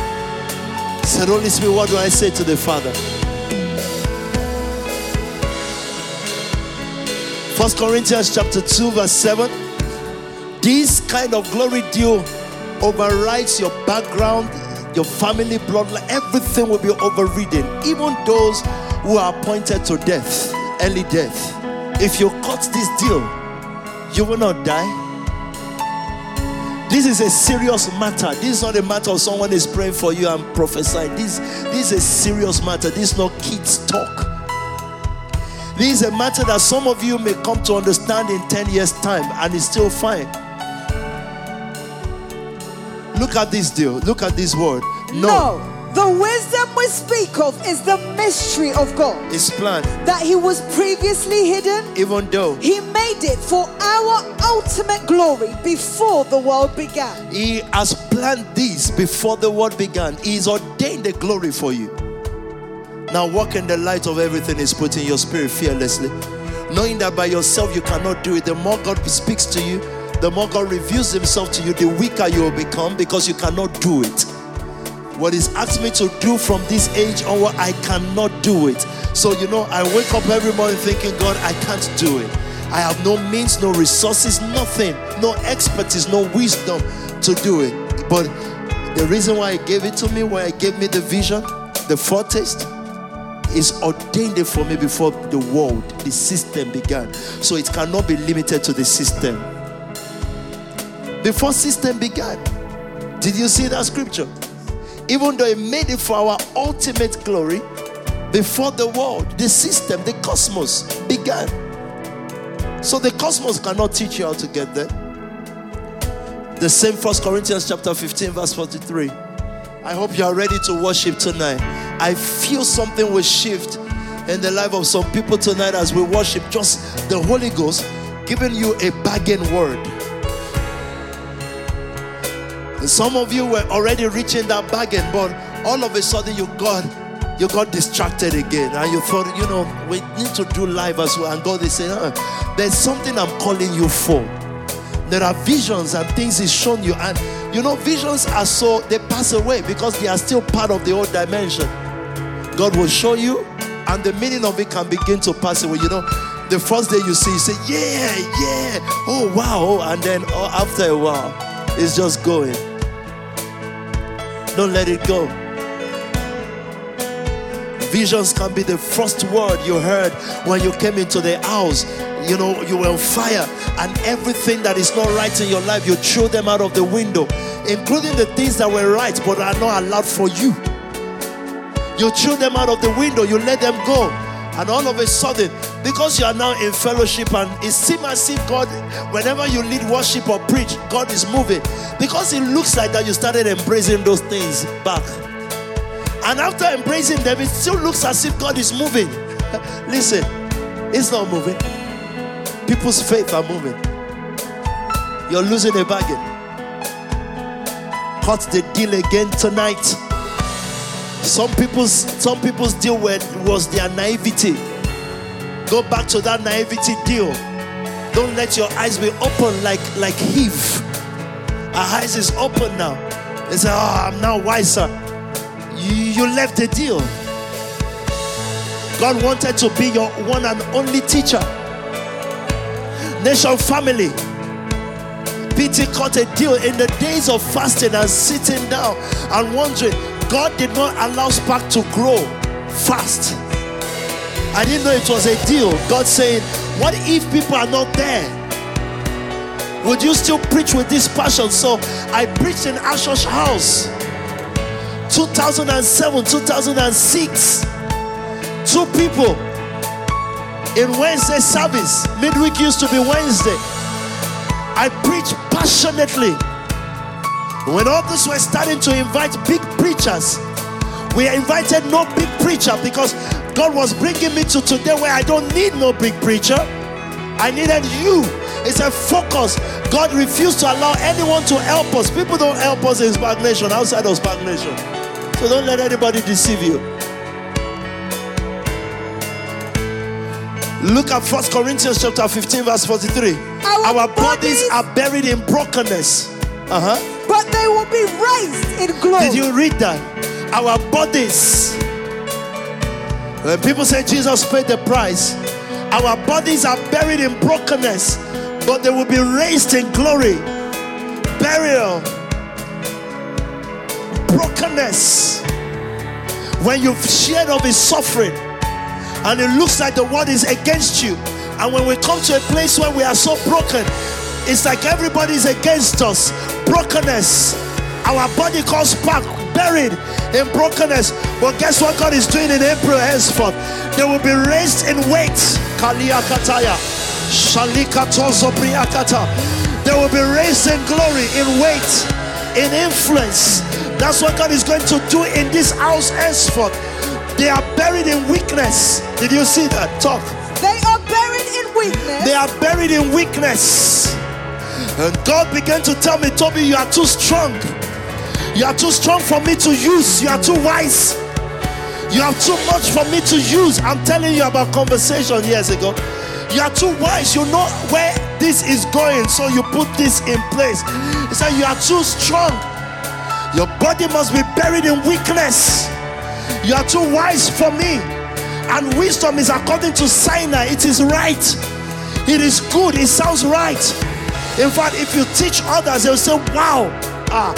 He said, Holy Spirit, what do I say to the Father? First Corinthians chapter 2, verse 7. This kind of glory deal overrides your background, your family bloodline, everything will be overridden, even those who are appointed to death, early death. If you cut this deal, you will not die. This is a serious matter. This is not a matter of someone is praying for you and prophesying. This, this is a serious matter. This is not kids' talk. This is a matter that some of you may come to understand in 10 years' time and it's still fine. Look at this deal. Look at this word. No. No. The wisdom we speak of is the mystery of God His plan, that He was previously hidden. even though He made it for our ultimate glory before the world began. He has planned this before the world began. He's ordained the glory for you. Now walk in the light of everything He's put in your spirit fearlessly. Knowing that by yourself you cannot do it. The more God speaks to you, the more God reveals Himself to you, the weaker you will become because you cannot do it. What He's asked me to do from this age onward, I cannot do it. So, you know, I wake up every morning thinking, God, I can't do it. I have no means, no resources, nothing, no expertise, no wisdom to do it. But the reason why He gave it to me, why He gave me the vision, the foretaste, is ordained it for me before the world, the system began. So it cannot be limited to the system. Before system began, did you see that scripture? Even though it made it for our ultimate glory, before the world, the system, the cosmos began. So the cosmos cannot teach you how to get there. The same First Corinthians chapter 15, verse 43. I hope you are ready to worship tonight. I feel something will shift in the life of some people tonight as we worship. Just the Holy Ghost giving you a bargain word. And some of you were already reaching that bargain, but all of a sudden you got you got distracted again, and you thought, you know, we need to do live as well. And God is saying, "Uh, there's something I'm calling you for. There are visions and things He's shown you, and you know, visions are so they pass away because they are still part of the old dimension. God will show you, and the meaning of it can begin to pass away. You know, the first day you see, you say, Yeah, yeah, oh wow, oh, and then oh, after a while, it's just going. Don't let it go. Visions can be the first word you heard when you came into the house. You know, you were on fire, and everything that is not right in your life, you threw them out of the window, including the things that were right but are not allowed for you. You threw them out of the window, you let them go. And all of a sudden, because you are now in fellowship, and it seems as if God, whenever you lead worship or preach, God is moving. Because it looks like that you started embracing those things back. And after embracing them, it still looks as if God is moving. Listen, it's not moving. People's faith are moving. You're losing a bargain. Cut the deal again tonight. Some people's some people's deal was their naivety. Go back to that naivety deal. Don't let your eyes be open like like Eve. Our eyes is open now. They say, "Oh, I'm now wiser." You, you left the deal. God wanted to be your one and only teacher. Nation family. Peter cut a deal in the days of fasting and sitting down and wondering. God did not allow SPAC to grow fast. I didn't know it was a deal. God saying, What if people are not there? Would you still preach with this passion? So I preached in Ashosh House 2007, 2006. Two people in Wednesday service. Midweek used to be Wednesday. I preached passionately. When others were starting to invite big preachers, we invited no big preacher because God was bringing me to today where I don't need no big preacher. I needed you. It's a focus. God refused to allow anyone to help us. People don't help us in SPAC Nation, outside of SPAC Nation. So don't let anybody deceive you. Look at First Corinthians chapter 15, verse 43. Our Our bodies bodies- are buried in brokenness. Uh-huh. But they will be raised in glory. Did you read that? Our bodies. When people say Jesus paid the price, our bodies are buried in brokenness, but they will be raised in glory. Burial. Brokenness. When you've shared of his suffering, and it looks like the world is against you. And when we come to a place where we are so broken, It's like everybody's against us. Brokenness. Our body calls back, buried in brokenness. But guess what God is doing in April henceforth? They will be raised in weight. Kalia Kataya. Shalika They will be raised in glory, in weight, in influence. That's what God is going to do in this house henceforth. They are buried in weakness. Did you see that? Talk. They are buried in weakness. They are buried in weakness. And God began to tell me, Tobi, you are too strong. You are too strong for me to use. You are too wise. You have too much for me to use. I'm telling you about conversation years ago. You are too wise. You know where this is going, so you put this in place. He said, You are too strong. Your body must be buried in weakness. You are too wise for me. And wisdom is according to Sinai. It is right. It is good. It sounds right. In fact, if you teach others, they'll say, Wow. Ah.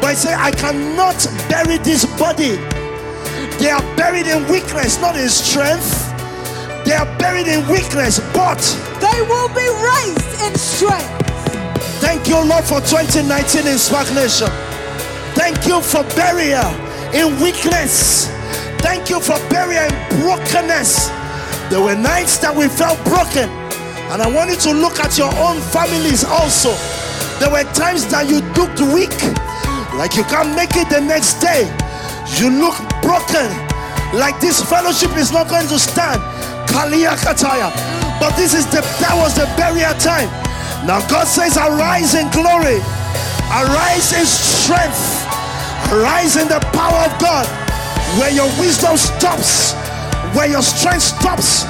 But I say, I cannot bury this body. They are buried in weakness, not in strength. They are buried in weakness, but they will be raised in strength. Thank you, Lord, for 2019 in SPAC Nation. Thank you for burial in weakness. Thank you for burial in brokenness. There were nights that we felt broken. And I want you to look at your own families also. There were times that you looked weak, like you can't make it the next day. You look broken, like this fellowship is not going to stand. Kalia Kataya. But this is the that was the burial time. Now God says, Arise in glory, arise in strength, arise in the power of God. Where your wisdom stops, where your strength stops,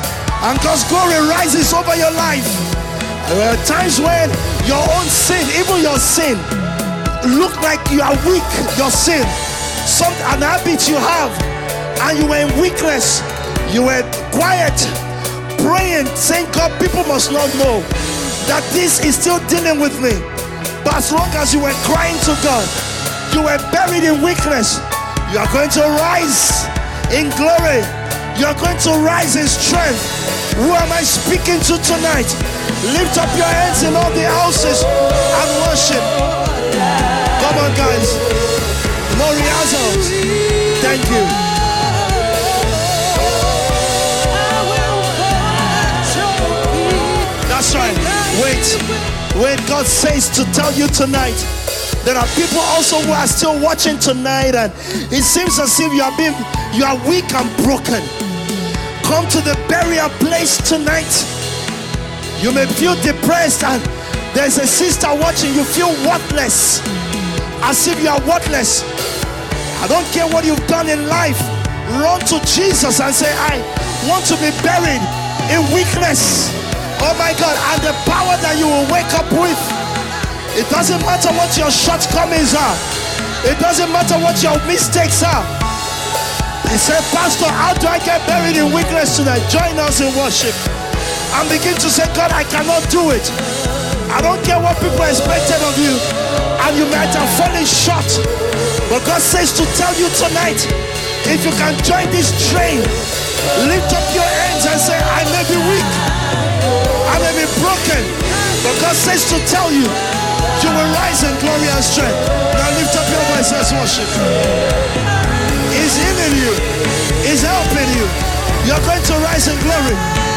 and God's glory rises over your life. There are times when your own sin, even your sin, look like you are weak. Your sin, some an habit you have, and you were in weakness. You were quiet, praying, saying, God, people must not know that this is still dealing with me. But as long as you were crying to God, you were buried in weakness. You are going to rise in glory. You are going to rise in strength. Who am I speaking to tonight? Lift up your hands in all the houses and worship. Come on, guys. No rehearsals. Thank you. That's right. Wait. Wait. God says to tell you tonight. There are people also who are still watching tonight, and it seems as if you are being you are weak and broken come to the burial place tonight, you may feel depressed and there's a sister watching, you feel worthless, as if you are worthless. I don't care what you've done in life, run to Jesus and say, I want to be buried in weakness. Oh my God, and the power that you will wake up with. It doesn't matter what your shortcomings are, it doesn't matter what your mistakes are. He said, Pastor, how do I get buried in weakness tonight? Join us in worship. And begin to say, God, I cannot do it. I don't care what people expected of you. And you might have fallen short. But God says to tell you tonight, if you can join this train, lift up your hands and say, I may be weak. I may be broken. But God says to tell you, you will rise in glory and strength. Now lift up your voice, let's worship is healing you, is helping you. You're going to rise in glory.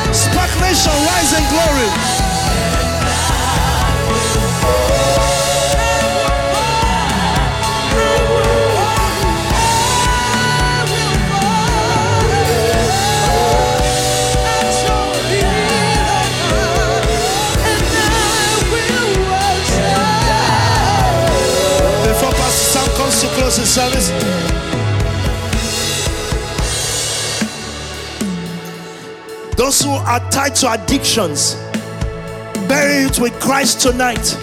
SPAC Nation, rise in glory. Before Pastor Sam comes to close the service, Those who are tied to addictions, bury it with Christ tonight.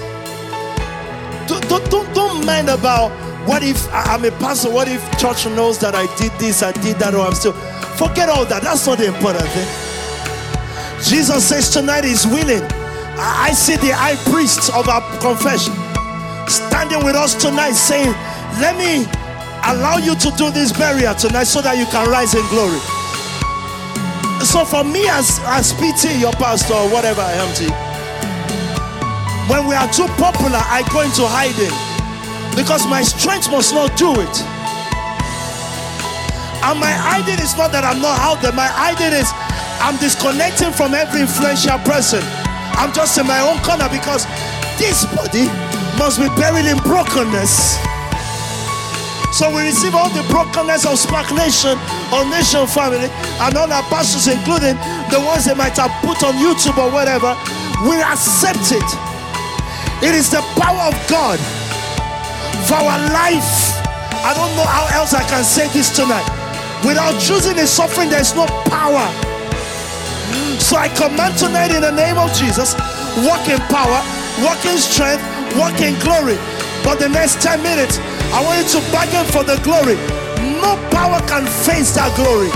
Don't, don't, don't, don't mind about what if I'm a pastor, what if church knows that I did this, I did that, or I'm still. Forget all that. That's not the important thing. Jesus says tonight is willing. I see the high priest of our confession standing with us tonight saying, Let me allow you to do this burial tonight so that you can rise in glory. So for me as as PT, your pastor, or whatever I am to When we are too popular, I go into hiding because my strength must not do it. And my hiding is not that I'm not out there, my hiding is I'm disconnecting from every influential person. I'm just in my own corner because this body must be buried in brokenness. So we receive all the brokenness of SPAC Nation or Nation family and all our pastors, including the ones they might have put on YouTube or whatever. We accept it. It is the power of God for our life. I don't know how else I can say this tonight. Without choosing the suffering, there's no power. So I command tonight in the name of Jesus walk in power, walk in strength, walk in glory. But the next 10 minutes, I want you to bargain for the glory. No power can face that glory.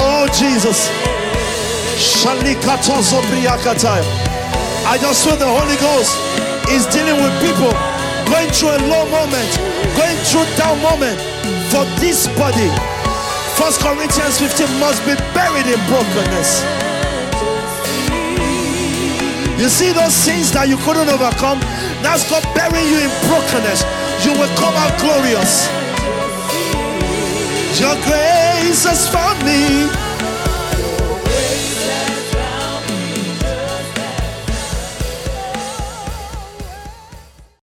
Oh, Jesus. I just feel the Holy Ghost is dealing with people going through a low moment, going through down moment for this body. First Corinthians 15 must be buried in brokenness. You see those sins that you couldn't overcome? That's God burying you in brokenness. You will come out glorious. Your grace has found me.